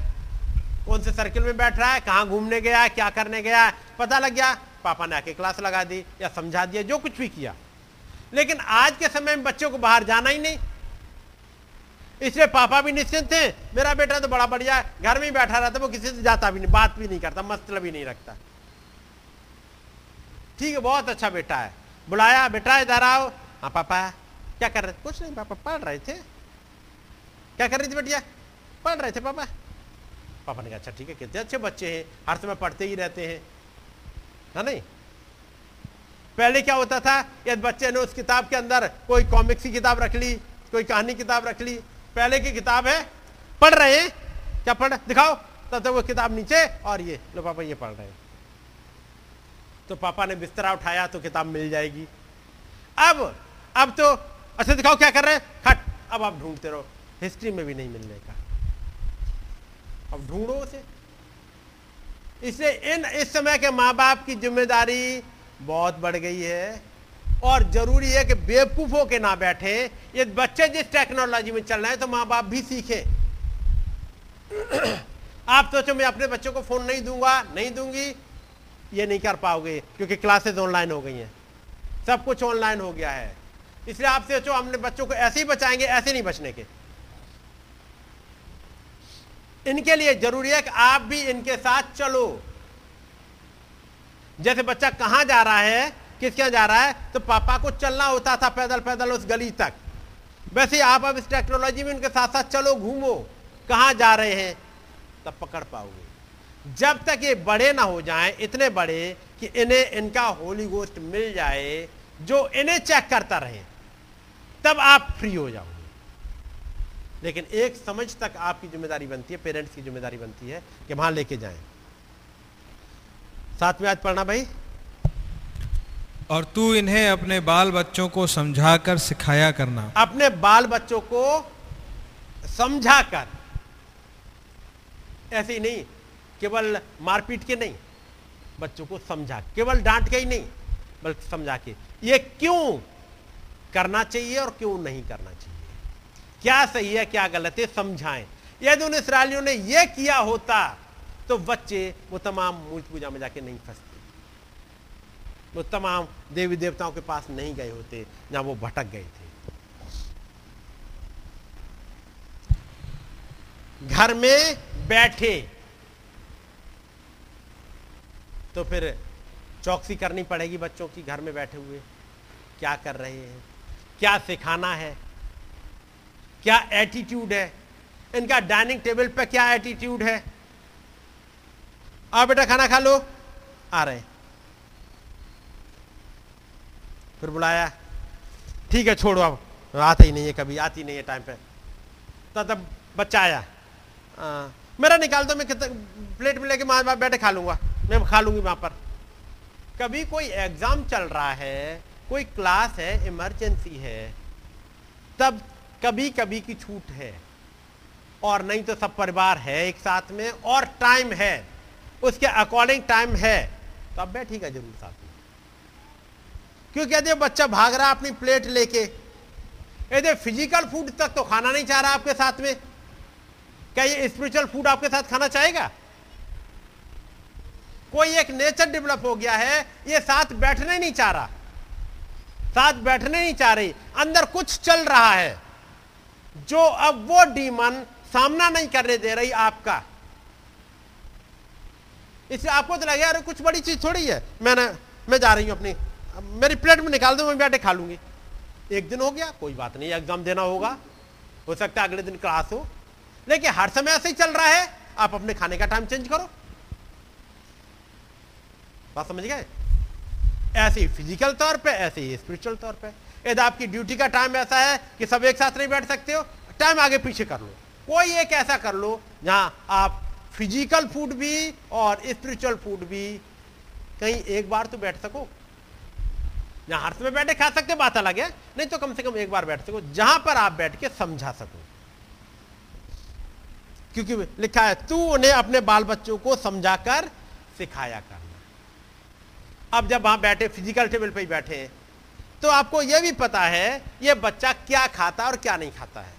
कौन से सर्किल में बैठ रहा है? कहाँ घूमने गया है? क्या करने गया है? पता लग गया पापा ने आके क्लास लगा दी या समझा दिया, जो कुछ भी किया। लेकिन आज के समय में बच्चों को बाहर जाना ही नहीं। इसलिए पापा भी निश्चिंत थे, मेरा बेटा तो बड़ा बढ़िया घर में ही बैठा रहता, वो किसी से जाता भी नहीं, बात भी नहीं करता मतलब ही नहीं रखता। ठीक है, बहुत अच्छा बेटा है। बुलाया, बेटा, इधर आओ। हाँ पापा, क्या कर रहे? थे कुछ नहीं, पापा, पढ़ रहे थे। क्या कर रही थी बेटिया? पढ़ रहे थे, पापा। पापा ने कहा अच्छा ठीक है, कितने अच्छे बच्चे हैं, हर समय पढ़ते ही रहते हैं। है नहीं? पहले क्या होता था? यदि बच्चे ने उस किताब के अंदर कोई कॉमिक्स की किताब रख ली, कोई कहानी किताब रख ली, पहले की किताब है, पढ़ रहे हैं, क्या पढ़ दिखाओ, तब तक वो किताब नीचे और ये, लो पापा ये पढ़ रहे हैं। तो पापा ने बिस्तरा उठाया तो किताब मिल जाएगी। अब अब तो अच्छा दिखाओ क्या कर रहे हैं? खट, अब आप ढूंढते रहो। हिस्ट्री में भी नहीं मिलने का। अब ढूंढो उसे। इसलिए इन, इस समय के माँ बाप की ज़िम्मेदारी बहुत बढ़ गई है। और ज़रूरी है कि बेवकूफों के ना बैठे। ये बच्चे जिस टेक्नोलॉजी में चल रहे हैं तो माँ बाप भी सीखे। आप सोचो, मैं अपने बच्चों को फ़ोन नहीं दूँगा, नहीं दूँगी। ये नहीं कर पाओगे, क्योंकि क्लासेस ऑनलाइन हो गई हैं। सब कुछ ऑनलाइन हो गया है। इसलिए आप सोचो, हमने बच्चों को ऐसे ही बचाएँगे, ऐसे नहीं बचने के। इनके लिए ज़रूरी है कि आप भी इनके साथ चलो। जैसे बच्चा कहाँ जा रहा है किसके यहाँ जा रहा है तो पापा को चलना होता था पैदल पैदल उस गली तक। वैसे आप अब इस टेक्नोलॉजी में इनके साथ साथ चलो, घूमो। कहाँ जा रहे हैं, तब पकड़ पाओगे। जब तक ये बड़े ना हो जाएँ, इतने बड़े कि इन्हें इनका होली गोस्ट मिल जाए, जो इन्हें चेक करता रहे, तब आप फ्री हो जाओगे। लेकिन एक समझ तक आपकी ज़िम्मेदारी बनती है पेरेंट्स की ज़िम्मेदारी बनती है कि वहाँ लेके जाएँ। साथ में आज पढ़ना भाई। और तू इन्हें अपने बाल बच्चों को समझाकर सिखाया करना। अपने बाल बच्चों को समझा कर ऐसे ही नहीं केवल मारपीट के नहीं बच्चों को समझा केवल डांट के ही नहीं बल्कि समझा के। ये क्यों करना चाहिए और क्यों नहीं करना चाहिए? क्या सही है, क्या गलत है, समझाएँ। यदि उन इसराइलियों ने यह किया होता तो बच्चे वो तमाम मूर्त पूजा में जाके नहीं फंसते। वो तमाम देवी देवताओं के पास नहीं गए होते जहाँ वो भटक गए थे। घर में बैठे तो फिर चौकसी करनी पड़ेगी बच्चों की घर में बैठे हुए। क्या कर रहे हैं? क्या सिखाना है? क्या एटीट्यूड है? इनका डाइनिंग टेबल पे क्या एटीट्यूड है? आ बेटा खाना खा लो। आ रहे फिर बुलाया। ठीक है छोड़ो अब। आते ही नहीं है कभी आती नहीं है टाइम पे। तो तब बच्चा आया। आ, मेरा निकाल दो मैं प्लेट में लेके माँ बाप बैठे खा लूँगा। मैं खा लूँगी वहाँ पर। कभी कोई एग्ज़ाम चल रहा है कोई क्लास है इमरजेंसी है तब कभी कभी की छूट है। और नहीं तो सब परिवार है एक साथ में, और टाइम है। उसके अकॉर्डिंग टाइम है। तो आप बैठिएगा ज़रूर साथ में। क्योंकि यदि बच्चा भाग रहा अपनी प्लेट लेके? यदि फ़िज़िकल फ़ूड तक तो खाना नहीं चाह रहा आपके साथ में। क्या ये स्पिरिचुअल फ़ूड आपके साथ खाना चाहेगा? कोई एक नेचर डेवलप हो गया है, ये साथ बैठने नहीं चाह रहा। साथ बैठने नहीं चाह रही। अंदर कुछ चल रहा है। जो अब वो डीमन सामना नहीं करने दे रही आपका। इसलिए आपको तो लगे यार कुछ बड़ी चीज़ थोड़ी है। मैंने, मैं जा रही हूँ अपनी, मेरी प्लेट में निकाल दो, मैं बैठे खा लूँगी। एक दिन हो गया, कोई बात नहीं एग्ज़ाम देना होगा। हो सकता है अगले दिन क्लास हो। लेकिन हर समय ऐसे ही चल रहा है, आप अपने खाने का टाइम चेंज करो। बात समझ गए? ऐसे ही फ़िज़िकल तौर पे, ऐसे ही स्पिरिचुअल तौर पे। यदि आपकी ड्यूटी का टाइम ऐसा है कि सब एक साथ नहीं बैठ सकते हो टाइम आगे पीछे कर लो। कोई एक ऐसा कर लो जहाँ आप फ़िज़िकल फ़ूड भी और स्पिरिचुअल फ़ूड भी कहीं एक बार तो बैठ सको। जहाँ हर्ष में बैठे खा सकते बात अलग है। नहीं तो कम से कम एक बार बैठ सको, जहाँ पर आप बैठ के समझा सको। क्योंकि लिखा है, तू उन्हें अपने बाल बच्चों को समझाकर सिखाया करना। अब जब वहाँ बैठे फ़िज़िकल टेबल पर ही बैठे तो आपको यह भी पता है, यह बच्चा क्या खाता है और क्या नहीं खाता है।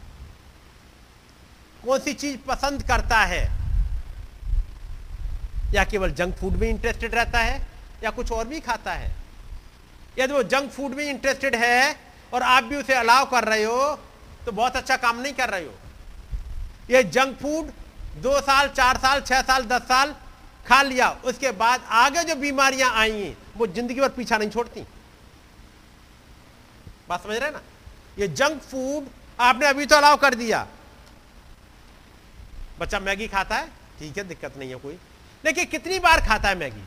कौन सी चीज़ पसंद करता है? या केवल जंक फ़ूड में इंटरेस्टेड रहता है, या कुछ और भी खाता है? यदि वो जंक फ़ूड में इंटरेस्टेड है और आप भी उसे अलाव कर रहे हो तो बहुत अच्छा काम नहीं कर रहे हो। ये जंक फ़ूड दो साल, चार साल, छह साल, दस साल खा लिया, उसके बाद आगे जो बीमारियाँ आई, वो ज़िंदगी भर पीछा नहीं छोड़ती। बात समझ रहे ना? ये जंक फ़ूड आपने अभी तो अलाउ कर दिया। बच्चा मैगी खाता है? ठीक है, दिक्कत नहीं है कोई। लेकिन कितनी बार खाता है मैगी?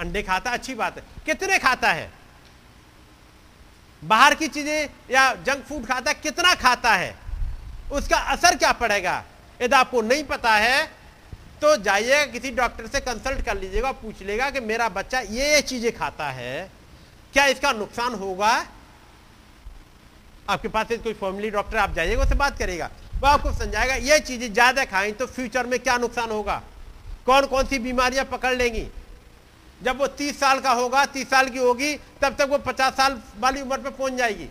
अंडे खाता है, अच्छी बात है। कितने खाता है? बाहर की चीज़ें या जंक फ़ूड खाता है, कितना खाता है? उसका असर क्या पड़ेगा? यदि आपको नहीं पता है तो जाइएगा किसी डॉक्टर से कंसल्ट कर लीजिएगा पूछ लेगा कि मेरा बच्चा ये ये चीज़ें खाता है। क्या इसका नुकसान होगा? आपके पास कोई फैमिली डॉक्टर आप जाइएगा उससे बात करेगा वो आपको समझाएगा, ये चीज़ें ज़्यादा खाएँ तो फ्यूचर में क्या नुकसान होगा? कौन कौन सी बीमारियाँ पकड़ लेंगी? जब वो तीस साल का होगा, तीस साल की होगी, तब तक वो पचास साल वाली उम्र पर पहुँच जाएगी।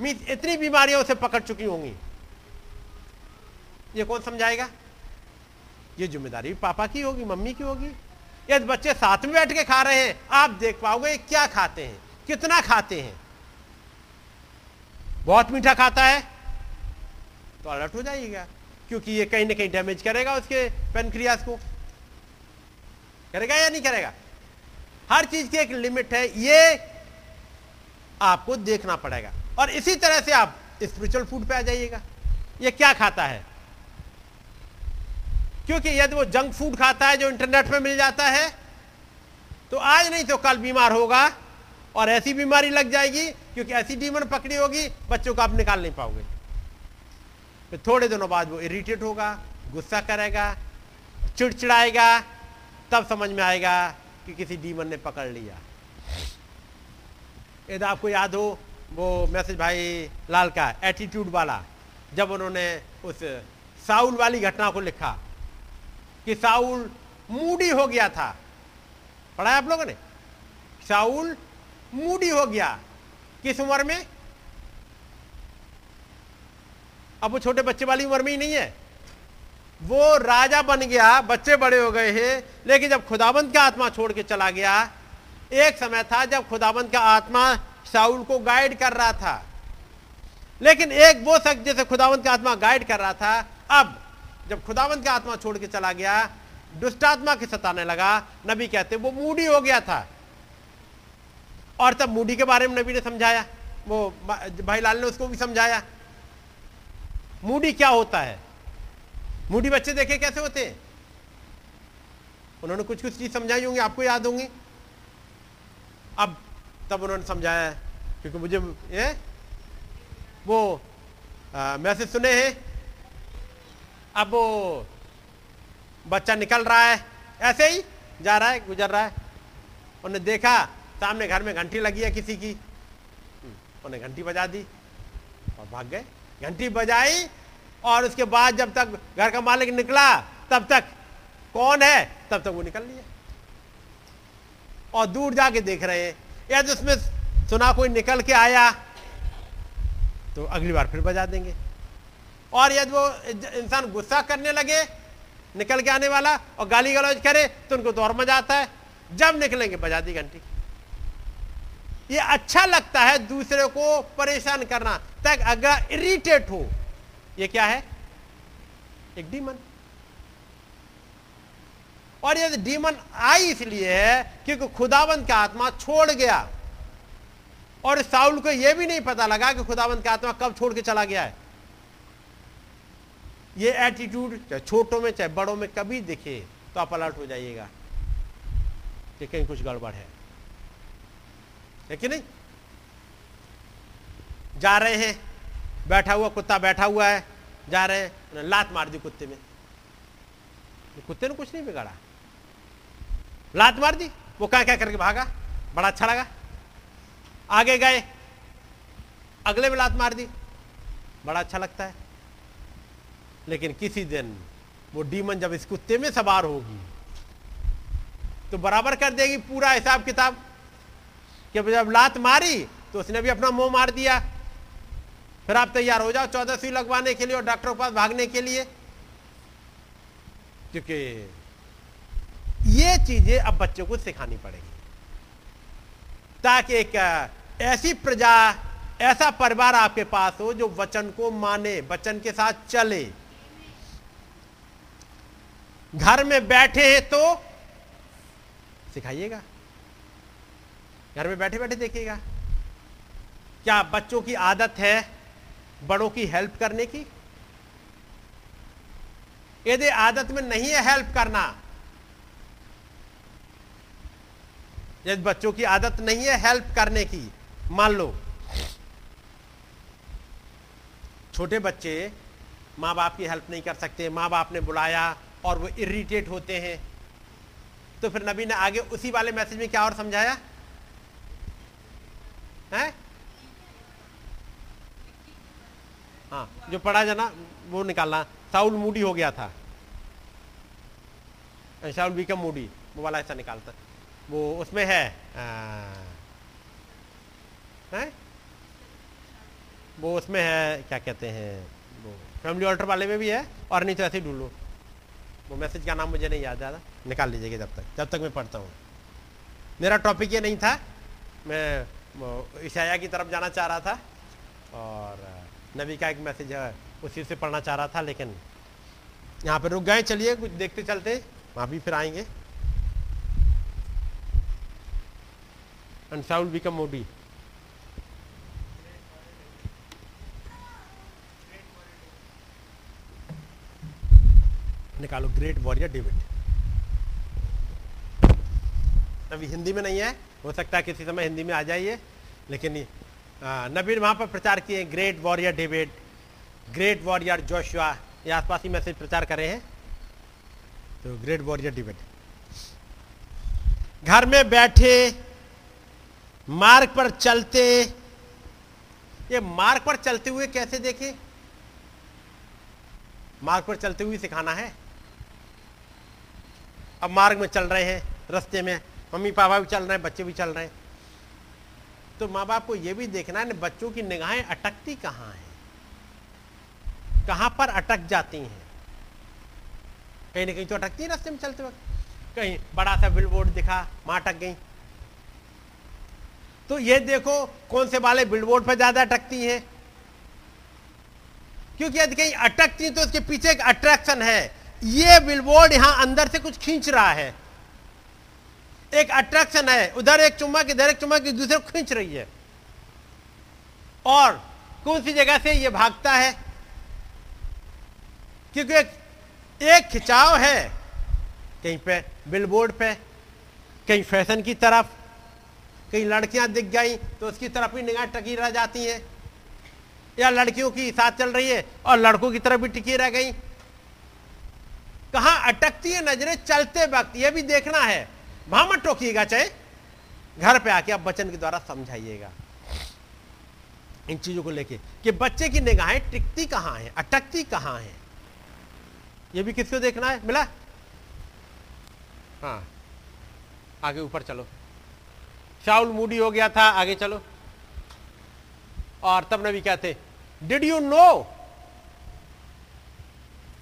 मीन इतनी बीमारियाँ उसे पकड़ चुकी होंगी। ये कौन समझाएगा? ये ज़िम्मेदारी पापा की होगी, मम्मी की होगी। यदि बच्चे साथ में बैठ के खा रहे हैं, आप देख पाओगे, क्या खाते हैं। कितना खाते हैं? बहुत मीठा खाता है? तो अलर्ट हो जाइएगा, क्योंकि ये कहीं ना कहीं डैमेज करेगा उसके पेनक्रियास को। करेगा या नहीं करेगा? हर चीज़ की एक लिमिट है, ये आपको देखना पड़ेगा। और इसी तरह से आप स्पिरिचुअल फ़ूड पे आ जाइएगा। ये क्या खाता है? क्योंकि यदि वो जंक फ़ूड खाता है, जो इंटरनेट पे मिल जाता है तो आज नहीं तो कल बीमार होगा। और ऐसी बीमारी लग जाएगी, क्योंकि ऐसी डीमन पकड़ी होगी, बच्चों को आप निकाल नहीं पाओगे। फिर थोड़े दिनों बाद वो इरिटेट होगा, गुस्सा करेगा, चिड़चिड़ाएगा, तब समझ में आएगा कि किसी डीमन ने पकड़ लिया। यदि आपको याद हो, वो मैसेज भाई लाल का एटीट्यूड वाला, जब उन्होंने उस साउल वाली घटना को लिखा, कि साउल मूडी हो गया था। पढ़ा आप लोगों ने? साउल मूडी हो गया। किस उम्र में? अब वो छोटे बच्चे वाली उम्र में ही नहीं है। वो राजा बन गया, बच्चे बड़े हो गए हैं, लेकिन जब खुदाबंद का आत्मा छोड़ के चला गया, एक समय था जब खुदाबंद का आत्मा साउल को गाइड कर रहा था। लेकिन एक वो शख्स जैसे खुदावंत का आत्मा गाइड कर रहा था, अब जब खुदावंत का आत्मा छोड़ के चला गया, दुष्टात्मा के सताने लगा, नबी कहते वो मूडी हो गया था। और तब मूडी के बारे में नबी ने समझाया। वो भाई लाल ने उसको भी समझाया। मूडी क्या होता है? मूडी बच्चे देखे कैसे होते हैं? उन्होंने कुछ कुछ चीज़ समझाई होंगी, आपको याद होंगी। अब तब उन्होंने समझाया, क्योंकि मुझे ये? वो मैसेज सुने हैं। अब वो बच्चा निकल रहा है। ऐसे ही जा रहा है, गुजर रहा है। उन्हें देखा सामने घर में घंटी लगी है किसी की। उन्हें घंटी बजा दी और भाग गए। घंटी बजाई और उसके बाद जब तक घर का मालिक निकला, तब तक कौन है? तब तक वो निकल लिया और दूर जाके देख रहे हैं। यदि उसमें सुना कोई निकल के आया तो अगली बार फिर बजा देंगे। और यदि वो इंसान गुस्सा करने लगे, निकल के आने वाला और गाली गलौज करे तो उनको तो और मज़ा आता है। जब निकलेंगे, बजा दी घंटी। ये अच्छा लगता है दूसरे को परेशान करना। तक अगर इरिटेट हो, ये क्या है? एक डीमन और ये डीमन आई इसलिए है क्योंकि खुदावंत का आत्मा छोड़ गया। और साउल को यह भी नहीं पता लगा कि खुदावंत का आत्मा कब छोड़ के चला गया है। ये एटीट्यूड चाहे छोटों में, चाहे बड़ों में कभी दिखे तो आप अलर्ट हो जाइएगा कि कहीं कुछ गड़बड़ है। है कि नहीं? जा रहे हैं, बैठा हुआ कुत्ता बैठा हुआ है, जा रहे हैं लात मार दी कुत्ते में। कुत्ते ने कुछ नहीं बिगाड़ा। लात मार दी, वो क्या क्या करके भागा? बड़ा अच्छा लगा। आगे गए, अगले में लात मार दी। बड़ा अच्छा लगता है। लेकिन किसी दिन वो डीमन जब इस कुत्ते में सवार होगी तो बराबर कर देगी पूरा हिसाब किताब। कि जब लात मारी तो उसने भी अपना मुँह मार दिया। फिर आप तैयार हो जाओ चौदह सुई लगवाने के लिए और डॉक्टर के पास भागने के लिए। क्योंकि ये चीज़ें अब बच्चों को सिखानी पड़ेगी। ताकि एक ऐसी प्रजा, ऐसा परिवार आपके पास हो जो वचन को माने, वचन के साथ चले। घर में बैठे हैं तो सिखाइएगा। घर में बैठे बैठे देखिएगा। क्या बच्चों की आदत है बड़ों की हेल्प करने की? यदि आदत में नहीं है हेल्प करना, यदि बच्चों की आदत नहीं है हेल्प करने की, मान लो, छोटे बच्चे माँ बाप की हेल्प नहीं कर सकते माँ बाप ने बुलाया और वो इरिटेट होते हैं तो फिर नबी ने आगे उसी वाले मैसेज में क्या और समझाया? है? हाँ जो पढ़ा जाना वो निकालना। साउल मूडी हो गया था। साउल बिकम मूडी वो वाला ऐसा निकालता। वो उसमें है आ, है? वो उसमें है क्या कहते हैं वो फैमिली ऑल्टर वाले में भी है और नहीं तो ऐसे ही ढूंढ। लो वो मैसेज का नाम मुझे नहीं याद ज़्यादा निकाल लीजिएगा जब तक जब तक मैं पढ़ता हूँ। मेरा टॉपिक ये नहीं था। मैं ईशाया की तरफ़ जाना चाह रहा था और नबी का एक मैसेज है उसी से पढ़ना चाह रहा था, लेकिन यहाँ पर रुक गए, चलिए कुछ देखते चलते, वहाँ भी फिर आएँगे। Saul become moody. निकालो ग्रेट वॉरियर डेविड अभी हिंदी में नहीं है। हो सकता है किसी समय हिंदी में आ जाइए, लेकिन नबी वहाँ पर प्रचार किए great warrior David great warrior Joshua ये आसपास ही मैसेज प्रचार कर हैं। तो ग्रेट वॉरियर डेविड घर में बैठे, मार्ग पर चलते, ये मार्ग पर चलते हुए कैसे देखे? मार्ग पर चलते हुए सिखाना है। अब मार्ग में चल रहे हैं, रास्ते में मम्मी पापा भी चल रहे हैं, बच्चे भी चल रहे हैं। तो माँ बाप को यह भी देखना है, बच्चों की निगाहें अटकती कहाँ हैं? कहाँ पर अटक जाती हैं? कहीं ना कहीं तो अटकती है रास्ते में चलते वक्त। कहीं बड़ा सा बिल बोर्ड दिखा वहाँ अटक गई। तो ये देखो कौन से वाले बिलबोर्ड पर ज़्यादा अटकती हैं। क्योंकि यदि कहीं अटकती तो उसके पीछे एक अट्रैक्शन है। ये बिलबोर्ड यहाँ अंदर से कुछ खींच रहा है। एक अट्रैक्शन है। उधर एक चुम्बक इधर एक चुम्बक दूसरे को खींच रही है। और कौन सी जगह से ये भागता है? क्योंकि एक, एक खिंचाव है। कहीं पे बिलबोर्ड पे कहीं फ़ैशन की तरफ़ कहीं लड़कियाँ दिख गई तो उसकी तरफ़ ही निगाह टकी रह जाती है। या लड़कियों की साथ चल रही है और लड़कों की तरफ़ भी टिकी रह गई। कहाँ अटकती है नज़रें? चलते वक्त यह भी देखना है। वहाँ मत टोकिएगा चाहे? घर पे आके आप बचन के द्वारा समझाइएगा। इन चीज़ों को लेके कि बच्चे की निगाहें टिकती कहाँ है, अटकती कहाँ है? यह भी किसको देखना है? मिला? हाँ। आगे ऊपर चलो। शाउल मूडी हो गया था, आगे चलो। और तब नबी कहते did you know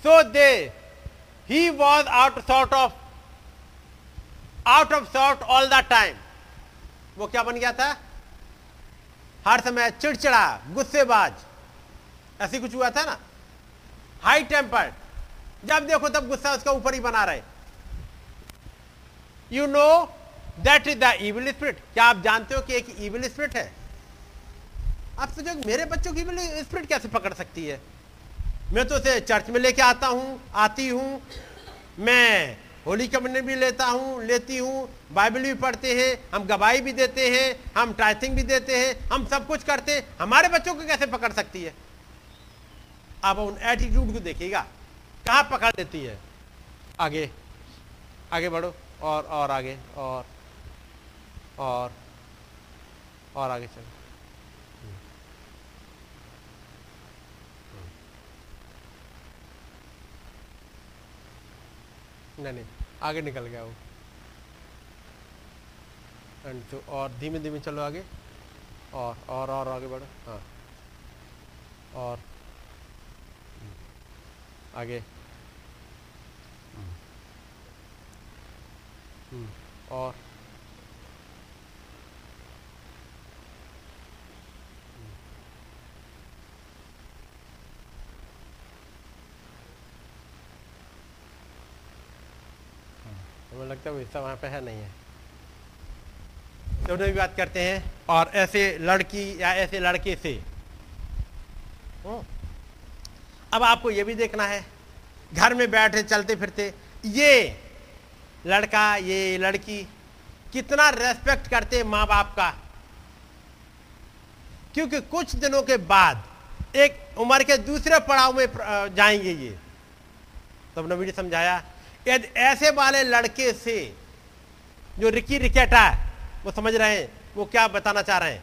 so they he was out sort of out of sort all the time वो क्या बन गया था? हर समय चिड़चिड़ा, गुस्सेबाज। ऐसी कुछ हुआ था ना? हाई टेम्पर्ड जब देखो तब गुस्सा उसका ऊपर ही बना रहे। You know that is the evil spirit क्या आप जानते हो कि एक इविल स्पिरिट है? आप सोचो मेरे बच्चों की स्पिरिट कैसे पकड़ सकती है? मैं तो उसे चर्च में लेके आता हूँ, आती हूँ। मैं होली कम्युनियन भी लेता हूँ, लेती हूँ, बाइबल भी पढ़ते हैं, हम गवाही भी देते हैं, हम टाइथिंग भी देते हैं, हम सब कुछ करते हैं। हमारे बच्चों को कैसे पकड़ सकती है? आप उन एटीट्यूड को देखिएगा। कहाँ पकड़ लेती है? आगे आगे बढ़ो, और और आगे, और और और आगे चलो। नहीं नहीं। आगे निकल गया वो। एंड तो और धीमे धीमे चलो आगे। और और और आगे बढ़ो। हाँ। और। आगे। हम्म, और। हमें लगता है वो हिस्सा वहाँ पे है नहीं है। दोनों भी बात करते हैं। और ऐसे लड़की या ऐसे लड़के से। हम्म। अब आपको ये भी देखना है घर में बैठे चलते फिरते ये लड़का ये लड़की कितना रेस्पेक्ट करते हैं माँ बाप का। क्योंकि कुछ दिनों के बाद एक उम्र के दूसरे पड़ाव में जाएँगे ये। तब नबी ने समझाया यदि ऐसे वाले लड़के से जो रिकी रिकेटा है, वो समझ रहे हैं, वो क्या बताना चाह रहे हैं?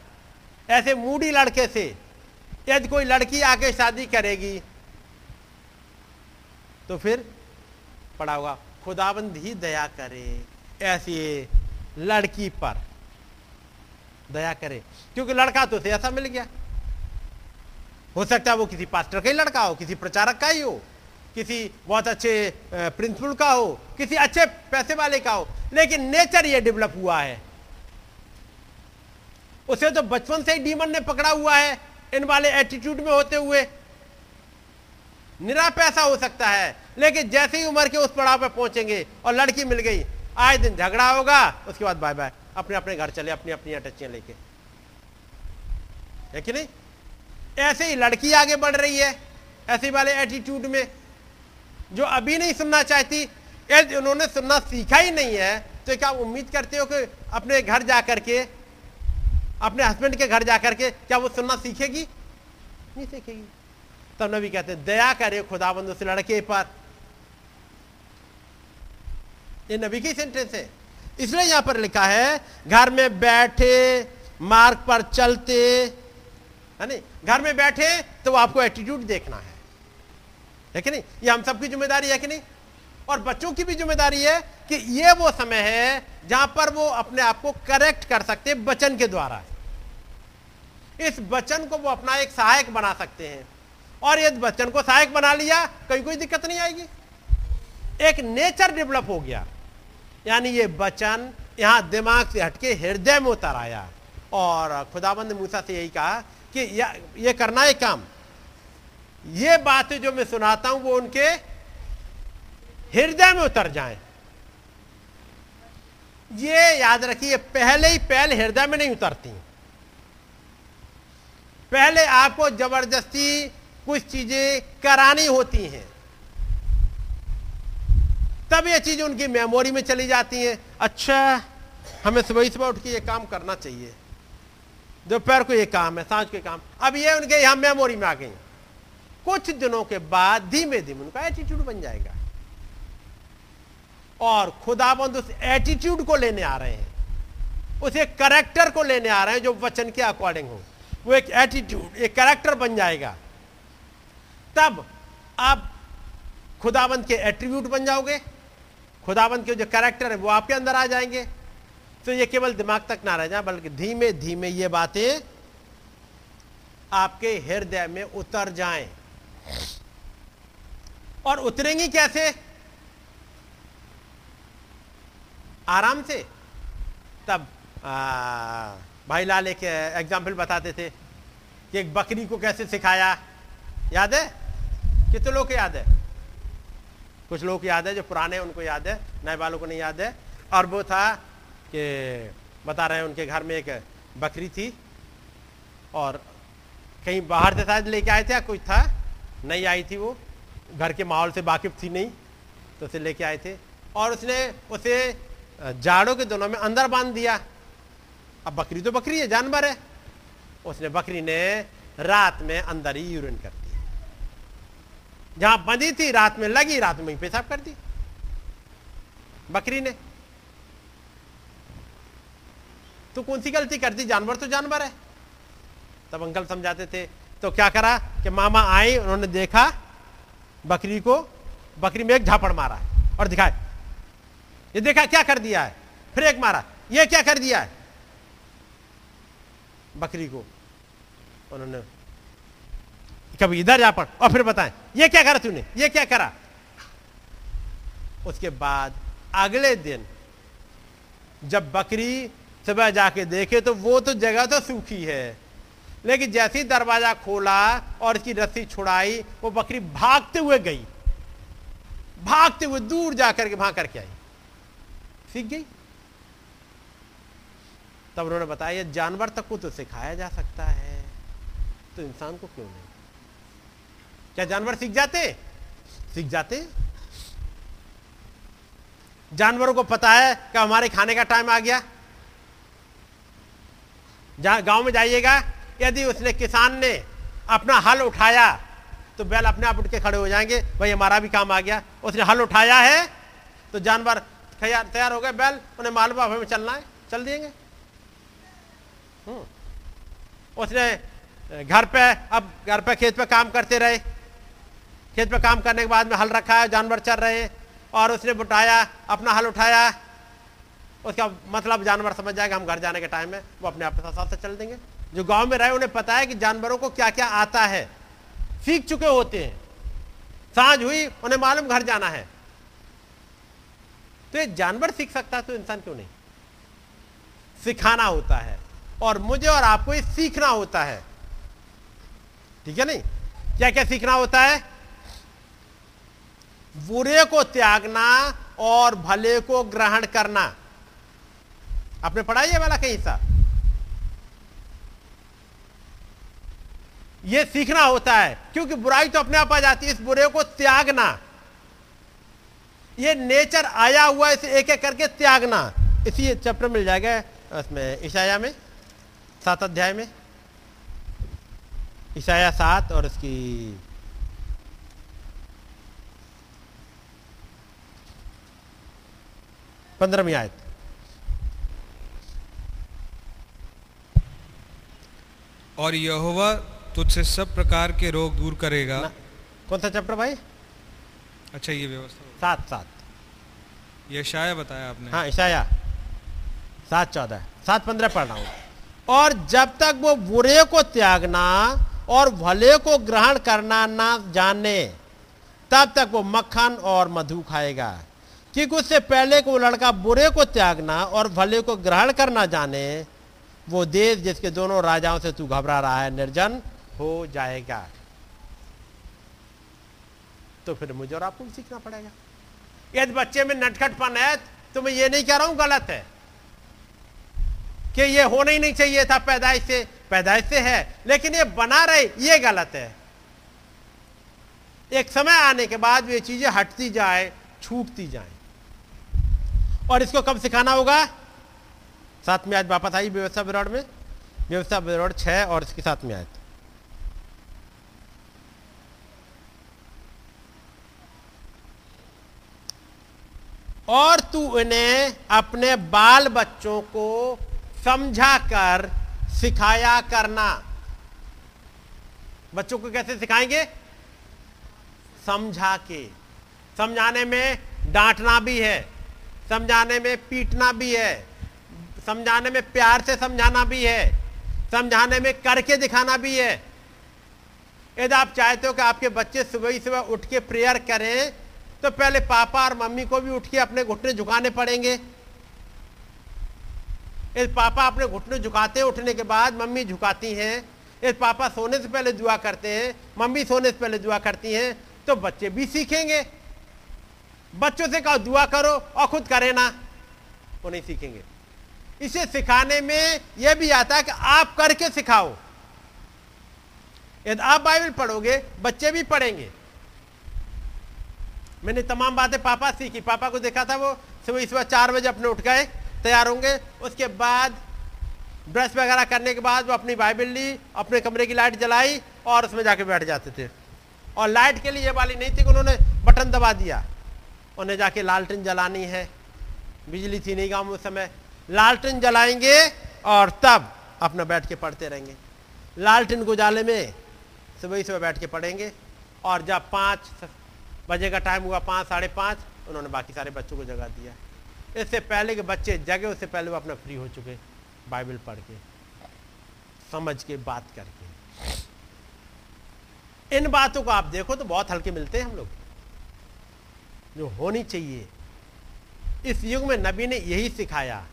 ऐसे मूडी लड़के से यदि कोई लड़की आके शादी करेगी तो फिर पड़ा होगा, खुदाबंद ही दया करे, ऐसी लड़की पर दया करे। क्योंकि लड़का तो उसे ऐसा मिल गया। हो सकता है वो किसी पास्टर का ही लड़का हो, किसी प्रचारक का ही हो। किसी बहुत अच्छे प्रिंसिपल का हो, किसी अच्छे पैसे वाले का हो, लेकिन नेचर ये डेवलप हुआ है। उसे तो बचपन से ही डीमन ने पकड़ा हुआ है, इन वाले एटीट्यूड में होते हुए। निरा पैसा हो सकता है, लेकिन जैसे ही उम्र के उस पड़ाव पर पहुँचेंगे और लड़की मिल गई, आए दिन झगड़ा होगा, उसके बाद बाय बाय अपने अपने घर चले, अपनी अपनी अटचियाँ लेके। है कि नहीं? ऐसे ही लड़की आगे बढ़ रही है, ऐसे वाले एटीट्यूड में जो अभी नहीं सुनना चाहती यदि उन्होंने सुनना सीखा ही नहीं है तो क्या उम्मीद करते हो कि अपने घर जा करके अपने हस्बैंड के घर जा करके क्या वो सुनना सीखेगी? नहीं सीखेगी। तब नबी कहते हैं, दया करे खुदाबंद उस लड़के पर। ये नबी की सेंटेंस है। इसलिए यहाँ पर लिखा है, घर में बैठे, मार्ग पर चलते। है नहीं घर में बैठे तो आपको एटीट्यूड देखना है। है कि नहीं? ये हम सबकी ज़िम्मेदारी है कि नहीं? और बच्चों की भी ज़िम्मेदारी है कि ये वो समय है जहाँ पर वो अपने आप को करेक्ट कर सकते हैं वचन के द्वारा। इस वचन को वो अपना एक सहायक बना सकते हैं। और यदि वचन को सहायक बना लिया, कहीं कोई दिक्कत नहीं आएगी। एक नेचर डेवलप हो गया। यानी ये वचन यहाँ दिमाग से हटके हृदय में उतर आया। और खुदाबंद मूसा से यही कहा कि ये करना है काम। ये बातें जो मैं सुनाता हूँ, वो उनके हृदय में उतर जाए। ये याद रखिए, पहले ही पहल हृदय में नहीं उतरती। पहले आपको ज़बरदस्ती कुछ चीज़ें करानी होती हैं। तब ये चीज़ उनकी मेमोरी में चली जाती हैं। अच्छा हमें सुबह सुबह उठ के ये काम करना चाहिए। दोपहर को ये काम है, साँझ के काम। अब ये उनके यहाँ मेमोरी में आ गई कुछ दिनों के बाद धीमे धीमे उनका एटीट्यूड बन जाएगा। और खुदाबंद उस एटीट्यूड को लेने आ रहे हैं। उस एक करेक्टर को लेने आ रहे हैं जो वचन के अकॉर्डिंग हो। वो एक एटीट्यूड एक करेक्टर बन जाएगा। तब आप खुदाबंद के एट्रीब्यूट बन जाओगे। खुदाबंद के जो कैरेक्टर है वो आपके अंदर आ जाएँगे। तो ये केवल दिमाग तक ना रह जाए, बल्कि धीमे धीमे ये बातें आपके हृदय में उतर जाएँ। और उतरेंगी कैसे? आराम से। तब आ, भाई लाल एक एग्ज़ाम्पल बताते थे कि एक बकरी को कैसे सिखाया। याद है? कितने लोग याद है? कुछ लोग याद है जो पुराने उनको याद है। नए वालों को नहीं याद है। और वो था कि बता रहे हैं उनके घर में एक बकरी थी। और कहीं बाहर से शायद लेके आए थे या कुछ था? नहीं आई थी वो, घर के माहौल से वाकिफ थी नहीं तो उसे लेके आए थे। और उसने उसे जाड़ों के दोनों में अंदर बाँध दिया। अब बकरी तो बकरी है, जानवर है। उसने बकरी ने रात में अंदर ही यूरिन कर दी जहाँ बंधी थी, रात में लगी, रात में पेशाब कर दी। बकरी ने तो कौन सी गलती कर दी जानवर तो जानवर है। तब अंकल समझाते थे तो क्या करा कि मामा आए उन्होंने देखा बकरी को, बकरी में एक झापड़ मारा और दिखाए। ये देखा क्या कर दिया है? फिर एक मारा। ये क्या कर दिया है? बकरी को। उन्होंने कभी इधर जा पड़ और फिर बताएँ, ये क्या करा तूने? ये क्या करा? उसके बाद अगले दिन जब बकरी सुबह जाके देखे तो वो तो जगह तो सूखी है। लेकिन जैसे ही दरवाज़ा खोला और इसकी रस्सी छुड़ाई, वो बकरी भागते हुए गई। भागते हुए दूर जाकर के भाग करके आई। सीख गई? तब उन्होंने बताया जानवर तक को तो सिखाया जा सकता है। तो इंसान को क्यों नहीं? क्या जानवर सीख जाते? सीख जाते? जानवरों को पता है कि हमारे खाने का टाइम आ गया। गाँव में जाइएगा यदि उसने किसान ने अपना हल उठाया तो बैल अपने आप उठ के खड़े हो जाएँगे, भाई, हमारा भी काम आ गया। उसने हल उठाया है तो जानवर तैयार हो गए बैल, उन्हें मालूम हमें चलना है, चल देंगे। हम्म। उसने घर पे, अब घर पे खेत पे काम करते रहे। खेत पे काम करने के बाद में हल रखा है, जानवर चल रहे और उसने बुटाया, अपना हल उठाया। उसका मतलब जानवर समझ जाएगा, हम घर जाने के टाइम में, वो अपने आप के साथ से चल देंगे। जो गाँव में रहे, उन्हें पता है कि जानवरों को क्या क्या आता है। सीख चुके होते हैं। साँझ हुई, उन्हें मालूम घर जाना है। तो ये जानवर सीख सकता है तो इंसान क्यों नहीं? सिखाना होता है। और मुझे और आपको ये सीखना होता है। ठीक है नहीं? क्या क्या सीखना होता है? बुरे को त्यागना और भले को ग्रहण करना। आपने पढ़ाई है वाला कहीं सा? ये सीखना होता है, क्योंकि बुराई तो अपने आप आ जाती है, इस बुरे को त्यागना। ये नेचर आया हुआ इसे एक एक करके त्यागना। इसी चैप्टर मिल जाएगा उसमें ईशाया में, सात अध्याय में। ईशाया सात और उसकी पंद्रहवीं आयत। और यहोवा तुझसे सब प्रकार के रोग दूर करेगा। कौन सा चैप्टर भाई? अच्छा ये व्यवस्था सात सात। यशाया बताया आपने। हाँ ईशाया सात चौदह। सात पंद्रह पढ़ रहा हूँ। और जब तक वो बुरे को त्यागना और भले को ग्रहण करना ना जाने तब तक वो मक्खन और मधु खाएगा। क्योंकि उससे पहले को वो लड़का बुरे को त्यागना और भले को ग्रहण करना जाने वो देश जिसके दोनों राजाओं से तू घबरा रहा है निर्जन हो जाएगा। तो फिर मुझे और आपको भी सीखना पड़ेगा। यदि बच्चे में नटखटपन है तो मैं ये नहीं कह रहा हूँ गलत है। कि ये होना ही नहीं चाहिए था, पैदाइश से पैदाइश से है, लेकिन ये बना रहे, ये गलत है। एक समय आने के बाद ये चीज़ें हटती जाए, छूटती जाए। और इसको कब सिखाना होगा? साथ में आज वापस आई व्यवस्था विरोध में। व्यवस्था विरोध छह और इसके साथ में आए और तू इन्हें अपने बाल बच्चों को समझा कर सिखाया करना। बच्चों को कैसे सिखाएँगे? समझा के। समझाने में डांटना भी है, समझाने में पीटना भी है, समझाने में प्यार से समझाना भी है, समझाने में करके दिखाना भी है। यदि आप चाहते हो कि आपके बच्चे सुबह ही सुबह उठ के प्रेयर करें तो पहले पापा और मम्मी को भी उठ के अपने घुटने झुकाने पड़ेंगे। यदि पापा अपने घुटने झुकाते हैं उठने के बाद मम्मी झुकाती हैं। यदि पापा सोने से पहले दुआ करते हैं, मम्मी सोने से पहले दुआ करती हैं तो बच्चे भी सीखेंगे। बच्चों से कहो, दुआ करो और खुद करे ना, वो नहीं सीखेंगे। इसे सिखाने में यह भी आता है कि आप करके सिखाओ। यदि आप बाइबल पढ़ोगे, बच्चे भी पढ़ेंगे। मैंने तमाम बातें पापा सीखी। पापा को देखा था वो सुबह सुबह चार बजे अपने उठ गए, तैयार होंगे। उसके बाद ब्रश वगैरह करने के बाद वो अपनी बाइबल ली, अपने कमरे की लाइट जलाई और उसमें जाके बैठ जाते थे। और लाइट के लिए ये वाली नहीं थी कि उन्होंने बटन दबा दिया। उन्हें जाके लालटेन जलानी है। बिजली थी नहीं गाँव उस समय। लालटेन जलाएँगे और तब अपना बैठ के पढ़ते रहेंगे। लालटेन को जाले में सुबह सुबह बैठ के पढ़ेंगे। और जब पाँच बजे का टाइम हुआ पाँच, साढ़े पाँच, उन्होंने बाकी सारे बच्चों को जगा दिया। इससे पहले के बच्चे जगे, उससे पहले वो अपना फ्री हो चुके बाइबल पढ़ के, समझ के, बात करके। इन बातों को आप देखो तो बहुत हल्के मिलते हैं हम लोग। जो होनी चाहिए। इस युग में नबी ने यही सिखाया।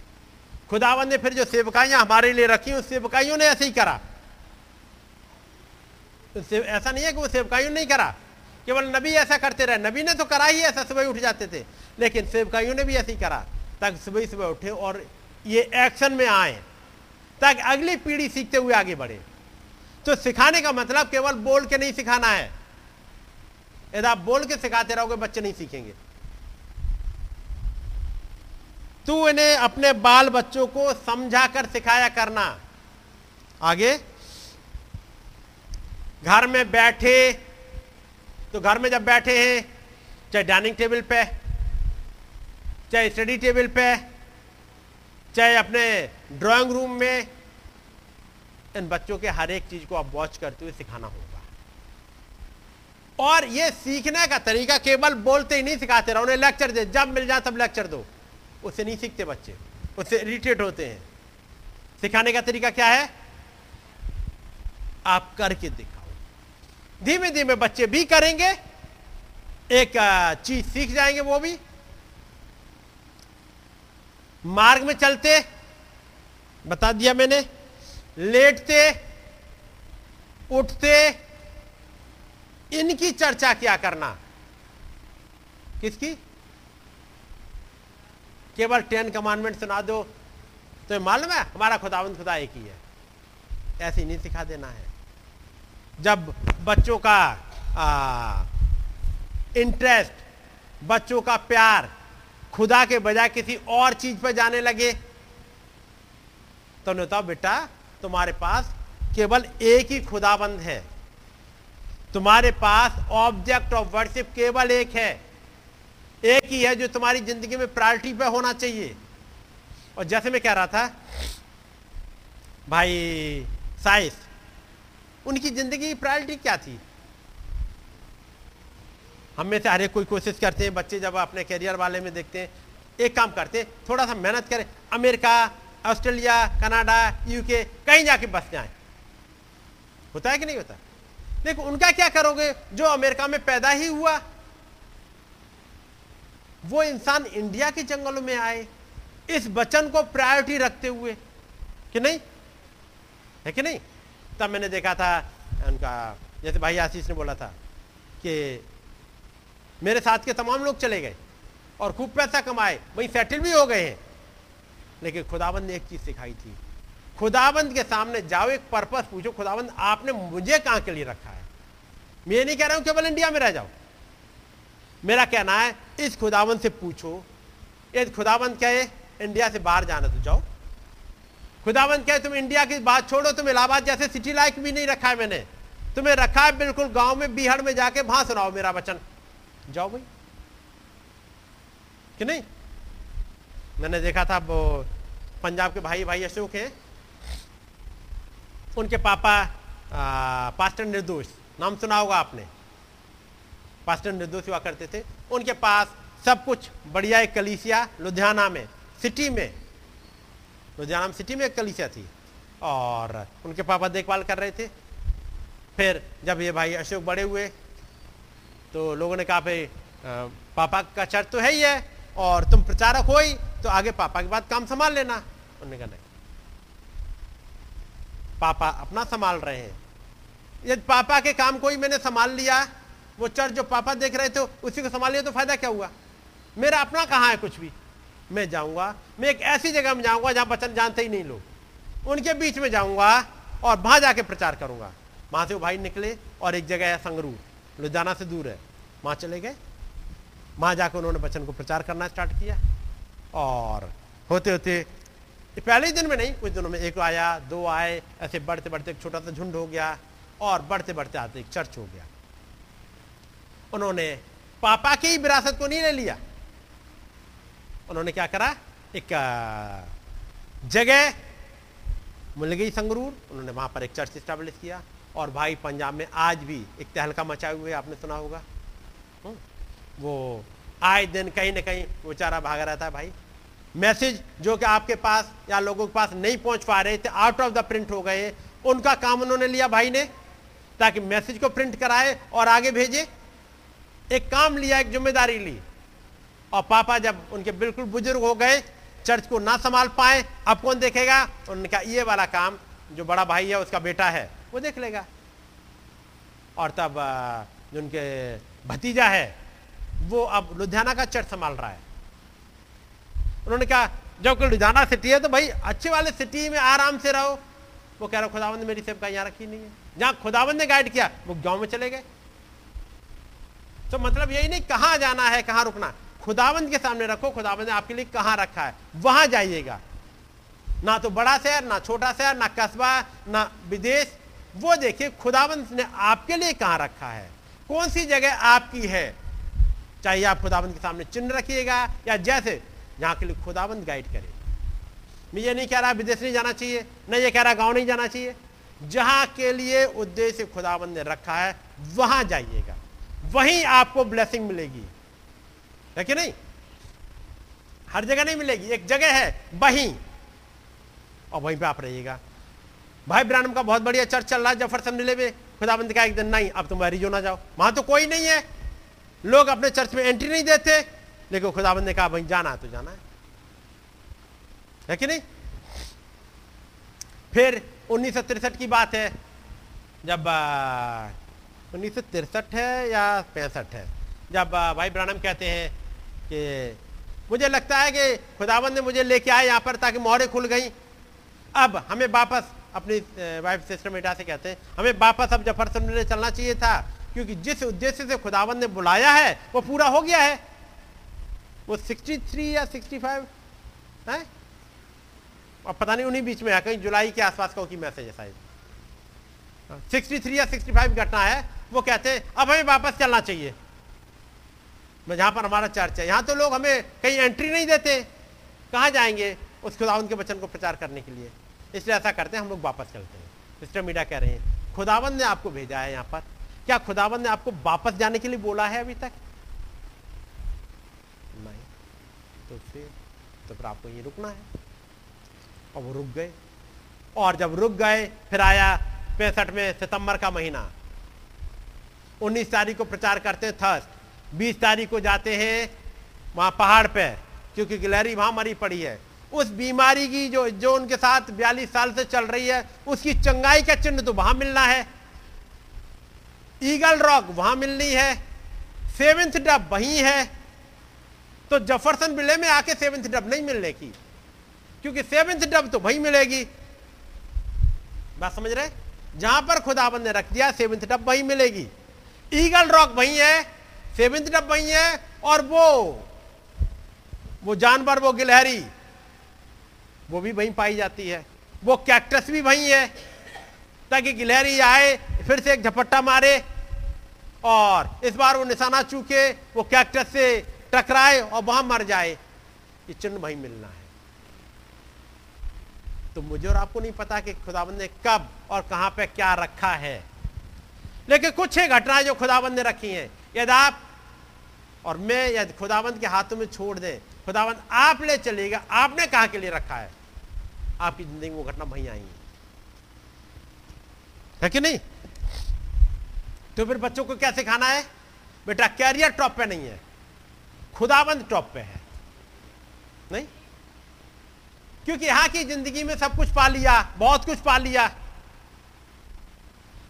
खुदावन ने फिर जो सेवकाइयाँ हमारे लिए रखी, उस सेवकाइयों ने ऐसे ही करा। ऐसा नहीं है कि वो सेवकाइयों ने नहीं करा। केवल नबी ऐसा करते रहे। नबी ने तो करा ही ऐसा, सुबह उठ जाते थे। लेकिन सेवकाइयों ने भी ऐसे ही करा, ताकि सुबह सुबह उठे और ये एक्शन में आए, ताकि अगली पीढ़ी सीखते हुए आगे बढ़े। तो सिखाने का मतलब केवल बोल के नहीं सिखाना है। यदि आप बोल के सिखाते रहोगे, बच्चे नहीं सीखेंगे। तू इन्हें अपने बाल बच्चों को समझा कर सिखाया करना। आगे, घर में बैठे तो घर में जब बैठे हैं, चाहे डाइनिंग टेबल पे, चाहे स्टडी टेबल पे, चाहे अपने ड्राइंग रूम में, इन बच्चों के हर एक चीज़ को आप वॉच करते हुए सिखाना होगा। और ये सीखने का तरीका केवल बोलते ही नहीं सिखाते रहो, उन्हें लेक्चर दे, जब मिल जाए तब लेक्चर दो। उससे नहीं सीखते बच्चे, उससे इरिटेट होते हैं। सिखाने का तरीका क्या है? आप करके दिखाओ धीमे धीमे बच्चे भी करेंगे, एक चीज़ सीख जाएँगे वो भी। मार्ग में चलते, बता दिया मैंने, लेटते, उठते, इनकी चर्चा क्या करना? किसकी? केवल टेन कमांडमेंट सुना दो तो मालूम है, हमारा खुदावंत खुदा एक ही है। ऐसे नहीं सिखा देना है। जब बच्चों का इंटरेस्ट बच्चों का प्यार खुदा के बजाय किसी और चीज़ पर जाने लगे तो नहीं तो बेटा, तुम्हारे पास केवल एक ही खुदाबंद है। तुम्हारे पास ऑब्जेक्ट ऑफ़ वर्शिप केवल एक है। एक ही है जो तुम्हारी ज़िंदगी में प्रायोरिटी पे होना चाहिए। और जैसे मैं कह रहा था, भाई, साइस उनकी ज़िंदगी की प्रायोरिटी क्या थी? हम में से हर एक कोई कोशिश करते हैं, बच्चे जब अपने करियर वाले में देखते हैं, एक काम करते हैं, थोड़ा सा मेहनत करें, अमेरिका, ऑस्ट्रेलिया, कनाडा यूके कहीं जाके बस जाए। होता है कि नहीं होता? देखो, उनका क्या करोगे, जो अमेरिका में पैदा ही हुआ, वो इंसान इंडिया के जंगलों में आए, इस वचन को प्रायोरिटी रखते हुए, कि नहीं? है कि नहीं? तब मैंने देखा था, उनका, जैसे भाई आशीष ने बोला था कि मेरे साथ के तमाम लोग चले गए और खूब पैसा कमाए, वहीं सेटल भी हो गए हैं। लेकिन खुदाबंद ने एक चीज़ सिखाई थी, खुदाबंद के सामने जाओ, एक पर्पस पूछो, खुदाबंद, आपने मुझे कहाँ के लिए रखा है? मैं ये नहीं कह रहा हूँ केवल इंडिया में रह जाओ। मेरा कहना है, इस खुदाबंद से पूछो, यदि खुदाबंद कहे, इंडिया से बाहर जाना तो जाओ। खुदाबंद कहे, तुम इंडिया की बात छोड़ो, तुम इलाहाबाद जैसे सिटी लाइक भी नहीं रखा है मैंने। तुम्हें रखा है बिल्कुल गाँव में बिहार में जाके वहाँ सुनाओ मेरा वचन। जाओ भाई। कि नहीं? मैंने देखा था, वो पंजाब के भाई भाई अशोक हैं। उनके पापा पास्टर निर्दोष। नाम सुना होगा आपने। पास्टर निर्दोष हुआ करते थे। उनके पास सब कुछ, बढ़िया एक कलीसिया, लुधियाना में, सिटी में। लुधियाना में सिटी में एक कलीसिया थी और उनके पापा देखभाल कर रहे थे। फिर जब ये भाई अशोक बड़े हुए तो लोगों ने कहा, भाई पापा का चर्च तो है ही है और तुम प्रचारक हो ही तो आगे पापा के बाद काम संभाल लेना। उन्होंने कहा, नहीं। पापा अपना संभाल रहे हैं। यदि पापा के काम को ही मैंने संभाल लिया। वो चर्च जो पापा देख रहे थे, उसी को संभाल लिया तो फ़ायदा क्या हुआ? मेरा अपना कहाँ है कुछ भी? मैं जाऊँगा। मैं एक ऐसी जगह में जाऊँगा जहाँ वचन जानते ही नहीं लोग। उनके बीच में जाऊँगा और वहाँ जाके प्रचार करूँगा। वहाँ से वो भाई निकले और एक जगह है संगरूर लुधियाना से दूर है। वहाँ चले गए। वहाँ जाकर उन्होंने वचन को प्रचार करना स्टार्ट किया। और होते होते पहले ही दिन में नहीं, कुछ दिनों में एक आया, दो आए, ऐसे बढ़ते बढ़ते एक छोटा सा झुंड हो गया और बढ़ते बढ़ते आते एक चर्च हो गया। उन्होंने पापा की विरासत को नहीं ले लिया। उन्होंने क्या करा? एक जगह मिल गई संगरूर उन्होंने वहाँ पर एक चर्च स्टैब्लिश किया। और भाई पंजाब में आज भी एक तहलका मचाए हुए आपने सुना होगा। हम्म, वो आए दिन कहीं ना कहीं बेचारा भागा रहता है भाई। मैसेज जो कि आपके पास या लोगों के पास नहीं पहुँच पा रहे थे आउट ऑफ़ द प्रिंट हो गए। उनका काम उन्होंने लिया भाई ने ताकि मैसेज को प्रिंट कराए और आगे भेजे। एक काम लिया एक ज़िम्मेदारी ली। और पापा जब उनके बिल्कुल बुज़ुर्ग हो गए, चर्च को ना संभाल पाए, अब कौन देखेगा? उन्होंने कहा ये वाला काम, जो बड़ा भाई है, उसका बेटा है, वो देख लेगा। और तब जो उनके भतीजा है, वो अब लुधियाना का चर्च संभाल रहा है। उन्होंने कहा, जब कोई लुधियाना सिटी है तो भाई अच्छे वाले सिटी में आराम से रहो। वो कह रहा खुदावंद मेरी सेवका यहाँ रखी नहीं है। जहाँ खुदावंद ने गाइड किया, वो गाँव में चले गए। तो मतलब यही नहीं, कहाँ जाना है, कहाँ रुकना खुदावंद के सामने रखो खुदावंद ने आपके लिए कहाँ रखा है? वहाँ जाइएगा। ना तो बड़ा शहर, ना छोटा शहर, ना कस्बा, ना विदेश। वो देखिए खुदावंद ने आपके लिए कहाँ रखा है? कौन सी जगह आपकी है? चाहे आप खुदावंद के सामने चिन्ह रखिएगा या जैसे जहाँ के लिए खुदावंद गाइड करे। मैं ये नहीं कह रहा विदेश नहीं जाना चाहिए न ये कह रहा गाँव नहीं जाना चाहिए। जहाँ के लिए उद्देश्य खुदावंद ने रखा है, वहाँ जाइएगा। वहीं आपको ब्लेसिंग मिलेगी। है कि नहीं? हर जगह नहीं मिलेगी, एक जगह है, वहीं। और वहीं पे आप रहिएगा। भाई ब्रानम का बहुत बढ़िया चर्च चल रहा है जफरसन मिले में। खुदाबंद का एक दिन नहीं, अब तुम एरिजोना जाओ। वहाँ तो कोई नहीं है। लोग अपने चर्च में एंट्री नहीं देते। लेकिन खुदाबंद ने कहा भाई जाना है तो जाना है। है कि नहीं? फिर उन्नीस सौ की बात है। जब उन्नीस सौ है या पैंसठ है? जब भाई ब्रानम कहते हैं कि मुझे लगता है कि खुदावन ने मुझे लेके आए यहाँ पर ताकि मोहरें खुल गई। अब हमें वापस अपनी वाइफ सिस्टर मेटा से कहते हैं, हमें वापस अब जफरसन में चलना चाहिए था, क्योंकि जिस उद्देश्य से खुदावन ने बुलाया है, वो पूरा हो गया है। वो 63 या 65 है? और पता नहीं, उन्हीं बीच में है, कहीं जुलाई के आसपास का की मैसेज है शायद। 63 या 65 घटना है, वो कहते हैं, अब हमें वापस चलना चाहिए। मैं जहाँ पर हमारा चर्च है। यहाँ तो लोग हमें कहीं एंट्री नहीं देते। कहाँ जाएँगे? उस खुदावंद के वचन को प्रचार करने के लिए। इसलिए ऐसा करते हैं, हम लोग वापस चलते हैं। सिस्टर मीडिया कह रहे हैं खुदावंद ने आपको भेजा है यहाँ पर। क्या खुदावंद ने आपको वापस जाने के लिए बोला है अभी तक? नहीं। तो फिर तो फिर आपको ये रुकना है। और वो रुक गए। और जब रुक गए, फिर आया पैंसठ में सितंबर का महीना। उन्नीस तारीख को प्रचार करते हैं, थर्स्ट। बीस तारीख को जाते हैं, वहाँ पहाड़ पे, क्योंकि गिलहरी वहाँ मरी पड़ी है। उस बीमारी की जो जो उनके साथ बयालीस साल से चल रही है, उसकी चंगाई का चिन्ह तो वहाँ मिलना है। ईगल रॉक वहाँ मिलनी है। सेवेंथ डब वहीं है। तो जफरसन बिले में आके सेवेंथ डब नहीं मिलने की, क्योंकि सेवेंथ डब तो वहीं मिलेगी। बात समझ रहे? जहाँ पर खुदाबंद ने रख दिया सेवेंथ डब वहीं मिलेगी। ईगल रॉक वहीं है। सेवेंथ डब वहीं है और वो वो जानवर, वो गिलहरी, वो भी वहीं पाई जाती है। वो कैक्टस भी वहीं है। ताकि गिलहरी आए, फिर से एक झपट्टा मारे और इस बार वो निशाना चूके, वो कैक्टस से टकराए और वहाँ मर जाए। ये चिन्ह वहीं मिलना है। तो मुझे और आपको नहीं पता कि खुदाबंद ने कब और कहाँ पे क्या रखा है। लेकिन कुछ ही घटनाएँ जो खुदाबंद ने रखी हैं। यदि आप और मैं यदि खुदावंत के हाथों में छोड़ दे, खुदावंत आप ले चलेगा आपने कहा के लिए रखा है? आपकी ज़िंदगी में वो घटना वहीं आएँगी। है कि नहीं? तो फिर बच्चों को क्या सिखाना है? बेटा कैरियर टॉप पे नहीं है खुदाबंद टॉप पे है। नहीं? क्योंकि यहाँ की ज़िंदगी में सब कुछ पा लिया, बहुत कुछ पा लिया।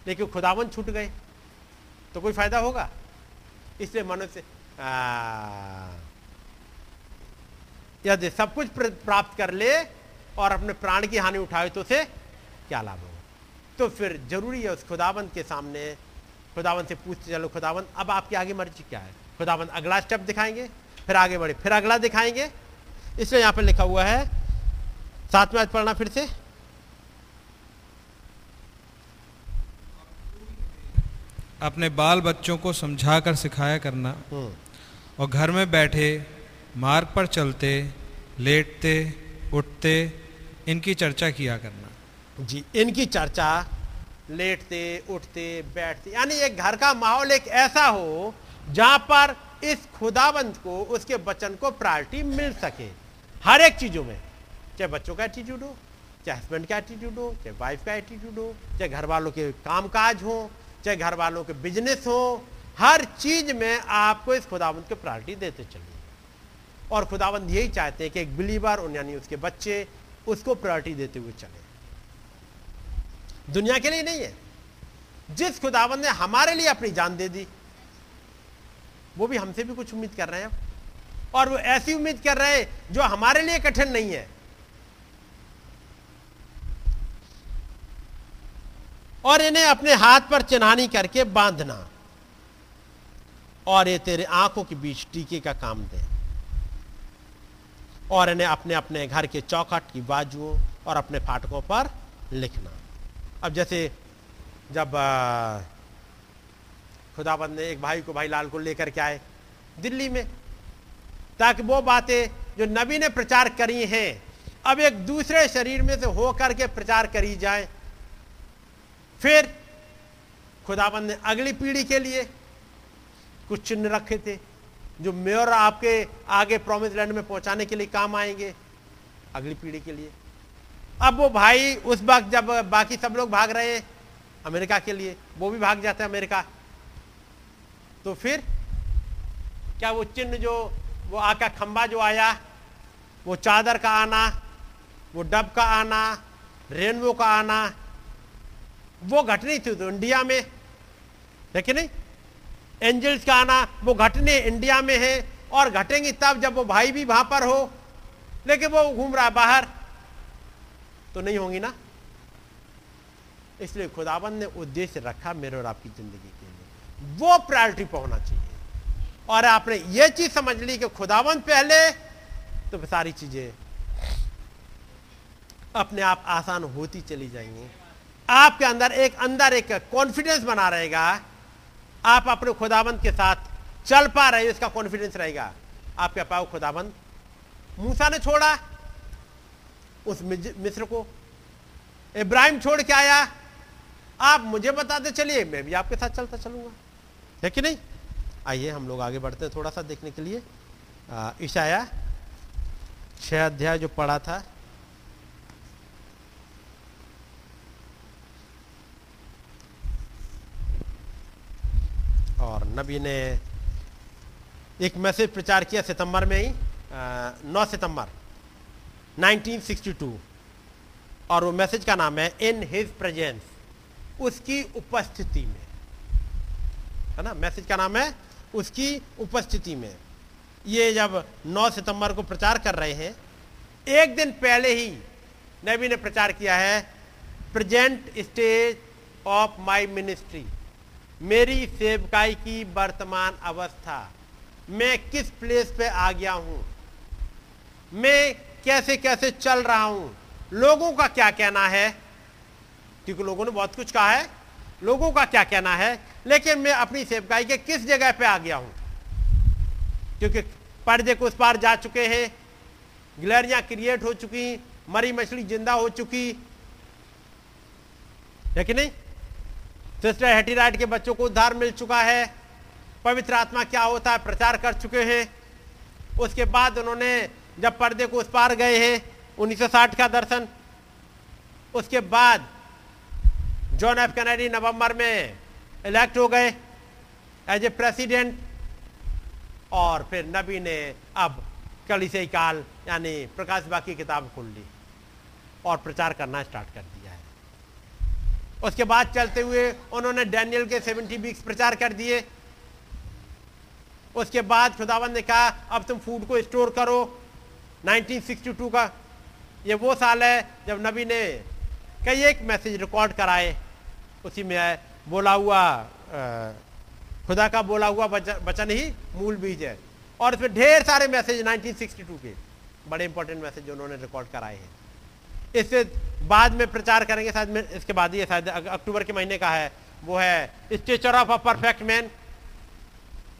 लेकिन खुदाबंद छूट गए तो कोई फ़ायदा होगा? इसलिए मनुष्य यदि सब कुछ प्राप्त कर ले और अपने प्राण की हानि उठाए तो उसे क्या लाभ होगा? तो फिर ज़रूरी है उस खुदाबंद के सामने खुदाबंद से पूछते चलो खुदाबंद अब आपकी आगे मर्ज़ी क्या है? खुदाबंद अगला स्टेप दिखाएँगे फिर आगे बढ़े फिर अगला दिखाएँगे। इसलिए यहाँ पर लिखा हुआ है सातवें आज पढ़ना फिर से। अपने बाल बच्चों को समझाकर सिखाया करना। हम्म, और घर में बैठे, मार्ग पर चलते, लेटते, उठते, इनकी चर्चा किया करना। जी, इनकी चर्चा, लेटते, उठते, बैठते, यानी एक घर का माहौल एक ऐसा हो, जहाँ पर इस खुदाबंद को, उसके बचन को प्रायोरिटी मिल सके, हर एक चीज़ों में। चाहे बच्चों का एटीट्यूड हो, चाहे हस्बैंड का एटीट्यूड हो, चाहे वाइफ का एटीट्यूड हो, चाहे घर वालों के काम काज हो, चाहे घर वालों के बिज़नेस हो हर चीज़ में आपको इस खुदाबंद को प्रायोरिटी देते चलिए। और खुदाबंद यही चाहते हैं कि एक बिलीवर यानी उसके बच्चे उसको प्रायोरिटी देते हुए चले। दुनिया के लिए नहीं है। जिस खुदाबंद ने हमारे लिए अपनी जान दे दी, वो भी हमसे भी कुछ उम्मीद कर रहे हैं। और वो ऐसी उम्मीद कर रहे हैं जो हमारे लिए कठिन नहीं है। और इन्हें अपने हाथ पर चिन्हानी करके बांधना। और ये तेरे आँखों के बीच टीके का काम दे। और इन्हें अपने अपने घर के चौखट की बाजुओं और अपने फाटकों पर लिखना। अब जैसे जब खुदाबंद ने एक भाई को भाई लाल को लेकर के आए दिल्ली में, ताकि वो बातें जो नबी ने प्रचार करी हैं, अब एक दूसरे शरीर में से होकर के प्रचार करी जाए। फिर खुदाबंद ने अगली पीढ़ी के लिए कुछ चिन्ह रखे थे, जो मेयर आपके आगे प्रोमिस लैंड में पहुँचाने के लिए काम आएँगे अगली पीढ़ी के लिए। अब वो भाई उस वक्त जब बाकी सब लोग भाग रहे हैं अमेरिका के लिए, वो भी भाग जाते हैं अमेरिका। तो फिर क्या वो चिन्ह जो, वो आका खंबा जो आया, वो चादर का आना, वो डब का आना, रेनबो का आना, वो घटनी थी तो इंडिया में, है नहीं? एंजल्स का आना, वो घटने इंडिया में है और घटेंगी तब जब वो भाई भी वहाँ पर हो, लेकिन वो घूम रहा बाहर तो नहीं होंगी ना? इसलिए खुदाबंद ने उद्देश्य रखा मेरे और आपकी ज़िंदगी के लिए। वो प्रायोरिटी पर होना चाहिए। और आपने ये चीज़ समझ ली कि खुदाबंद पहले तो सारी चीज़ें अपने आप आसान होती चली जाएँगी। आपके अंदर एक अंदर एक कॉन्फिडेंस बना रहेगा आप अपने खुदाबंद के साथ चल पा रहे हो, इसका कॉन्फिडेंस रहेगा। आपके पाओ खुदाबंद। मूसा ने छोड़ा उस मिस्र को। इब्राहिम छोड़ के आया। आप मुझे बताते चलिए, मैं भी आपके साथ चलता चलूँगा। है कि नहीं? आइए, हम लोग आगे बढ़ते हैं थोड़ा सा देखने के लिए। ईशाया, छह अध्याय जो पढ़ा था और नबी ने एक मैसेज प्रचार किया सितंबर में ही नौ सितंबर 1962 और वो मैसेज का नाम है, इन हिज प्रेजेंस, उसकी उपस्थिति में। है ना? मैसेज का नाम है, उसकी उपस्थिति में। ये जब 9 सितंबर को प्रचार कर रहे हैं, एक दिन पहले ही नबी ने प्रचार किया है, present stage of my ministry. मेरी सेवकाई की वर्तमान अवस्था। मैं किस प्लेस पे आ गया हूँ? मैं कैसे कैसे चल रहा हूँ? लोगों का क्या कहना है? क्योंकि लोगों ने बहुत कुछ कहा है। लोगों का क्या कहना है? लेकिन मैं अपनी सेवकाई के किस जगह पे आ गया हूँ? क्योंकि पर्दे को उस पार जा चुके हैं। गिलहरियाँ क्रिएट हो चुकी, मरी मछली ज़िंदा हो चुकी। है कि नहीं? सिस्टर हेटीराइट के बच्चों को उद्धार मिल चुका है। पवित्र आत्मा क्या होता है प्रचार कर चुके हैं। उसके बाद उन्होंने जब पर्दे को उस पार गए हैं 1960 का दर्शन। उसके बाद जॉन एफ़ कैनेडी नवंबर में इलेक्ट हो गए एज ए प्रेसिडेंट। और फिर नबी ने अब कलिसे काल, यानी प्रकाश बाकी किताब खोल ली और प्रचार करना स्टार्ट कर दिया। उसके बाद चलते हुए उन्होंने डैनियल के 70 वीक्स प्रचार कर दिए। उसके बाद खुदावन ने कहा, अब तुम फ़ूड को स्टोर करो। 1962 का ये वो साल है जब नबी ने कई एक मैसेज रिकॉर्ड कराए। उसी में बोला हुआ खुदा का बोला हुआ वचन ही मूल बीज है। और इसमें ढेर सारे मैसेज 1962 के बड़े इंपॉर्टेंट मैसेज उन्होंने रिकॉर्ड कराए हैं। इससे बाद में प्रचार करेंगे, शायद इसके बाद ही शायद अक्टूबर के महीने का है, वो है stature of a perfect man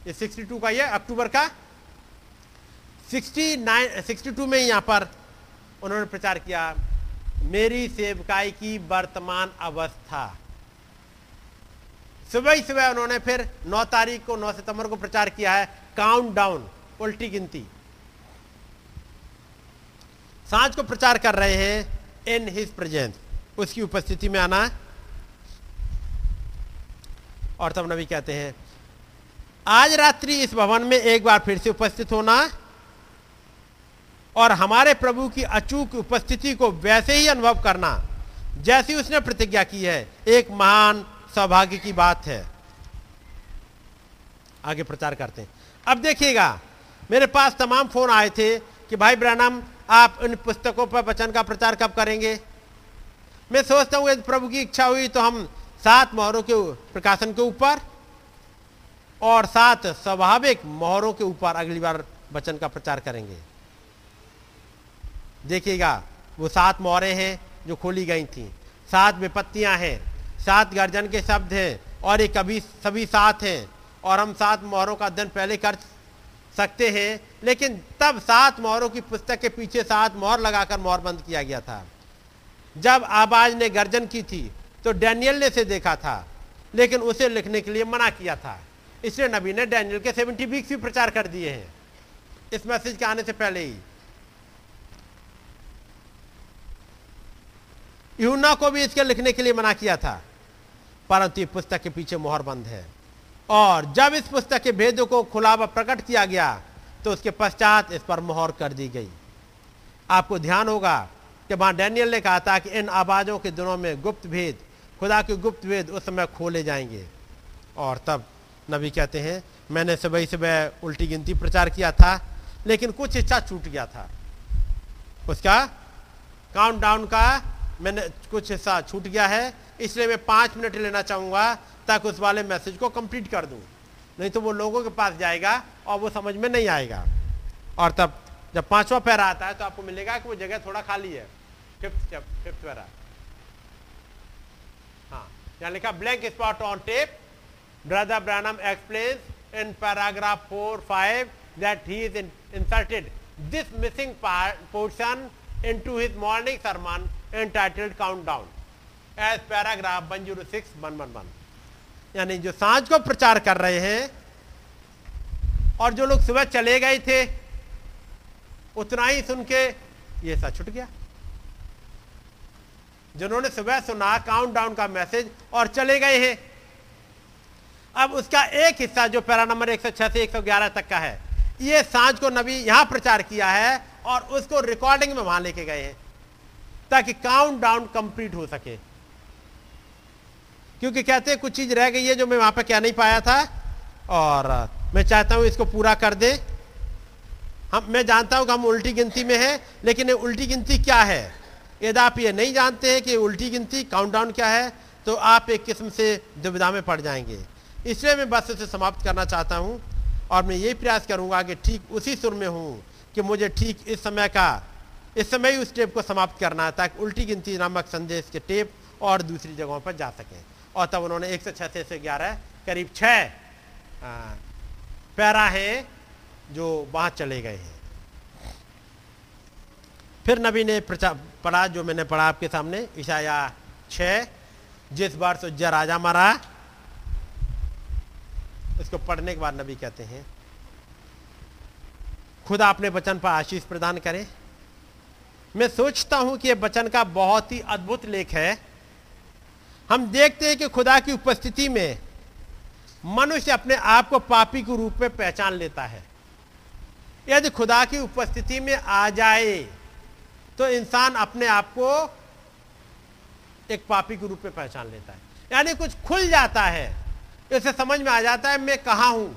ये 62 का ये अक्टूबर का। 69 62 में यहाँ पर उन्होंने प्रचार किया, मेरी सेवकाई की वर्तमान अवस्था। सुबह ही सुबह उन्होंने फिर 9 तारीख को 9 सितंबर को प्रचार किया है काउंट डाउन उल्टी गिनती। साँझ को प्रचार कर रहे हैं इन हिज प्रेजेंस उसकी उपस्थिति में आना। और तब नबी कहते हैं, आज रात्रि इस भवन में एक बार फिर से उपस्थित होना और हमारे प्रभु की अचूक उपस्थिति को वैसे ही अनुभव करना, जैसी उसने प्रतिज्ञा की है, एक महान सौभाग्य की बात है। आगे प्रचार करते हैं। अब देखिएगा, मेरे पास तमाम फ़ोन आए थे कि, भाई ब्रैनम आप इन पुस्तकों पर वचन का प्रचार कब करेंगे? मैं सोचता हूँ, यदि प्रभु की इच्छा हुई तो हम सात मोहरों के प्रकाशन के ऊपर और सात स्वाभाविक मोहरों के ऊपर अगली बार वचन का प्रचार करेंगे। देखिएगा, वो सात मोहरें हैं जो खोली गई थी। सात विपत्तियाँ हैं, सात गर्जन के शब्द हैं और ये कभी, सभी सात हैं और हम सात मोहरों का अध्ययन पहले कर सकते हैं, लेकिन तब सात मोहरों की पुस्तक के पीछे सात मोहर लगाकर मोहर बंद किया गया था। जब आवाज़ ने गर्जन की थी तो डैनियल ने से देखा था, लेकिन उसे लिखने के लिए मना किया था। इसलिए नबी ने डैनियल के सेवेंटी वीक्स भी प्रचार कर दिए हैं। इस मैसेज के आने से पहले ही यूना को भी इसके लिखने के लिए मना किया था। परंतु पुस्तक के पीछे मोहर बंद है। और जब इस पुस्तक के भेदों को खुला व प्रकट किया गया तो उसके पश्चात इस पर मोहर कर दी गई। आपको ध्यान होगा कि वहाँ डैनियल ने कहा था कि इन आवाजों के दिनों में गुप्त भेद, खुदा के गुप्त भेद उस समय खोले जाएँगे। और तब नबी कहते हैं, मैंने सुबह सुबह उल्टी गिनती प्रचार किया था, लेकिन कुछ हिस्सा छूट गया था। उसका काउंट डाउन का मैंने कुछ हिस्सा छूट गया है, इसलिए मैं पाँच मिनट लेना चाहूँगा ताकि उस वाले मैसेज को कंप्लीट कर दूँ। नहीं तो वो लोगों के पास जाएगा और वो समझ में नहीं आएगा। और तब जब पांचवा पैरा आता है तो आपको मिलेगा कि वो जगह थोड़ा खाली है। Fifth fifth para. हाँ यहाँ लिखा blank spot on tape brother Branham explain in paragraph four five that he is inserted this missing portion into his morning sermon entitled Countdown. As paragraph 106 111 यानी जो साँझ को प्रचार कर रहे हैं, और जो लोग सुबह चले गए थे, उतना ही सुन के ये सा छुट गया। जिन्होंने सुबह सुना काउंट डाउन का मैसेज और चले गए हैं। अब उसका एक हिस्सा जो पैरा नंबर 106 से 111 तक का है, ये साँझ को नबी यहाँ प्रचार किया है, और उसको रिकॉर्डिंग में वहाँ लेके गए हैं, ताकि काउंट डाउन कंप्लीट हो सके। क्योंकि कहते हैं कुछ चीज़ रह गई है जो मैं वहाँ पर क्या नहीं पाया था। और मैं चाहता हूँ इसको पूरा कर दे। हम, मैं जानता हूँ कि हम उल्टी गिनती में है, लेकिन उल्टी गिनती क्या है? यदि आप ये नहीं जानते हैं कि उल्टी गिनती काउंटडाउन क्या है तो आप एक किस्म से दुविधा में पड़ जाएँगे। इसलिए मैं बस इसे समाप्त करना चाहता हूँ, और मैं ये प्रयास करूँगा कि ठीक उसी सुर में हूँ कि मुझे ठीक इस समय का, इस समय ही उस टेप को समाप्त करना है, ताकि उल्टी गिनती नामक संदेश के टेप और दूसरी जगहों पर जा सकें। और तब उन्होंने एक सौ छः से ग्यारह, करीब छः पैरा हैं जो वहाँ चले गए हैं। फिर नबी ने पढ़ा जो मैंने पढ़ा आपके सामने, ईशाया छ जिस बार उज्जा राजा मारा, इसको पढ़ने के बाद नबी कहते हैं, खुदा अपने वचन पर आशीष प्रदान करें। मैं सोचता हूँ कि यह वचन का बहुत ही अद्भुत लेख है। हम देखते हैं कि खुदा की उपस्थिति में मनुष्य अपने आप को पापी के रूप में पहचान लेता है। यदि खुदा की उपस्थिति में आ जाए तो इंसान अपने आप को एक पापी के रूप में पहचान लेता है। यानी कुछ खुल जाता है, इसे समझ में आ जाता है, मैं कहा हूँ।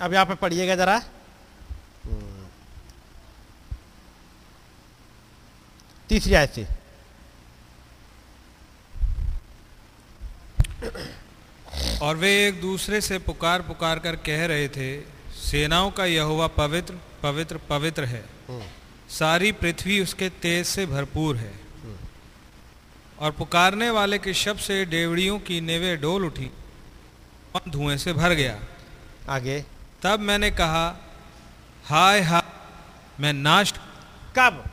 अब यहाँ पर पढ़िएगा जरा। तीसरी आयत से। और वे एक दूसरे से पुकार पुकार कर कह रहे थे सेनाओं का यहोवा पवित्र पवित्र पवित्र है। सारी पृथ्वी उसके तेज से भरपूर है। और पुकारने वाले के शब्द से डेवड़ियों की नेवे डोल उठी और धुएँ से भर गया। आगे। तब मैंने कहा हाय हाय मैं नाश कब?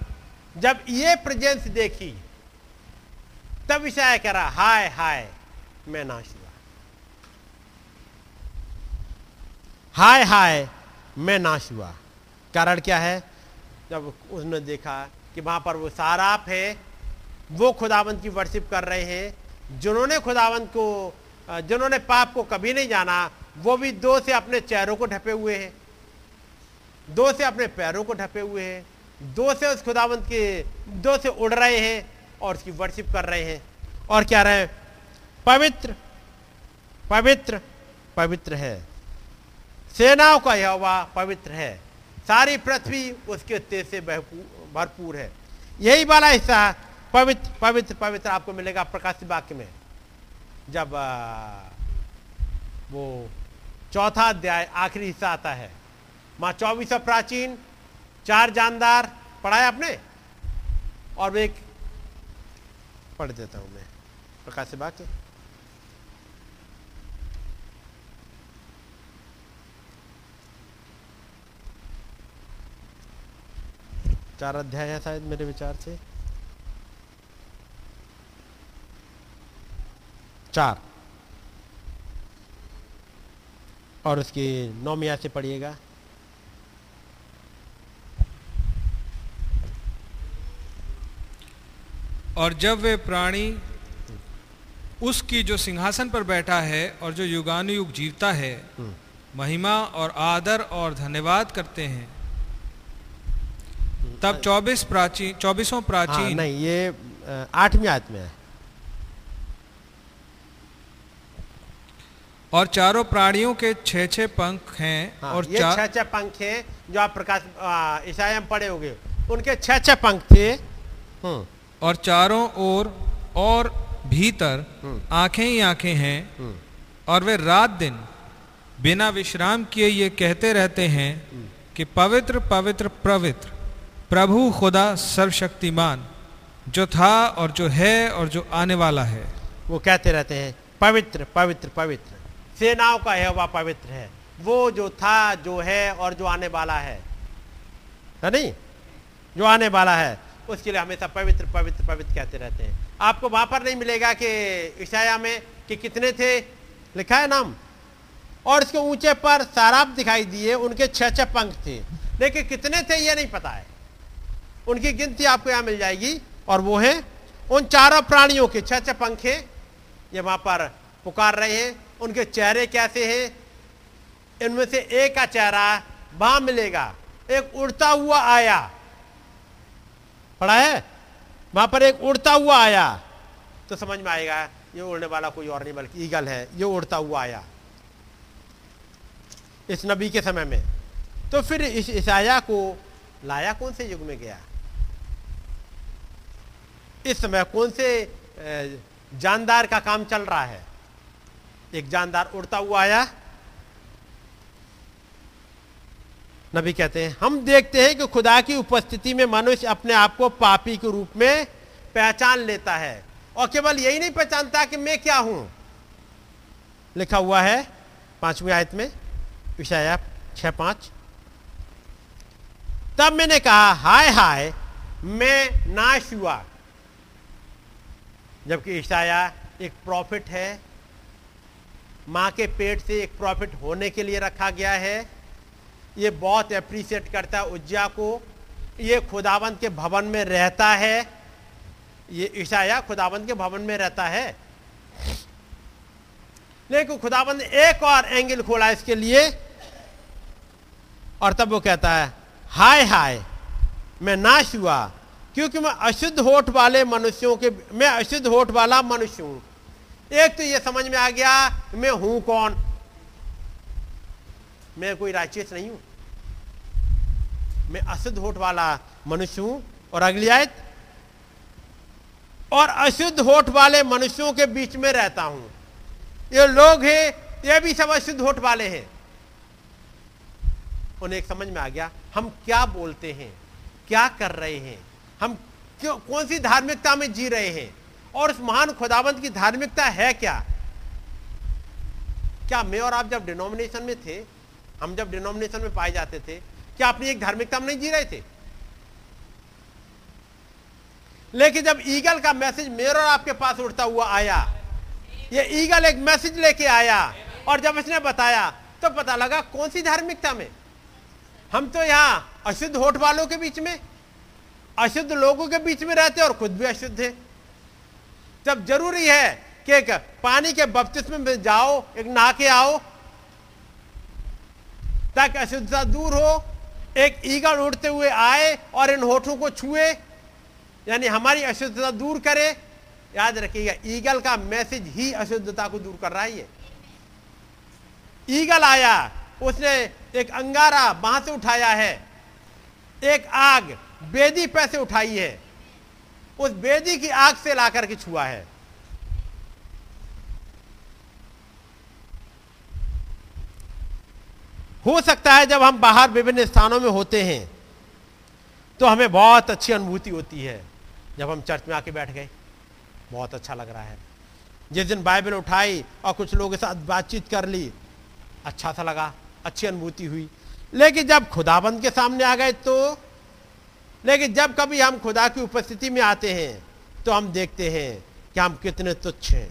जब ये प्रेजेंस देखी तब कह रहा हाय हाय मैं नाश हुआ। हाय हाय, मैं नाश हुआ। कारण क्या है? जब उसने देखा कि वहाँ पर वो साराप है, वो खुदावंत की वर्शिप कर रहे हैं, जिन्होंने खुदावंत को, जिन्होंने पाप को कभी नहीं जाना, वो भी दो से अपने चेहरों को ढपे हुए हैं। दो से अपने पैरों को ढपे हुए हैं, दो से उस खुदावंत के, दो से उड़ रहे हैं और उसकी वर्शिप कर रहे हैं। और क्या रहे? पवित्र पवित्र पवित्र है। सेनाओं का यहोवा पवित्र है। सारी पृथ्वी उसके तेज से भरपूर है। यही वाला हिस्सा पवित्र पवित्र पवित्र आपको मिलेगा प्रकाशित वाक्य में। जब वो चौथा अध्याय, आखिरी हिस्सा आता है। माँ चौबीसों प्राचीन, चार जानदार, पढ़ाया आपने? और एक पढ़ देता हूँ मैं। प्रकाश वाक्य? चार अध्याय है शायद मेरे विचार से। चार। और उसकी नौमिया से पढ़िएगा। और जब वे प्राणी उसकी जो सिंहासन पर बैठा है और जो युगानुयुग जीवता है महिमा और आदर और धन्यवाद करते हैं तब 24 प्राचीन चौबीसों प्राचीन। हाँ, नहीं ये आठवीं आयत में है। और चारों प्राणियों के छह छह पंख हैं हाँ, और ये चार छह छह पंख हैं जो आप प्रकाश ईसाया में पढ़े होंगे। उनके छह छह पंख थे। हम्म, और चारों ओर और भीतर हम्म। आँखें ही आँखें हैं। हम्म, और वे रात दिन बिना विश्राम किए ये कहते रहते हैं कि पवित्र पवित्र पवित्र प्रभु खुदा सर्वशक्तिमान, जो था और जो है और जो आने वाला है। वो कहते रहते हैं, पवित्र पवित्र पवित्र। सेनाओं का है वह पवित्र है। वो जो था, जो है और जो आने वाला है। है नहीं? जो आने वाला है, उसके लिए हमेशा पवित्र पवित्र पवित्र कहते रहते हैं। आपको वहाँ पर नहीं मिलेगा कि ईशाया में कि कितने थे? लिखा है नाम। और इसके ऊँचे पर साराप दिखाई दिए, उनके छह छह पंख थे। लेकिन कितने थे, ये नहीं पता है। उनकी गिनती आपको यहाँ मिल जाएगी, और वो है उन चारों प्राणियों के छह छह पंखे ये वहाँ पर पुकार रहे हैं। उनके चेहरे कैसे हैं? इनमें से एक का चेहरा वहाँ मिलेगा, एक उड़ता हुआ आया। पढ़ा है? वहाँ पर एक उड़ता हुआ आया। तो समझ में आएगा, ये उड़ने वाला कोई और नहीं, बल्कि ईगल है, ये उड़ता हुआ आया। इस नबी के समय में। तो फिर इस ईसाया को लाया कौन से युग में गया? इस समय कौन से जानदार का काम चल रहा है? एक जानदार उड़ता हुआ आया। नबी कहते हैं, हम देखते हैं कि खुदा की उपस्थिति में मनुष्य अपने आप को पापी के रूप में पहचान लेता है और केवल यही नहीं पहचानता कि मैं क्या हूँ। लिखा हुआ है पांचवी आयत में विषय छह पाँच। तब मैंने कहा, हाय हाय, मैं नाश हुआ। जबकि ईशाया एक प्रॉफिट है। माँ के पेट से एक प्रॉफिट होने के लिए रखा गया है। ये बहुत अप्रिशिएट करता है उज्जा को। ये खुदावंत के भवन में रहता है। ये ईशाया खुदाबंद के भवन में रहता है। लेकिन खुदाबंद एक और एंगल खोला इसके लिए। और तब वो कहता है, हाय हाय, मैं नाश हुआ। क्योंकि मैं अशुद्ध होठ वाले मनुष्यों के, मैं अशुद्ध होठ वाला मनुष्य हूँ। एक तो यह समझ में आ गया, मैं हूँ कौन? मैं कोई राक्षस नहीं हूँ। मैं अशुद्ध होठ वाला मनुष्य हूँ। और अगली आयत, और अशुद्ध होठ वाले मनुष्यों के बीच में रहता हूँ। ये लोग हैं, ये भी सब अशुद्ध होठ वाले हैं। उन्हें एक समझ में आ गया, हम क्या बोलते हैं, क्या कर रहे हैं? हम क्यों, कौन सी धार्मिकता में जी रहे हैं? और उस महान खुदाबंद की धार्मिकता है क्या? क्या मैं और आप जब डिनोमिनेशन में थे, हम जब डिनोमिनेशन में पाए जाते थे, क्या अपनी एक धार्मिकता में नहीं जी रहे थे? लेकिन जब ईगल का मैसेज मेरे और आपके पास उठता हुआ आया, ये ईगल एक मैसेज लेके आया, और जब इसने बताया तो पता लगा कौन सी धार्मिकता में? हम तो यहाँ अशुद्ध होठ वालों के बीच में अशुद्ध लोगों के बीच में रहते और खुद भी अशुद्ध है। जब ज़रूरी है कि एक पानी के बपतिस्मे में जाओ, एक नहा के आओ, ताकि अशुद्धता दूर हो, एक ईगल उड़ते हुए आए और इन होठों को छुए, यानी हमारी अशुद्धता दूर करे। याद रखिएगा, ईगल का मैसेज ही अशुद्धता को दूर कर रहा है ईगल आया, उसने एक अंगारा वहाँ से उठाया है, एक आग बेदी पैसे उठाई है। उस बेदी की आग से लाकर के छुआ है। हो सकता है जब हम बाहर विभिन्न स्थानों में होते हैं तो हमें बहुत अच्छी अनुभूति होती है, जब हम चर्च में आके बैठ गए। बहुत अच्छा लग रहा है। जिस दिन बाइबल उठाई और कुछ लोगों के साथ बातचीत कर ली अच्छा सा लगा, अच्छी अनुभूति हुई। लेकिन जब खुदाबंद के सामने आ गए तो लेकिन जब कभी हम खुदा की उपस्थिति में आते हैं तो हम देखते हैं कि हम कितने तुच्छ हैं।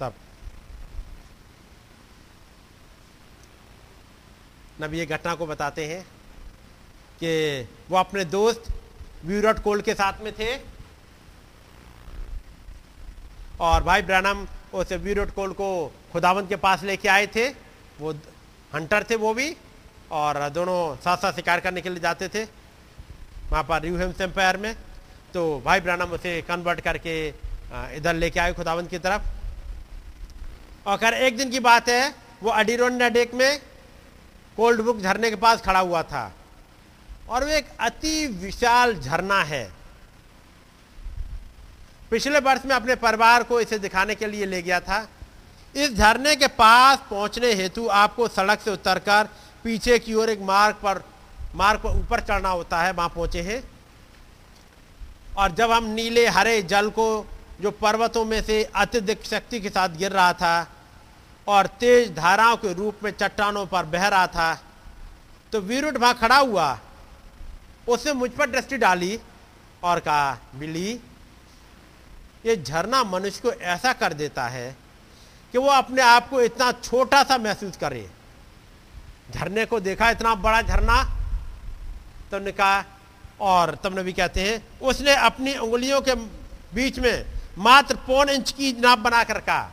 तब। नबी ये घटना को बताते हैं कि वो अपने दोस्त विराट कोल के साथ में थे और भाई ब्रैनम उस विराट कोल को खुदावंत के पास लेके आए थे। वो हंटर थे वो भी। और दोनों साथ साथ शिकार करने के लिए जाते थे। वहाँ पर न्यू हेम्स एम्पायर में। तो भाई ब्रानम उसे कन्वर्ट करके इधर लेके आए खुदावंत की तरफ़। और खैर एक दिन की बात है, वो अडीरोन डेक में कोल्ड बुक झरने के पास खड़ा हुआ था। और वो एक अति विशाल झरना है। पिछले वर्ष में अपने परिवार को इसे दिखाने के लिए ले गया था। इस झरने के पास पहुँचने हेतु आपको सड़क से उतरकर पीछे की ओर एक मार्ग पर मार्ग पर ऊपर चढ़ना होता है, वहाँ पहुँचे हैं। और जब हम नीले हरे जल को, जो पर्वतों में से अत्यधिक शक्ति के साथ गिर रहा था और तेज धाराओं के रूप में चट्टानों पर बह रहा था तो वीरुट वहाँ खड़ा हुआ। उसने मुझ पर दृष्टि डाली और कहा बिली ये झरना मनुष्य को ऐसा कर देता है कि वो अपने आप को इतना छोटा सा महसूस करे। झरने को देखा, इतना बड़ा झरना? तो ने कहा, और तब नबी कहते हैं, उसने अपनी उंगलियों के बीच में मात्र पौन इंच की नाप बनाकर कहा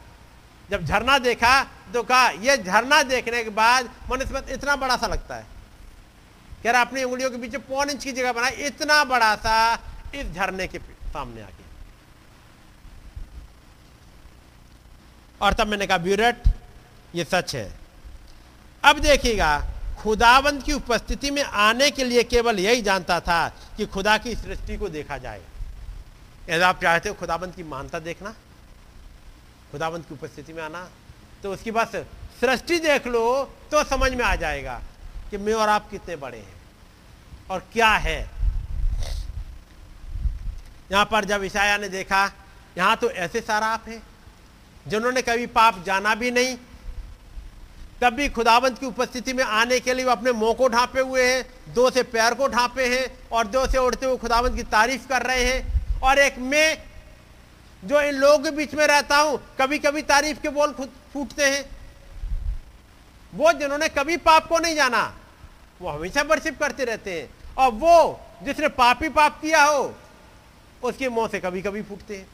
जब झरना देखा तो कहा यह झरना देखने के बाद मनुष्य इतना बड़ा सा लगता है। कह रहा, अपनी उंगलियों के बीच में पौन इंच की जगह बना इतना बड़ा सा इस झरने के सामने आके और तब मैंने कहा, ब्यूरेट, ये सच है। अब देखिएगा खुदावंत की उपस्थिति में आने के लिए केवल यही जानता था कि खुदा की सृष्टि को देखा जाए। यदि आप चाहते हो खुदाबंद की महानता देखना, खुदाबंद की उपस्थिति में आना तो उसकी बस सृष्टि देख लो तो समझ में आ जाएगा कि मैं और आप कितने बड़े हैं और क्या है। यहाँ पर जब ईशाया ने देखा, यहाँ तो ऐसे सारा आप है जिन्होंने कभी पाप जाना भी नहीं तब भी खुदावंत की उपस्थिति में आने के लिए वो अपने मुँह को ढांपे हुए हैं, दो से पैर को ढांपे हैं और दो से उड़ते हुए खुदावंत की तारीफ़ कर रहे हैं। और एक में जो इन लोगों के बीच में रहता हूँ कभी कभी तारीफ़ के बोल खुद फूटते हैं। वो जिन्होंने कभी पाप को नहीं जाना, वो हमेशा वर्शिप करते रहते हैं। और वो जिसने पाप ही पाप किया हो, उसके मुँह से कभी कभी फूटते हैं।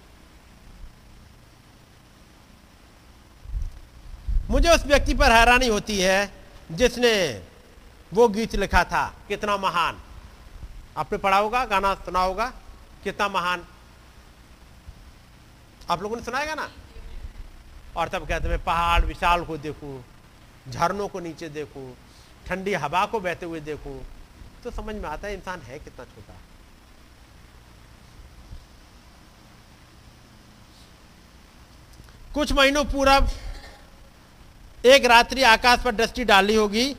मुझे उस व्यक्ति पर हैरानी होती है जिसने वो गीत लिखा था, कितना महान। आपने पढ़ा होगा, गाना सुना होगा, कितना महान। आप लोगों ने सुनाएगा ना और तब कहते मैं पहाड़ विशाल को देखूँ, झरनों को नीचे देखूँ, ठंडी हवा को बहते हुए देखूँ। तो समझ में आता है, इंसान है कितना छोटा। कुछ महीनों पूर्व एक रात्रि आकाश पर दृष्टि डाली होगी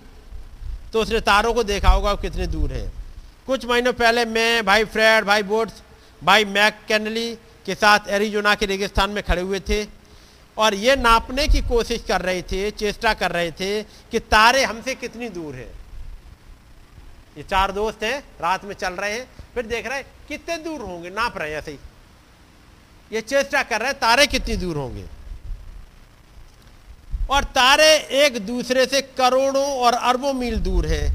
तो उसने तारों को देखा होगा कितने दूर है। कुछ महीनों पहले मैं, भाई फ्रेड, भाई बोट्स भाई मैक कैनली के साथ एरिजोना के रेगिस्तान में खड़े हुए थे और ये नापने की कोशिश कर रहे थे, चेष्टा कर रहे थे कि तारे हमसे कितनी दूर है। ये चार दोस्त हैं, रात में चल रहे हैं, फिर देख रहे हैं, कितने दूर होंगे, नाप रहे हैं ऐसे ही। ये चेष्टा कर रहे हैं, तारे कितनी दूर होंगे। और तारे एक दूसरे से करोड़ों और अरबों मील दूर हैं।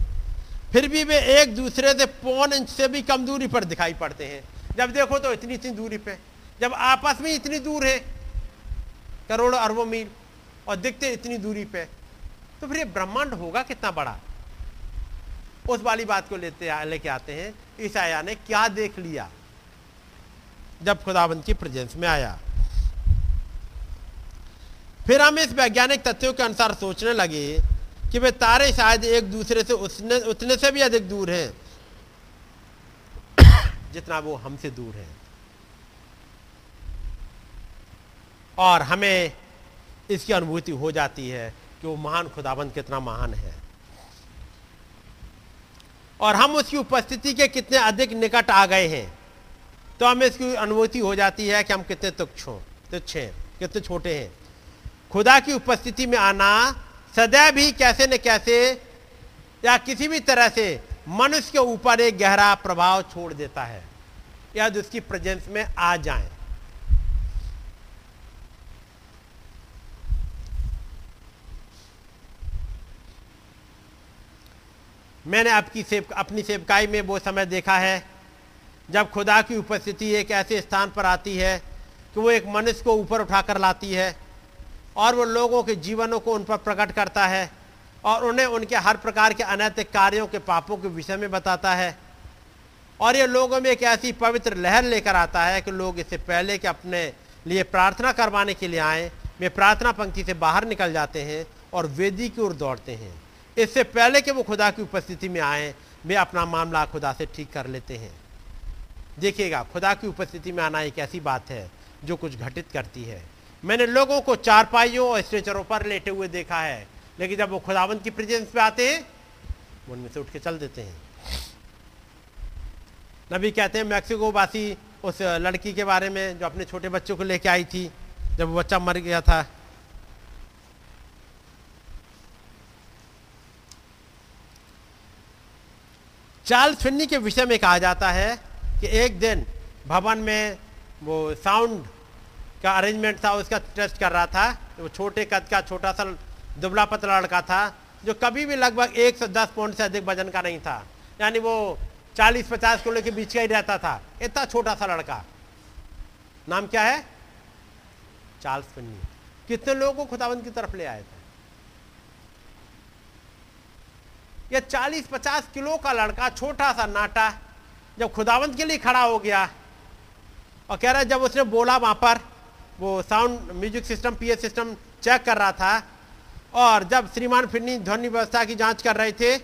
फिर भी वे एक दूसरे से पौन इंच से भी कम दूरी पर दिखाई पड़ते हैं। जब देखो तो इतनी इतनी दूरी पे, जब आपस में इतनी दूर है, करोड़ों अरबों मील, और दिखते इतनी दूरी पे तो फिर ये ब्रह्मांड होगा कितना बड़ा? उस वाली बात को लेते लेके आते हैं। ईसाया ने क्या देख लिया? जब खुदाबंद की प्रेजेंस में आया। फिर हम इस वैज्ञानिक तथ्यों के अनुसार सोचने लगे कि वे तारे शायद एक दूसरे से उतने उतने से भी अधिक दूर हैं, जितना वो हमसे दूर है। और हमें इसकी अनुभूति हो जाती है कि वो महान खुदाबंद कितना महान है। और हम उसकी उपस्थिति के कितने अधिक निकट आ गए हैं तो हमें इसकी अनुभूति हो जाती है कि हम कितने तुच्छ हो, तुच्छ हैं, कितने छोटे हैं। खुदा की उपस्थिति में आना, सदैव ही कैसे न कैसे या किसी भी तरह से मनुष्य के ऊपर एक गहरा प्रभाव छोड़ देता है। यदि उसकी प्रेजेंस में आ जाए। मैंने आपकी सेव, अपनी सेवकाई में वो समय देखा है, जब खुदा की उपस्थिति एक ऐसे स्थान पर आती है कि वो एक मनुष्य को ऊपर उठाकर लाती है। और वो लोगों के जीवनों को उन पर प्रकट करता है और उन्हें उनके हर प्रकार के अनैतिक कार्यों के पापों के विषय में बताता है। और ये लोगों में एक ऐसी पवित्र लहर लेकर आता है कि लोग इससे पहले कि अपने लिए प्रार्थना करवाने के लिए आए, वे प्रार्थना पंक्ति से बाहर निकल जाते हैं और वेदी की ओर दौड़ते हैं। इससे पहले कि वो खुदा की उपस्थिति में आए, वे अपना मामला खुदा से ठीक कर लेते हैं। देखिएगा, खुदा की उपस्थिति में आना एक ऐसी बात है जो कुछ घटित करती है। मैंने लोगों को चारपाइयों और स्ट्रेचरों पर लेटे हुए देखा है। लेकिन जब वो खुदावंत की प्रेजेंस पे आते हैं उनमें से उठ के चल देते हैं। नबी कहते हैं, मैक्सिको वासी उस लड़की के बारे में जो अपने छोटे बच्चों को लेके आई थी, जब वो बच्चा मर गया था। चार्ल्स फिन्नी के विषय में कहा जाता है कि एक दिन भवन में वो साउंड का अरेंजमेंट था, उसका टेस्ट कर रहा था। वो छोटे कद का छोटा सा दुबला पतला लड़का था, जो कभी भी लगभग एक सौ दस पाउंड से अधिक वज़न का नहीं था। यानी वो चालीस पचास किलो के बीच का ही रहता था। इतना छोटा सा लड़का। नाम क्या है? चार्ल्स फिन्नी कितने लोगों को खुदाबंद की तरफ़ ले आए थे? यह चालीस पचास किलो का लड़का, छोटा सा नाटा, जब खुदावंत के लिए खड़ा हो गया और कह रहा है, जब उसने बोला वहाँ पर वो sound music system PA system check कर रहा था। और जब श्रीमान फिरनी ध्वनि व्यवस्था की जाँच कर रहे थे,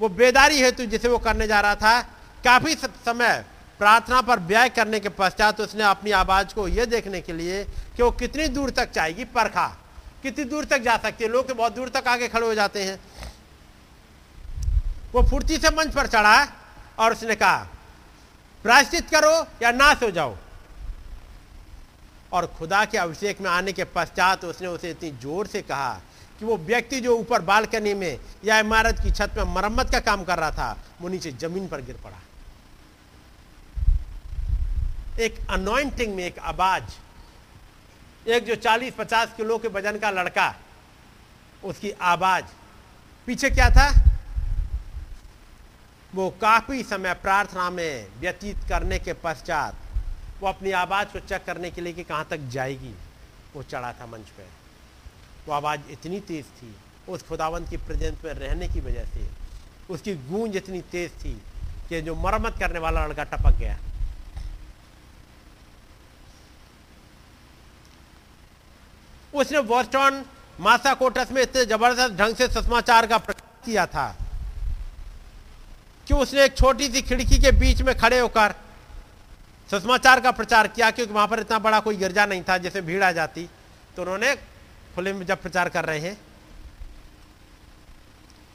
वो बेदारी हेतु जिसे वो करने जा रहा था, काफ़ी समय प्रार्थना पर व्यय करने के पश्चात उसने अपनी आवाज़ को यह देखने के लिए कि वो कितनी दूर तक जाएगी परखा। कितनी दूर तक जा सकती है? लोग तो बहुत दूर तक आगे खड़े हो जाते हैं। वो फुर्ती से मंच पर चढ़ा और उसने कहा, प्रायश्चित करो या नाश हो जाओ। और खुदा के अभिषेक में आने के पश्चात उसने उसे इतनी ज़ोर से कहा कि वो व्यक्ति जो ऊपर बालकनी में या इमारत की छत में मरम्मत का काम कर रहा था, वो नीचे ज़मीन पर गिर पड़ा। एक अनोइंटिंग में एक आवाज़, एक जो 40-50 किलो के वज़न का लड़का, उसकी आवाज़, पीछे क्या था? वो काफ़ी समय प्रार्थना में व्यतीत करने के पश्चात वो अपनी आवाज़ को चेक करने के लिए कि कहाँ तक जाएगी, वो चढ़ा था मंच पर वो आवाज़ इतनी तेज थी, उस खुदावंत की प्रेजेंस में रहने की वजह से, उसकी गूंज इतनी तेज थी कि जो मरम्मत करने वाला लड़का टपक गया। उसने बोस्टन मासा कोटस में इतने ज़बरदस्त ढंग से सुषमाचार का प्रचार किया था कि उसने एक छोटी सी खिड़की के बीच में खड़े होकर सुषमाचार का प्रचार किया क्योंकि वहाँ पर इतना बड़ा कोई गिरजा नहीं था जैसे भीड़ आ जाती। तो उन्होंने खुले में जब प्रचार कर रहे हैं।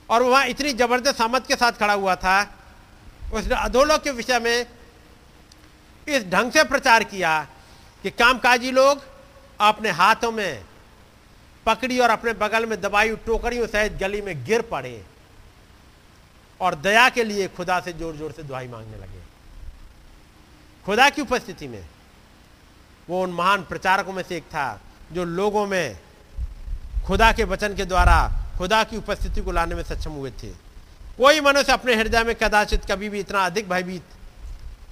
और वहाँ इतनी ज़बरदस्त सामत के साथ खड़ा हुआ था। उसने अधोलोक के विषय में इस ढंग से प्रचार किया कि कामकाजी लोग अपने हाथों में पकड़ी और अपने बगल में दबाई टोकरियों सहित गली में गिर पड़े। और दया के लिए खुदा से ज़ोर ज़ोर से दुआई मांगने लगे। खुदा की उपस्थिति में। वो उन महान प्रचारकों में से एक था, जो लोगों में खुदा के वचन के द्वारा खुदा की उपस्थिति को लाने में सक्षम हुए थे। कोई मनुष्य अपने हृदय में कदाचित कभी भी इतना अधिक भयभीत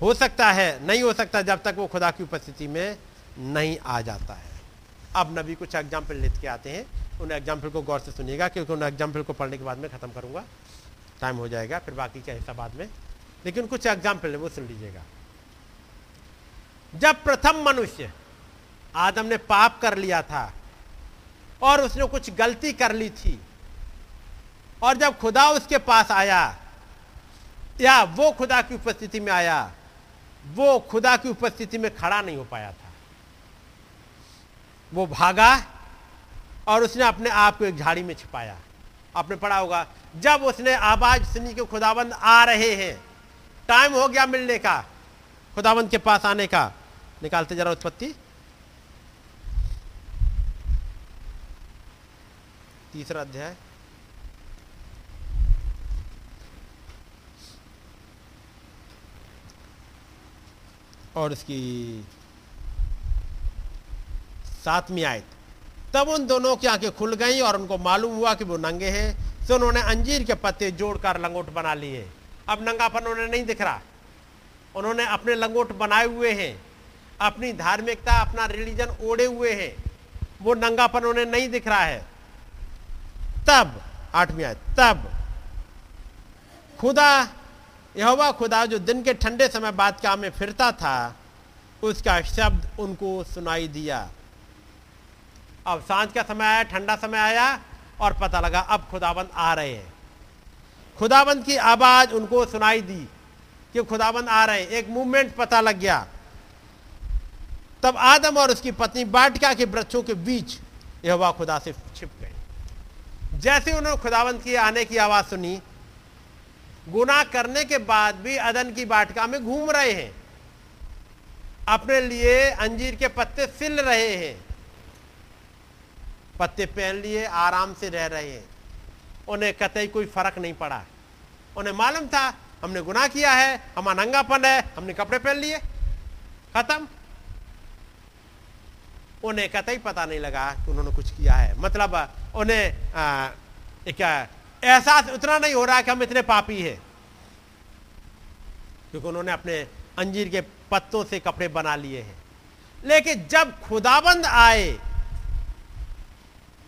हो सकता है, नहीं हो सकता जब तक वो खुदा की उपस्थिति में नहीं आ जाता है। अब नबी कुछ एग्ज़ाम्पल लेके आते हैं। उन एग्ज़ाम्पल को गौर से सुनिएगा, क्योंकि उन एग्ज़ाम्पल को पढ़ने के बाद में खत्म करूँगा। टाइम हो जाएगा, फिर बाकी का हिस्सा बाद में। लेकिन कुछ एग्ज़ाम्पल है, वो सुन लीजिएगा। जब प्रथम मनुष्य आदम ने पाप कर लिया था और उसने कुछ गलती कर ली थी, और जब खुदा उसके पास आया, या वो खुदा की उपस्थिति में आया, वो खुदा की उपस्थिति में खड़ा नहीं हो पाया था। वो भागा और उसने अपने आप को एक झाड़ी में छिपाया। आपने पढ़ा होगा, जब उसने आवाज़ सुनी कि खुदाबंद आ रहे हैं, टाइम हो गया मिलने का खुदाबंद के पास आने का। निकालते जरा उत्पत्ति तीसरा अध्याय। और उसकी सातवीं आयत। तब उन दोनों की आँखें खुल गईं और उनको मालूम हुआ कि वो नंगे हैं। तो उन्होंने अंजीर के पत्ते जोड़कर लंगोट बना लिए। अब नंगापन उन्हें नहीं दिख रहा। उन्होंने अपने लंगोट बनाए हुए हैं, अपनी धार्मिकता, अपना रिलीजन ओढ़े हुए हैं। वो नंगापन उन्हें नहीं दिख रहा है। तब, आठवीं आयत, तब खुदा, यहोवा खुदा जो दिन के ठंडे समय बाद काम में फिरता था, उसका शब्द उनको सुनाई दिया। अब साँझ का समय आया, ठंडा समय आया और पता लगा, अब खुदाबंद आ रहे हैं। खुदाबंद की आवाज़ उनको सुनाई दी। कि खुदाबंद आ रहे हैं। एक मूवमेंट पता लग गया। तब आदम और उसकी पत्नी बाटिका के वृक्षों के बीच यहोवा खुदा से छिप गए। जैसे उन्होंने खुदाबंद की आने की आवाज़ सुनी, गुनाह करने के बाद भी अदन की बाटिका में घूम रहे हैं। अपने लिए अंजीर के पत्ते सिल रहे हैं। पत्ते पहन लिए, आराम से रह रहे हैं। उन्हें कतई कोई फ़र्क नहीं पड़ा। उन्हें मालूम था हमने गुनाह किया है, हमारा नंगापन है, हमने कपड़े पहन लिए। खत्म। उन्हें कतई पता नहीं लगा कि उन्होंने कुछ किया है। मतलब उन्हें एक एहसास उतना नहीं हो रहा कि हम इतने पापी हैं। क्योंकि उन्होंने अपने अंजीर के पत्तों से कपड़े बना लिए हैं। लेकिन जब खुदाबंद आए,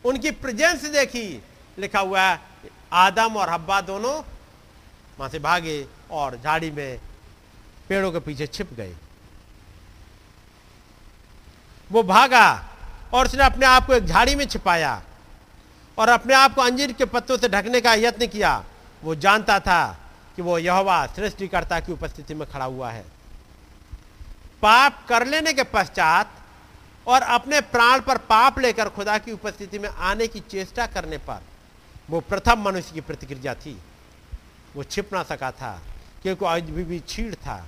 उनकी प्रेजेंस देखी, लिखा हुआ है, आदम और हब्बा दोनों वहाँ से भागे और झाड़ी में पेड़ों के पीछे छिप गए। वो भागा और उसने अपने आप को एक झाड़ी में छिपाया और अपने आप को अंजीर के पत्तों से ढकने का यत्न किया। वो जानता था कि वो यहोवा सृष्टिकर्ता की उपस्थिति में खड़ा हुआ है। पाप कर लेने के पश्चात और अपने प्राण पर पाप लेकर खुदा की उपस्थिति में आने की चेष्टा करने पर वो प्रथम मनुष्य की प्रतिक्रिया थी। वो छिप ना सका था क्योंकि आज भी, भी छीड़ था।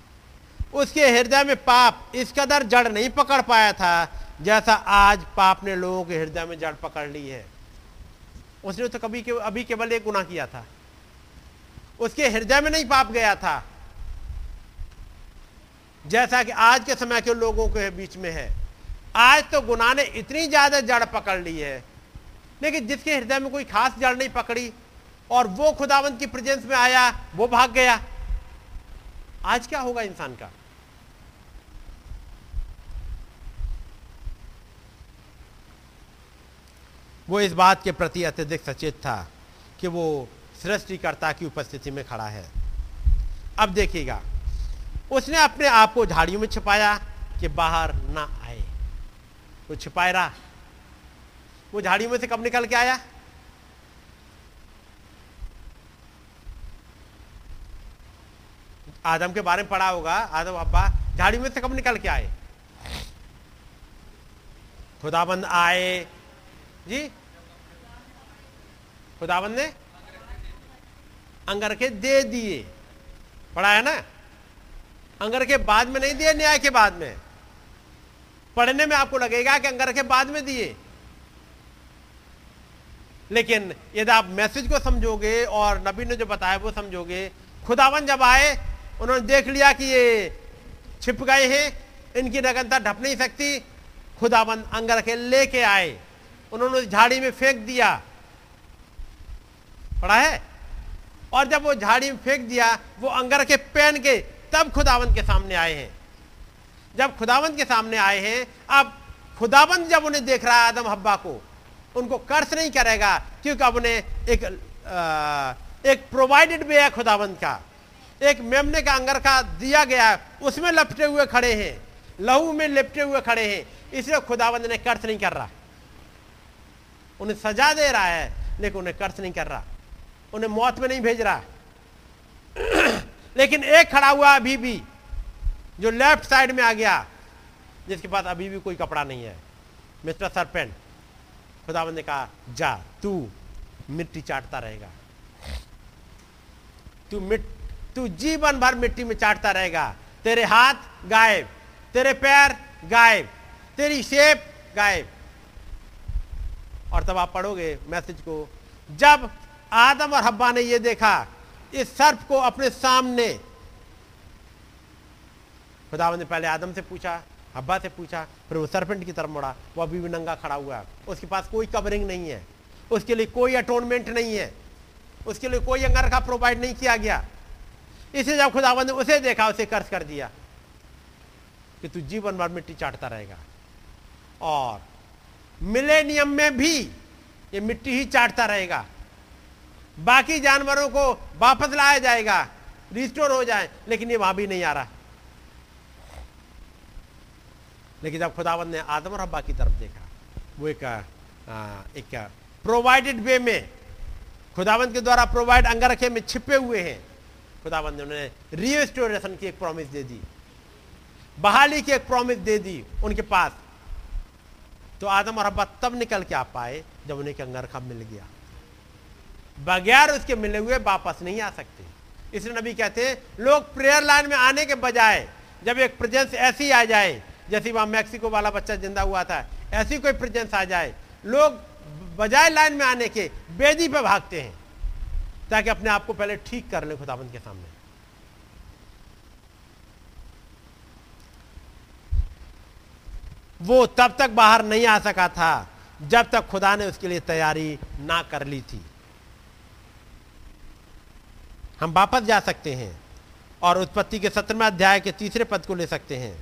उसके हृदय में पाप इस कदर जड़ नहीं पकड़ पाया था जैसा आज पाप ने लोगों के हृदय में जड़ पकड़ ली है। उसने तो कभी के, अभी केवल एक गुना किया था। उसके हृदय में नहीं पाप गया था। जैसा कि आज के समय के लोगों के बीच में है। आज तो गुना ने इतनी ज़्यादा जड़ पकड़ ली है लेकिन जिसके हृदय में कोई खास जड़ नहीं पकड़ी और वो खुदावंत की प्रेजेंस में आया, वो भाग गया। आज क्या होगा इंसान का? वो इस बात के प्रति अत्यधिक सचेत था कि वो सृष्टिकर्ता की उपस्थिति में खड़ा है। अब देखिएगा, उसने अपने आप को झाड़ियों में छिपाया कि बाहर ना आए। वो छिपाए रहा। वो झाड़ियों में से कब निकल के आया? आदम के बारे में पढ़ा होगा। आदम, अब्बा, झाड़ी में से कब निकल के आए? खुदाबंद आए। जी? खुदाबंद ने अंगर के दे दिए। पढ़ा है ना? अंगर के बाद में नहीं दिए, न्याय के बाद में? पढ़ने में आपको लगेगा कि अंगर के बाद में दिए। लेकिन यदि आप मैसेज को समझोगे और नबी ने जो बताया वो समझोगे खुदावन जब आए उन्होंने देख लिया कि ये छिप गए हैं इनकी नगनता ढप नहीं सकती। खुदाबंद अंगर के लेके आए। उन्होंने झाड़ी में फेंक दिया। पढ़ा है? और जब वो झाड़ी में फेंक दिया वो अंगर के पहन के तब खुदावंत के सामने आए हैं। जब खुदावंत के सामने आए हैं अब खुदावंत जब उन्हें देख रहा है आदम हब्बा को उनको कर्ज नहीं करेगा क्योंकि अब उन्हें एक आ, एक प्रोवाइडेड वे है खुदावंत का। एक मेमने का अंगर का दिया गया है, उसमें लपटे हुए खड़े हैं, लहू में लिपटे हुए खड़े हैं, इसलिए खुदावंत ने कर्ज नहीं कर रहा। उन्हें सजा दे रहा है, लेकिन उन्हें कर्ज नहीं कर रहा। उन्हें मौत में नहीं भेज रहा। लेकिन एक खड़ा हुआ अभी भी, जो लेफ़्ट साइड में आ गया, जिसके पास अभी भी कोई कपड़ा नहीं है। मिस्टर सरपेंट खुदावंद ने कहा, जा, तू मिट्टी चाटता रहेगा। तू मिट तू जीवन भर मिट्टी में चाटता रहेगा। तेरे हाथ गायब, तेरे पैर गायब, तेरी शेप गायब। और तब आप पढ़ोगे मैसेज को, जब आदम और हब्बा ने यह देखा, इस सर्प को अपने सामने, खुदावन ने पहले आदम से पूछा हब्बा से पूछा, फिर वो सरपेंट की तरफ़ मुड़ा, वो अभी भी नंगा खड़ा हुआ। है उसके पास कोई कवरिंग नहीं है, उसके लिए कोई अटोनमेंट नहीं है, उसके लिए कोई अंगरखा प्रोवाइड नहीं किया गया। इसे जब खुदावन ने उसे देखा उसे कर्ज कर दिया कि तू जीवन भर मिट्टी चाटता रहेगा। और मिलेनियम में भी ये मिट्टी ही चाटता रहेगा। बाकी जानवरों को वापस लाया जाएगा रिस्टोर हो जाए लेकिन ये वहाँ भी नहीं आ रहा। लेकिन जब खुदावन ने आदम और हब्बा की तरफ़ देखा वो एक आ, एक प्रोवाइडेड वे में खुदावंद के द्वारा प्रोवाइड अंगरखे में छिपे हुए हैं। खुदावंद ने उन्हें रीस्टोरेशन की एक प्रॉमिस दे दी। बहाली की एक प्रॉमिस दे दी उनके पास। तो आदम और हब्बा तब निकल के आ पाए जब उन्हें अंगरखा मिल गया। बगैर उसके मिले हुए वापस नहीं आ सकते। इसलिए नबी कहते हैं, लोग प्रेयर लाइन में आने के बजाय जब एक प्रेजेंस ऐसी आ जाए, जैसे वहाँ मैक्सिको वाला बच्चा ज़िंदा हुआ था, ऐसी कोई प्रेजेंस आ जाए, लोग बजाय लाइन में आने के बेदी पे भागते हैं। ताकि अपने आप को पहले ठीक कर ले खुदाबंद के सामने। वो तब तक बाहर नहीं आ सका था जब तक खुदा ने उसके लिए तैयारी ना कर ली थी। हम वापस जा सकते हैं और उत्पत्ति के सत्रहवें अध्याय के तीसरे पद को ले सकते हैं।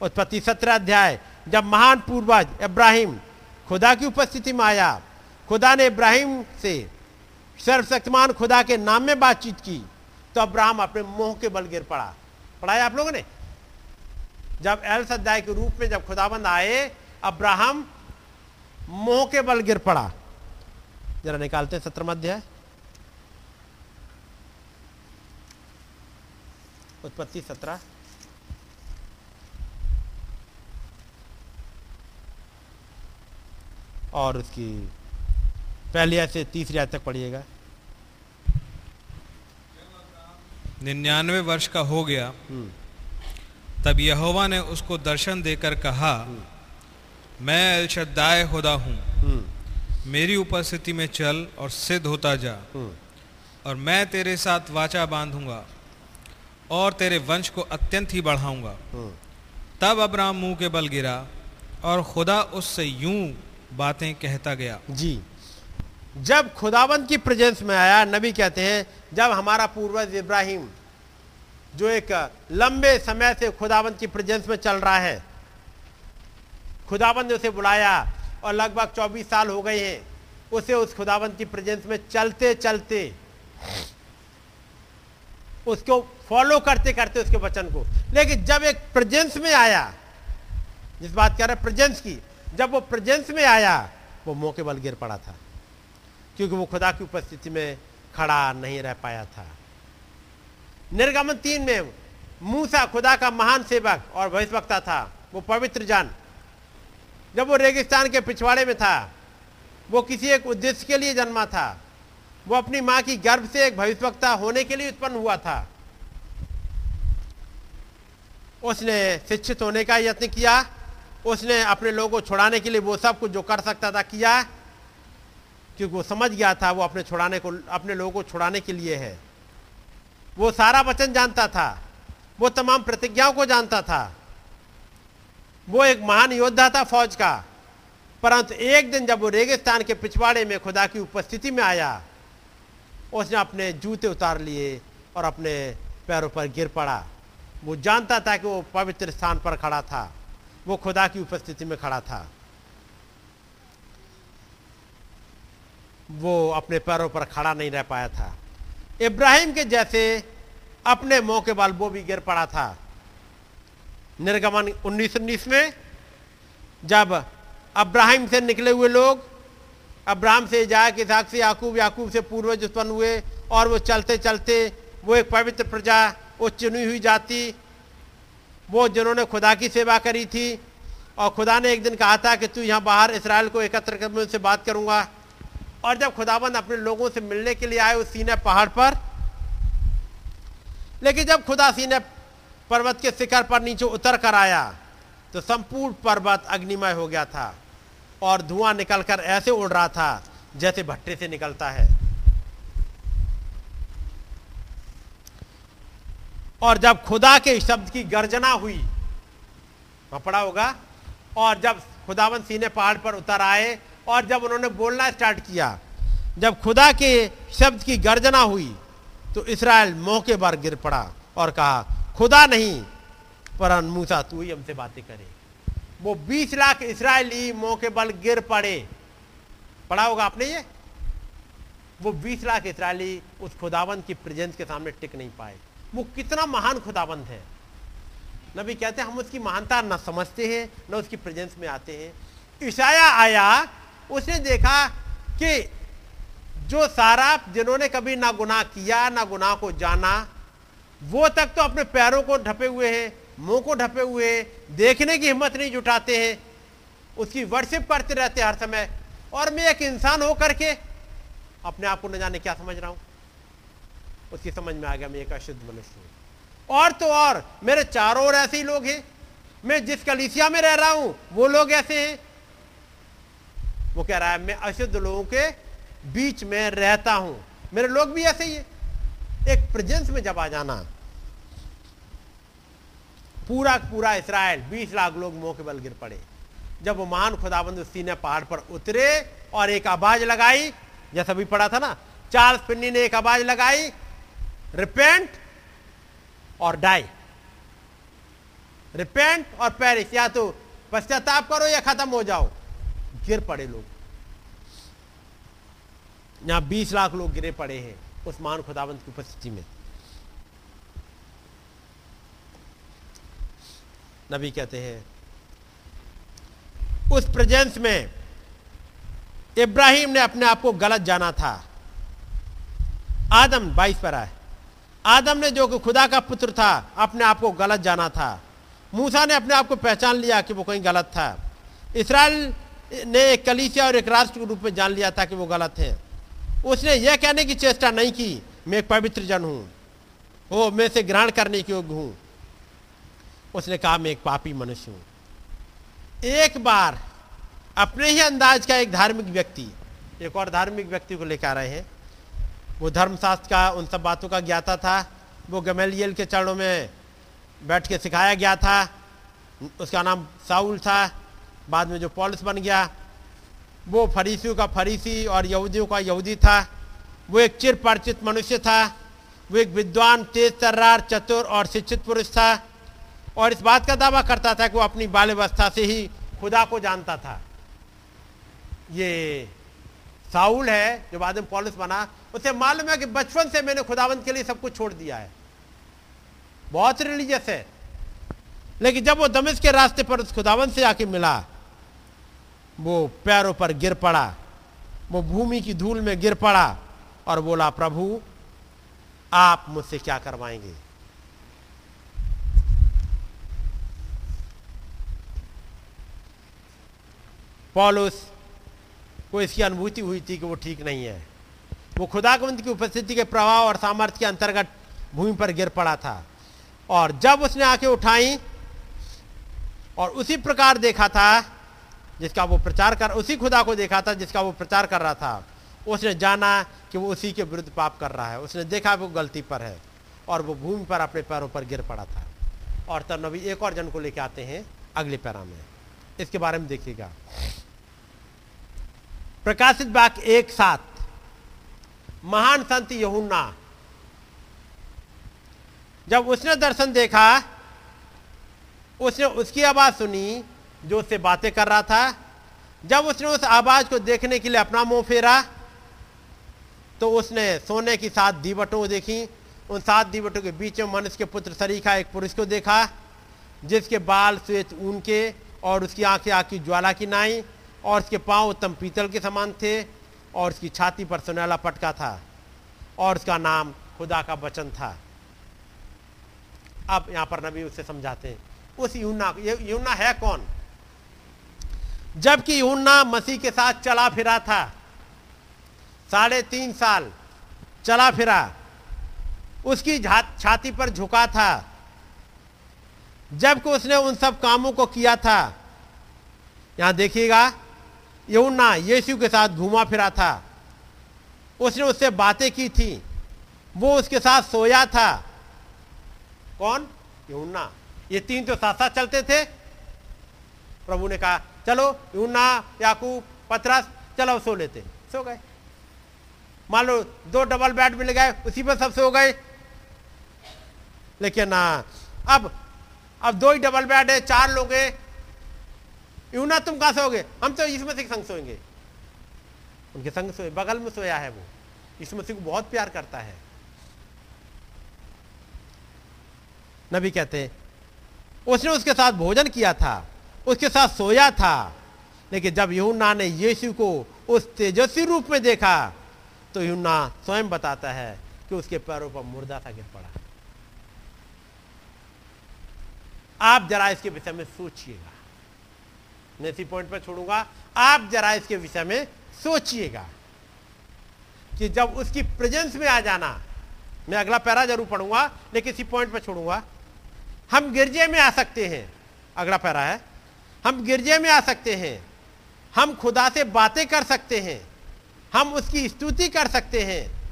उत्पत्ति सत्रह अध्याय, जब महान पूर्वज इब्राहिम खुदा की उपस्थिति में आया, खुदा ने इब्राहिम से सर्वशक्तिमान खुदा के नाम में बातचीत की तो अब्राहम अपने मोह के बल गिर पड़ा। पढ़ाया आप लोगों ने? जब एल सद्दाय के रूप में जब खुदाबंद आए, अब्राहम मोह के बल गिर पड़ा। जरा निकालते सत्रह अध्याय उत्पत्ति सत्रह। और उसकी पहली से तीसरी आज तक पढ़िएगा। निन्यानवे वर्ष का हो गया। तब यहोवा ने उसको दर्शन देकर कहा मैं अलशद्दाय खुदा हूँ। मेरी उपस्थिति में चल और सिद्ध होता जा। और मैं तेरे साथ वाचा बांधूँगा और तेरे वंश को अत्यंत ही बढ़ाऊँगा। हम्म। तब अब्राम मुँह के बल गिरा और खुदा उससे यूँ बातें कहता गया। जी। जब खुदाबंद की प्रेजेंस में आया, नबी कहते हैं, जब हमारा पूर्वज इब्राहिम, जो एक लंबे समय से खुदाबंद की प्रेजेंस में चल रहा है, खुदाबंद ने उसे बुलाया और लगभग 24 साल हो गए हैं, उसे उस खुदाबंद की प्रेजेंस में चलते चलते, उसको फॉलो करते करते उसके वचन को। लेकिन जब एक प्रेजेंस में आया, जिस बात कह रहे प्रेजेंस की, जब वो प्रेजेंस में आया, वो मौके बल गिर पड़ा था। क्योंकि वो खुदा की उपस्थिति में खड़ा नहीं रह पाया था। निर्गमन तीन में मूसा खुदा का महान सेवक और भविष्यवक्ता था, वो पवित्र जान। जब वो रेगिस्तान के पिछवाड़े में था, वो किसी एक उद्देश्य के लिए जन्मा था। वो अपनी माँ की गर्भ से एक भविष्यवक्ता होने के लिए उत्पन्न हुआ था। उसने शिक्षित होने का यत्न किया, उसने अपने लोगों को छुड़ाने के लिए वो सब कुछ जो कर सकता था किया। क्योंकि वो समझ गया था, वो अपने छुड़ाने को, अपने लोगों को छुड़ाने के लिए है। वो सारा वचन जानता था, वो तमाम प्रतिज्ञाओं को जानता था। वो एक महान योद्धा था फौज का, परंतु एक दिन जब वो रेगिस्तान के पिछवाड़े में खुदा की उपस्थिति में आया, उसने अपने जूते उतार लिए और अपने पैरों पर गिर पड़ा। वो जानता था कि वो पवित्र स्थान पर खड़ा था, वो खुदा की उपस्थिति में खड़ा था। वो अपने पैरों पर खड़ा नहीं रह पाया था। इब्राहिम के जैसे अपने मौके बाल वो भी गिर पड़ा था। निर्गमन उन्नीस उन्नीस में, जब अब्राहिम से निकले हुए लोग, अब्राहम से जायक इसाक से, याकूब याकूब से पूर्वज उत्पन्न हुए और वो चलते चलते वो एक पवित्र प्रजा, वो चुनी हुई जाति, वो जिन्होंने खुदा की सेवा करी थी और खुदा ने एक दिन कहा था कि तू यहाँ बाहर इसराइल को एकत्र कर मैं उनसे बात करूँगा। और जब खुदाबंद अपने लोगों से मिलने के लिए आए उस सीने पहाड़ पर, लेकिन जब खुदा सीने पर्वत के शिखर पर नीचे उतर कर आया तो संपूर्ण पर्वत अग्निमय हो गया था और धुआँ निकलकर ऐसे उड़ रहा था जैसे भट्टे से निकलता है। और जब खुदा के शब्द की गर्जना हुई पड़ा होगा, और जब खुदावन सीने पहाड़ पर उतर आए और जब उन्होंने बोलना स्टार्ट किया, जब खुदा के शब्द की गर्जना हुई तो इसराइल मौके पर गिर पड़ा और कहा, खुदा नहीं पर मूसा, तू ही हमसे बातें करे। वो 20 लाख इसराइली मौके पर गिर पड़े। पड़ा होगा आपने ये? वो 20 लाख इसराइली उस खुदाबंद की प्रेजेंस के सामने टिक नहीं पाए। वो कितना महान खुदाबंद है। नबी कहते हैं, हम उसकी महानता ना समझते हैं, न उसकी प्रेजेंस में आते हैं। ईशाया आया उसने देखा कि जो सारा जिन्होंने कभी ना गुनाह किया, ना गुनाह को जाना, वो तक तो अपने पैरों को ढपे हुए हैं, मुँह को ढपे हुए हैं, देखने की हिम्मत नहीं जुटाते हैं, उसकी वर्शिप करते रहते हर समय। और मैं एक इंसान होकर के अपने आप को न जाने क्या समझ रहा हूँ? उसकी समझ में आ गया, मैं एक अशुद्ध मनुष्य हूँ। और तो और, मेरे चारों ओर ऐसे ही लोग हैं। मैं जिस कलिसिया में रह रहा हूँ, वो लोग ऐसे हैं वो कह रहा है, मैं अशुद्ध लोगों के बीच में रहता हूँ। मेरे लोग भी ऐसे ही है। एक प्रेजेंस में जब आ जाना, पूरा पूरा इसराइल 20 लाख लोग मुँह के बल गिर पड़े। जब वो महान खुदाबंद सीने पहाड़ पर उतरे और एक आवाज़ लगाई, जैसा भी पढ़ा था ना, चार्ल्स पिन्नी ने एक आवाज़ लगाई रिपेंट और डाई रिपेंट और पेरिस या तो पश्चाताप करो या खत्म हो जाओ। गिर पड़े लोग। यहाँ 20 लाख लोग गिरे पड़े हैं उस महान खुदावंत की उपस्थिति में। नबी कहते हैं, उस प्रेजेंस में इब्राहिम ने अपने आप को गलत जाना था। आदम बाईस पर आए। आदम ने जो कि खुदा का पुत्र था, अपने आप को गलत जाना था। मूसा ने अपने आप को पहचान लिया कि वो कहीं गलत था। इसराइल ने एक कलीसिया और एक राष्ट्र के रूप में जान लिया था कि वो गलत है। उसने यह कहने की चेष्टा नहीं की, मैं एक पवित्र जन हूँ। वो मैं से ग्रहण करने के योग्य हूँ। उसने कहा, मैं एक पापी मनुष्य हूँ। एक बार अपने ही अंदाज का एक धार्मिक व्यक्ति, एक और धार्मिक व्यक्ति को लेकर आ रहे हैं। वो धर्मशास्त्र का, उन सब बातों का ज्ञाता था। वो गमेलियल के चरणों में बैठ के सिखाया गया था। उसका नाम साउल था। बाद में जो पॉलिस बन गया, वो फरीसियों का फरीसी और यहूदियों का यहूदी था। वो एक चिर परिचित मनुष्य था। वो एक विद्वान, तेज तर्रार, चतुर और शिक्षित पुरुष था। और इस बात का दावा करता था कि वो अपनी बाल्यावस्था से ही खुदा को जानता था। ये साउल है, जो बाद में पॉलिस बना, उसे मालूम है कि बचपन से मैंने खुदावंत के लिए सब कुछ छोड़ दिया है। बहुत रिलीजियस है। लेकिन जब वो दमिश के रास्ते पर उस खुदावंत से आके मिला वो पैरों पर गिर पड़ा, वो भूमि की धूल में गिर पड़ा और बोला, प्रभु, आप मुझसे क्या करवाएँगे? पॉलुस, को इसकी अनुभूति हुई थी कि वो ठीक नहीं है। वो खुदाकवंत की उपस्थिति के प्रभाव और सामर्थ्य के अंतर्गत भूमि पर गिर पड़ा था और जब उसने आँखें उठाई और उसी प्रकार देखा था जिसका वो प्रचार कर, उसी खुदा को देखा था जिसका वो प्रचार कर रहा था। उसने जाना कि वो उसी के विरुद्ध पाप कर रहा है। उसने देखा वो गलती पर है और वो भूमि पर अपने पैरों पर गिर पड़ा था। और तब नबी एक और जन को लेके आते हैं अगले पैरा में। इसके बारे में देखिएगा। प्रकाशित वाक्य एक साथ महान संत यहुन्ना। जब उसने दर्शन देखा, उसने उसकी आवाज़ सुनी जो उससे बातें कर रहा था, जब उसने उस आवाज़ को देखने के लिए अपना मुँह फेरा तो उसने सोने की सात दीवटों को देखी। उन सात दीवटों के बीच में मनुष्य के पुत्र सरीखा, एक पुरुष को देखा, जिसके बाल श्वेत ऊन के और उसकी आँखें आग ज्वाला की नाई और उसके पाँव उत्तम पीतल के समान थे और उसकी छाती पर सुनहला पटका था और उसका नाम खुदा का वचन था। अब यहाँ पर नबी उससे समझाते हैं। उस यूना यूना है कौन? जबकि यूना मसीह के साथ चला फिरा था। साढ़े तीन साल चला फिरा। उसकी छाती पर झुका था। जबकि उसने उन सब कामों को किया था। यहाँ देखिएगा यमुना यीशु के साथ घूमा फिरा था। उसने उससे बातें की थी। वो उसके साथ सोया था। कौन? यूना ये तीन तो साथ साथ चलते थे। प्रभु ने कहा, चलो, यूना, याकूब, पतरस, चलो, सो लेते सो गए। मान लो, दो डबल बेड मिल गए, उसी पर सब सो गए। लेकिन अब अब दो ही डबल बेड है, चार लोग हैं। यूना, तुम कहाँ सोओगे? हम तो यीशु मसीह के संग सोएँगे। उनके संग सोए, बगल में सोया है वो। यीशु मसीह को बहुत प्यार करता है। नबी कहते हैं, उसने उसके साथ भोजन किया था। उसके साथ सोया था। लेकिन जब यूना ने यीशु को उस तेजस्वी रूप में देखा तो यूना स्वयं बताता है कि उसके पैरों पर मुर्दा था गिर पड़ा। आप जरा इसके विषय में सोचिएगा। मैं इसी पॉइंट पर छोड़ूँगा। आप जरा इसके विषय में सोचिएगा कि जब उसकी प्रेजेंस में आ जाना, मैं अगला पैरा ज़रूर पढ़ूँगा, लेकिन इसी पॉइंट पर छोड़ूँगा। हम गिरजे में आ सकते हैं। अगला पैरा है। हम गिरजे में आ सकते हैं। हम खुदा से बातें कर सकते हैं। हम उसकी स्तुति कर सकते हैं।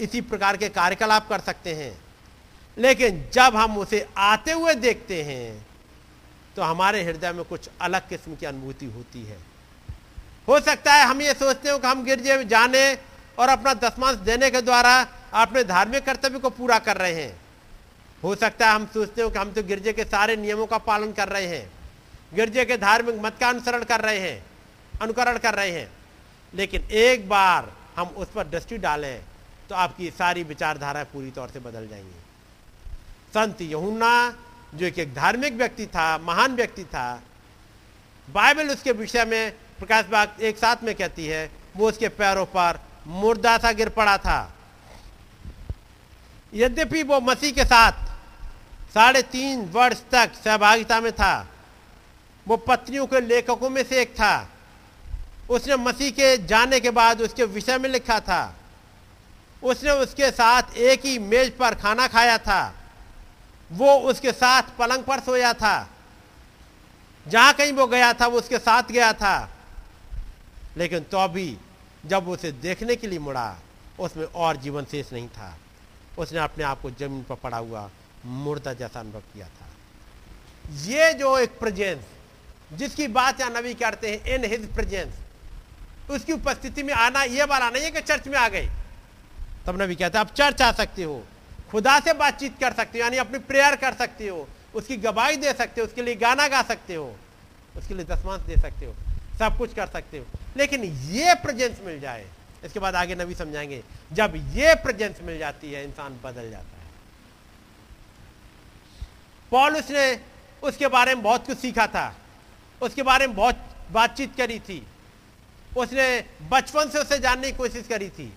इसी प्रकार के कार्यकलाप कर सकते हैं। लेकिन जब हम उसे आते हुए देखते हैं तो हमारे हृदय में कुछ अलग किस्म की अनुभूति होती है। हो सकता है हम ये सोचते हो कि हम गिरजे में जाने और अपना दसमांश देने के द्वारा अपने धार्मिक कर्तव्य को पूरा कर रहे हैं। हो सकता है हम सोचते हो कि हम तो गिरजे के सारे नियमों का पालन कर रहे हैं। गिरजे के धार्मिक मत का अनुसरण कर रहे हैं अनुकरण कर रहे हैं। लेकिन एक बार हम उस पर दृष्टि डालें तो आपकी सारी विचारधाराएँ पूरी तौर से बदल जाएँगी। संत यहुन्ना जो एक, एक धार्मिक व्यक्ति था महान व्यक्ति था बाइबल उसके विषय में प्रकाश बाग एक साथ में कहती है वो उसके पैरों पर मुर्दा सा गिर पड़ा था। यद्यपि वो मसीह के साथ साढ़े तीन वर्ष तक सहभागिता में था वो पत्नियों के लेखकों में से एक था। उसने मसीह के जाने के बाद उसके विषय में लिखा था। उसने उसके साथ एक ही मेज पर खाना खाया था। वो उसके साथ पलंग पर सोया था। जहाँ कहीं वो गया था, वो उसके साथ गया था। लेकिन तो भी जब उसे देखने के लिए मुड़ा, उसमें और जीवन शेष नहीं था। उसने अपने आप को ज़मीन पर पड़ा हुआ मुर्दा जैसा अनुभव किया था। ये जो एक प्रेजेंस जिसकी बात यहाँ नबी करते हैं, इन हिज प्रेजेंस उसकी उपस्थिति में आना यह वाला नहीं है कि चर्च में आ गए। तब नबी कहते हैं, आप चर्च आ सकते हो, खुदा से बातचीत कर सकते हो, यानी अपनी प्रेयर कर सकते हो, उसकी गवाही दे सकते हो, उसके लिए गाना गा सकते हो, उसके लिए दसमांश दे सकते हो, सब कुछ कर सकते हो। लेकिन ये प्रेजेंस मिल जाए, इसके बाद आगे नबी समझाएँगे, जब ये प्रेजेंस मिल जाती है, इंसान बदल जाता है। पॉल उसने उसके बारे में बहुत कुछ सीखा था। उसके बारे में बहुत बातचीत करी थी। उसने बचपन से उसे जानने की कोशिश करी थी।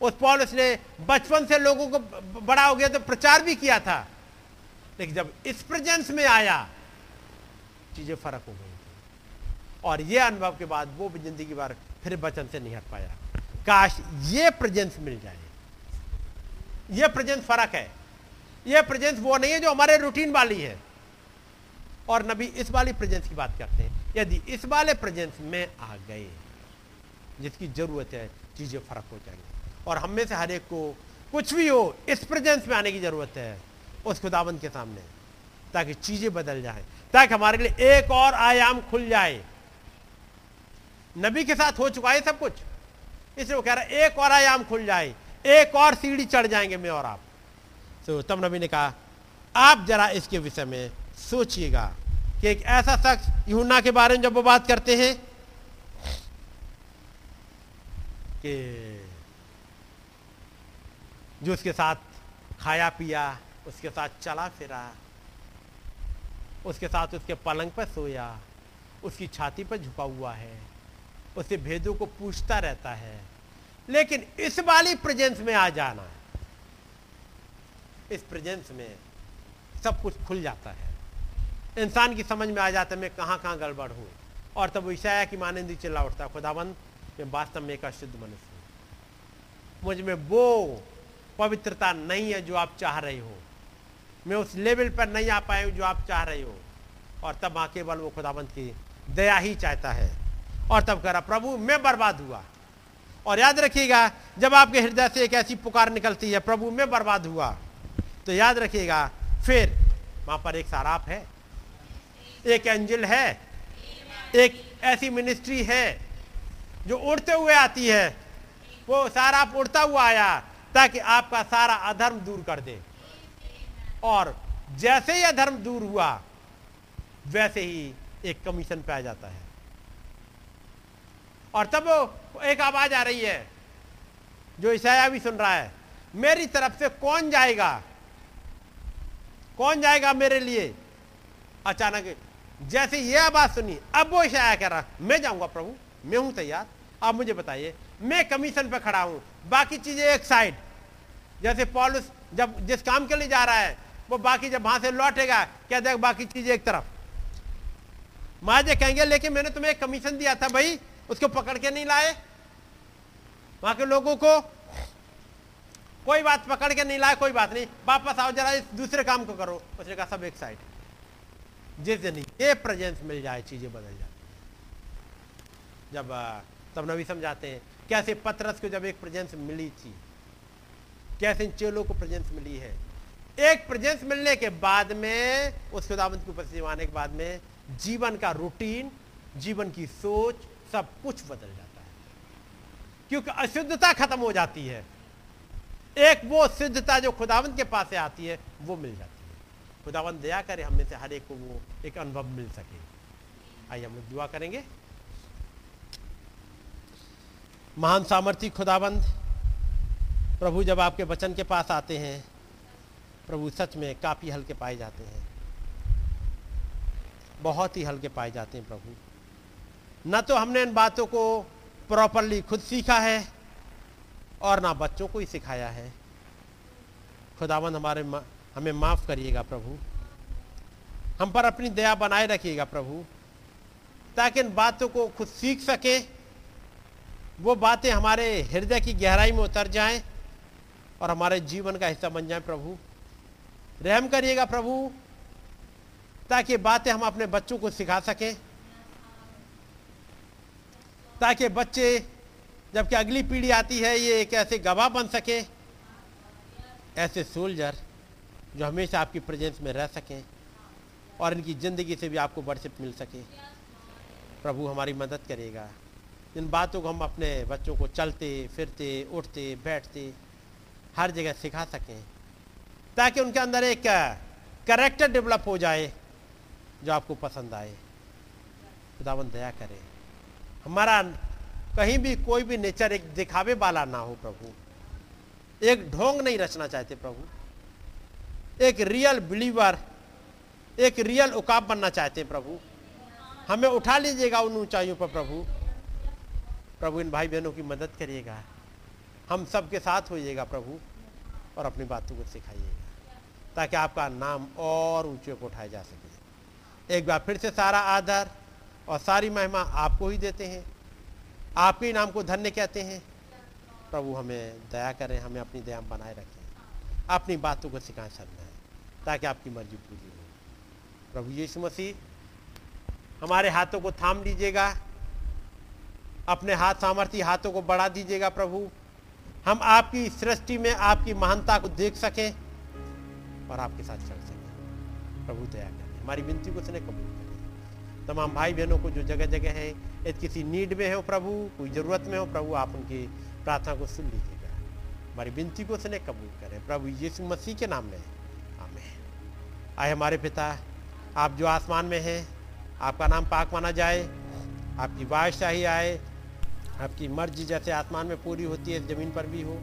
उस पॉल उसने बचपन से लोगों को बड़ा हो गया तो प्रचार भी किया था। लेकिन जब इस प्रेजेंस में आया, चीज़ें फ़र्क हो गई थी। और यह अनुभव के बाद वो भी ज़िंदगी भर फिर वचन से नहीं हट पाया। काश ये प्रेजेंस मिल जाए। ये प्रेजेंस फ़र्क है। ये प्रेजेंस वो नहीं है जो हमारे रूटीन वाली है। और नबी इस वाली प्रेजेंस की बात करते हैं। यदि इस वाले प्रेजेंस में आ गए, जिसकी ज़रूरत है, चीज़ें फ़र्क हो जाएँगी। और हम में से हर एक को कुछ भी हो, इस प्रेजेंस में आने की ज़रूरत है, उस खुदाबंद के सामने, ताकि चीज़ें बदल जाए, ताकि हमारे लिए एक और आयाम खुल जाए। नबी के साथ हो चुका है सब कुछ। इसलिए वो कह रहा है, एक और आयाम खुल जाए, एक और सीढ़ी चढ़ जाएँगे मैं और आप। तो तब नबी ने कहा, आप जरा इसके विषय में सोचिएगा। कि एक ऐसा शख्स यूना के बारे में जब वो बात करते हैं कि जो उसके साथ खाया पिया, उसके साथ चला फिरा, उसके साथ उसके पलंग पर सोया, उसकी छाती पर झुका हुआ है उससे भेदों को पूछता रहता है, लेकिन इस वाली प्रेजेंस में आ जाना, इस प्रेजेंस में सब कुछ खुल जाता है। इंसान की समझ में आ जाता है, मैं कहाँ कहाँ गड़बड़ हूँ और तब ईशाया की मानंदी चिल्ला उठता खुदाबंद मैं वास्तव में एक अशुद्ध मनुष्य हूँ। मुझमें वो पवित्रता नहीं है जो आप चाह रहे हो। मैं उस लेवल पर नहीं आ पाए जो आप चाह रहे हो। और तब वहाँ केवल वो खुदाबंद की दया ही चाहता है। और तब कह रहा, प्रभु, मैं बर्बाद हुआ। और याद रखिएगा, जब आपके हृदय से एक ऐसी पुकार निकलती है, प्रभु, मैं बर्बाद हुआ। तो याद रखिएगा, फिर वहाँ पर एक साराप है। एक एंजल है, एक ऐसी मिनिस्ट्री है, जो उड़ते हुए आती है। वो साराप उड़ता हुआ आया, ताकि आपका सारा अधर्म दूर कर दे। और जैसे ही अधर्म दूर हुआ, वैसे ही एक कमीशन पे आ जाता है। और तब एक आवाज़ आ रही है, जो ईसाया भी सुन रहा है, मेरी तरफ़ से कौन जाएगा? कौन जाएगा मेरे लिए? अचानक जैसे ये आवाज़ सुनी, अब वो ईसाया कह रहा, मैं जाऊँगा प्रभु, मैं हूँ तैयार, आप मुझे बताइए, मैं कमीशन पे खड़ा हूँ, बाकी चीज़ें एक साइड। जैसे पॉलिस जब जिस काम के लिए जा रहा है, वो बाकी जब वहाँ से लौटेगा क्या देख बाकी चीज़ें एक तरफ़। माजे कहेंगे, लेकिन मैंने तुम्हें कमीशन दिया था भाई, उसको पकड़ के नहीं लाए। वहाँ के लोगों को कोई बात पकड़ के नहीं लाए, कोई बात नहीं, वापस आओ, जरा इस दूसरे काम को करो। उसने कहा, सब एक साइड। जिस दिन ये प्रेजेंस मिल जाए, चीज़ें बदल जाती जब तब नबी समझाते हैं, कैसे पत्रस को जब एक प्रेजेंस मिली थी, कैसे इन चेलों को प्रेजेंस मिली है। एक प्रेजेंस मिलने के बाद में, उस खुदाबंद की उपस्थिति आने के बाद में, जीवन का रूटीन जीवन की सोच, सब कुछ बदल जाता है। क्योंकि अशुद्धता खत्म हो जाती है। एक वो सिद्धता जो खुदावंत के पास से आती है, वो मिल जाती है। खुदावंत दया करे हमें से हर एक को वो एक अनुभव मिल सके। आइए हम लोग दुआ करेंगे। महान सामर्थ्य खुदाबंद प्रभु जब आपके वचन के पास आते हैं, प्रभु सच में काफ़ी हल्के पाए जाते हैं। बहुत ही हल्के पाए जाते हैं प्रभु। न तो हमने इन बातों को प्रॉपरली खुद सीखा है, और ना बच्चों को ही सिखाया है। खुदावन हमारे हमें माफ़ करिएगा प्रभु। हम पर अपनी दया बनाए रखिएगा प्रभु, ताकि इन बातों को खुद सीख सके, वो बातें हमारे हृदय की गहराई में उतर जाएँ और हमारे जीवन का हिस्सा बन जाए प्रभु। रहम करिएगा प्रभु, ताकि बातें हम अपने बच्चों को सिखा सकें, ताकि बच्चे, जबकि अगली पीढ़ी आती है, ये एक ऐसे गवाह बन सके, ऐसे सोल्जर। जो हमेशा आपकी प्रेजेंस में रह सकें और इनकी ज़िंदगी से भी आपको वर्शिप मिल सके। प्रभु हमारी मदद करेगा। इन बातों को हम अपने बच्चों को चलते, फिरते, उठते, बैठते हर जगह सिखा सकें ताकि उनके अंदर एक करेक्टर डेवलप हो जाए जो आपको पसंद आए। खुदावन दया करे। हमारा कहीं भी कोई भी नेचर एक दिखावे वाला ना हो प्रभु। एक ढोंग नहीं रचना चाहते प्रभु। एक रियल बिलीवर एक रियल उकाब बनना चाहते हैं प्रभु। हमें उठा लीजिएगा उन ऊंचाइयों पर प्रभु। प्रभु, इन भाई बहनों की मदद करिएगा। हम सबके साथ होइएगा प्रभु और अपनी बातों को सिखाइएगा ताकि आपका नाम और ऊँचे को उठाया जा सके। एक बार फिर से सारा आदर और सारी महिमा आपको ही देते हैं। आपके नाम को धन्य कहते हैं। प्रभु, हमें दया करें, हमें अपनी दया बनाए रखें। अपनी बातों को सिखाएँ समझाएँ ताकि आपकी मर्ज़ी पूरी हो। प्रभु यीशु मसीह, हमारे हाथों को थाम लीजिएगा। अपने हाथ सामर्थ्य हाथों को बढ़ा दीजिएगा प्रभु। हम आपकी सृष्टि में आपकी महानता को देख सकें और आपके साथ चल सकें। प्रभु दया करें। हमारी विनती को सुने कबूल करें। तमाम भाई बहनों को जो जगह जगह है यदि किसी नीड में हो प्रभु, कोई ज़रूरत में हो, प्रभु आप उनकी प्रार्थना को सुन लीजिएगा। हमारी विनती को सुने कबूल करें। प्रभु यीशु मसीह के नाम में आए हमारे पिता। आप जो आसमान में हैं, आपका नाम पाक माना जाए, आपकी बादशाही आए, आपकी मर्ज़ी जैसे आसमान में पूरी होती है, ज़मीन पर भी हो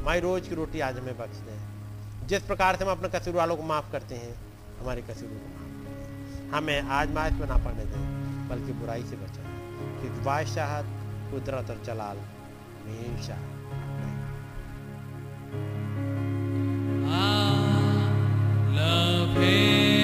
हमारी रोज़ की रोटी आज हमें बख्श दें। जिस प्रकार से हम अपने कसूर वालों को माफ़ करते हैं, हमारे कसूरों को माफ़ करें हमें आज माश में ना पड़ने दें, बल्कि बुराई से बचाएँ, क्योंकि बादशाहत कुदरत और जलाल हमेशा I love him.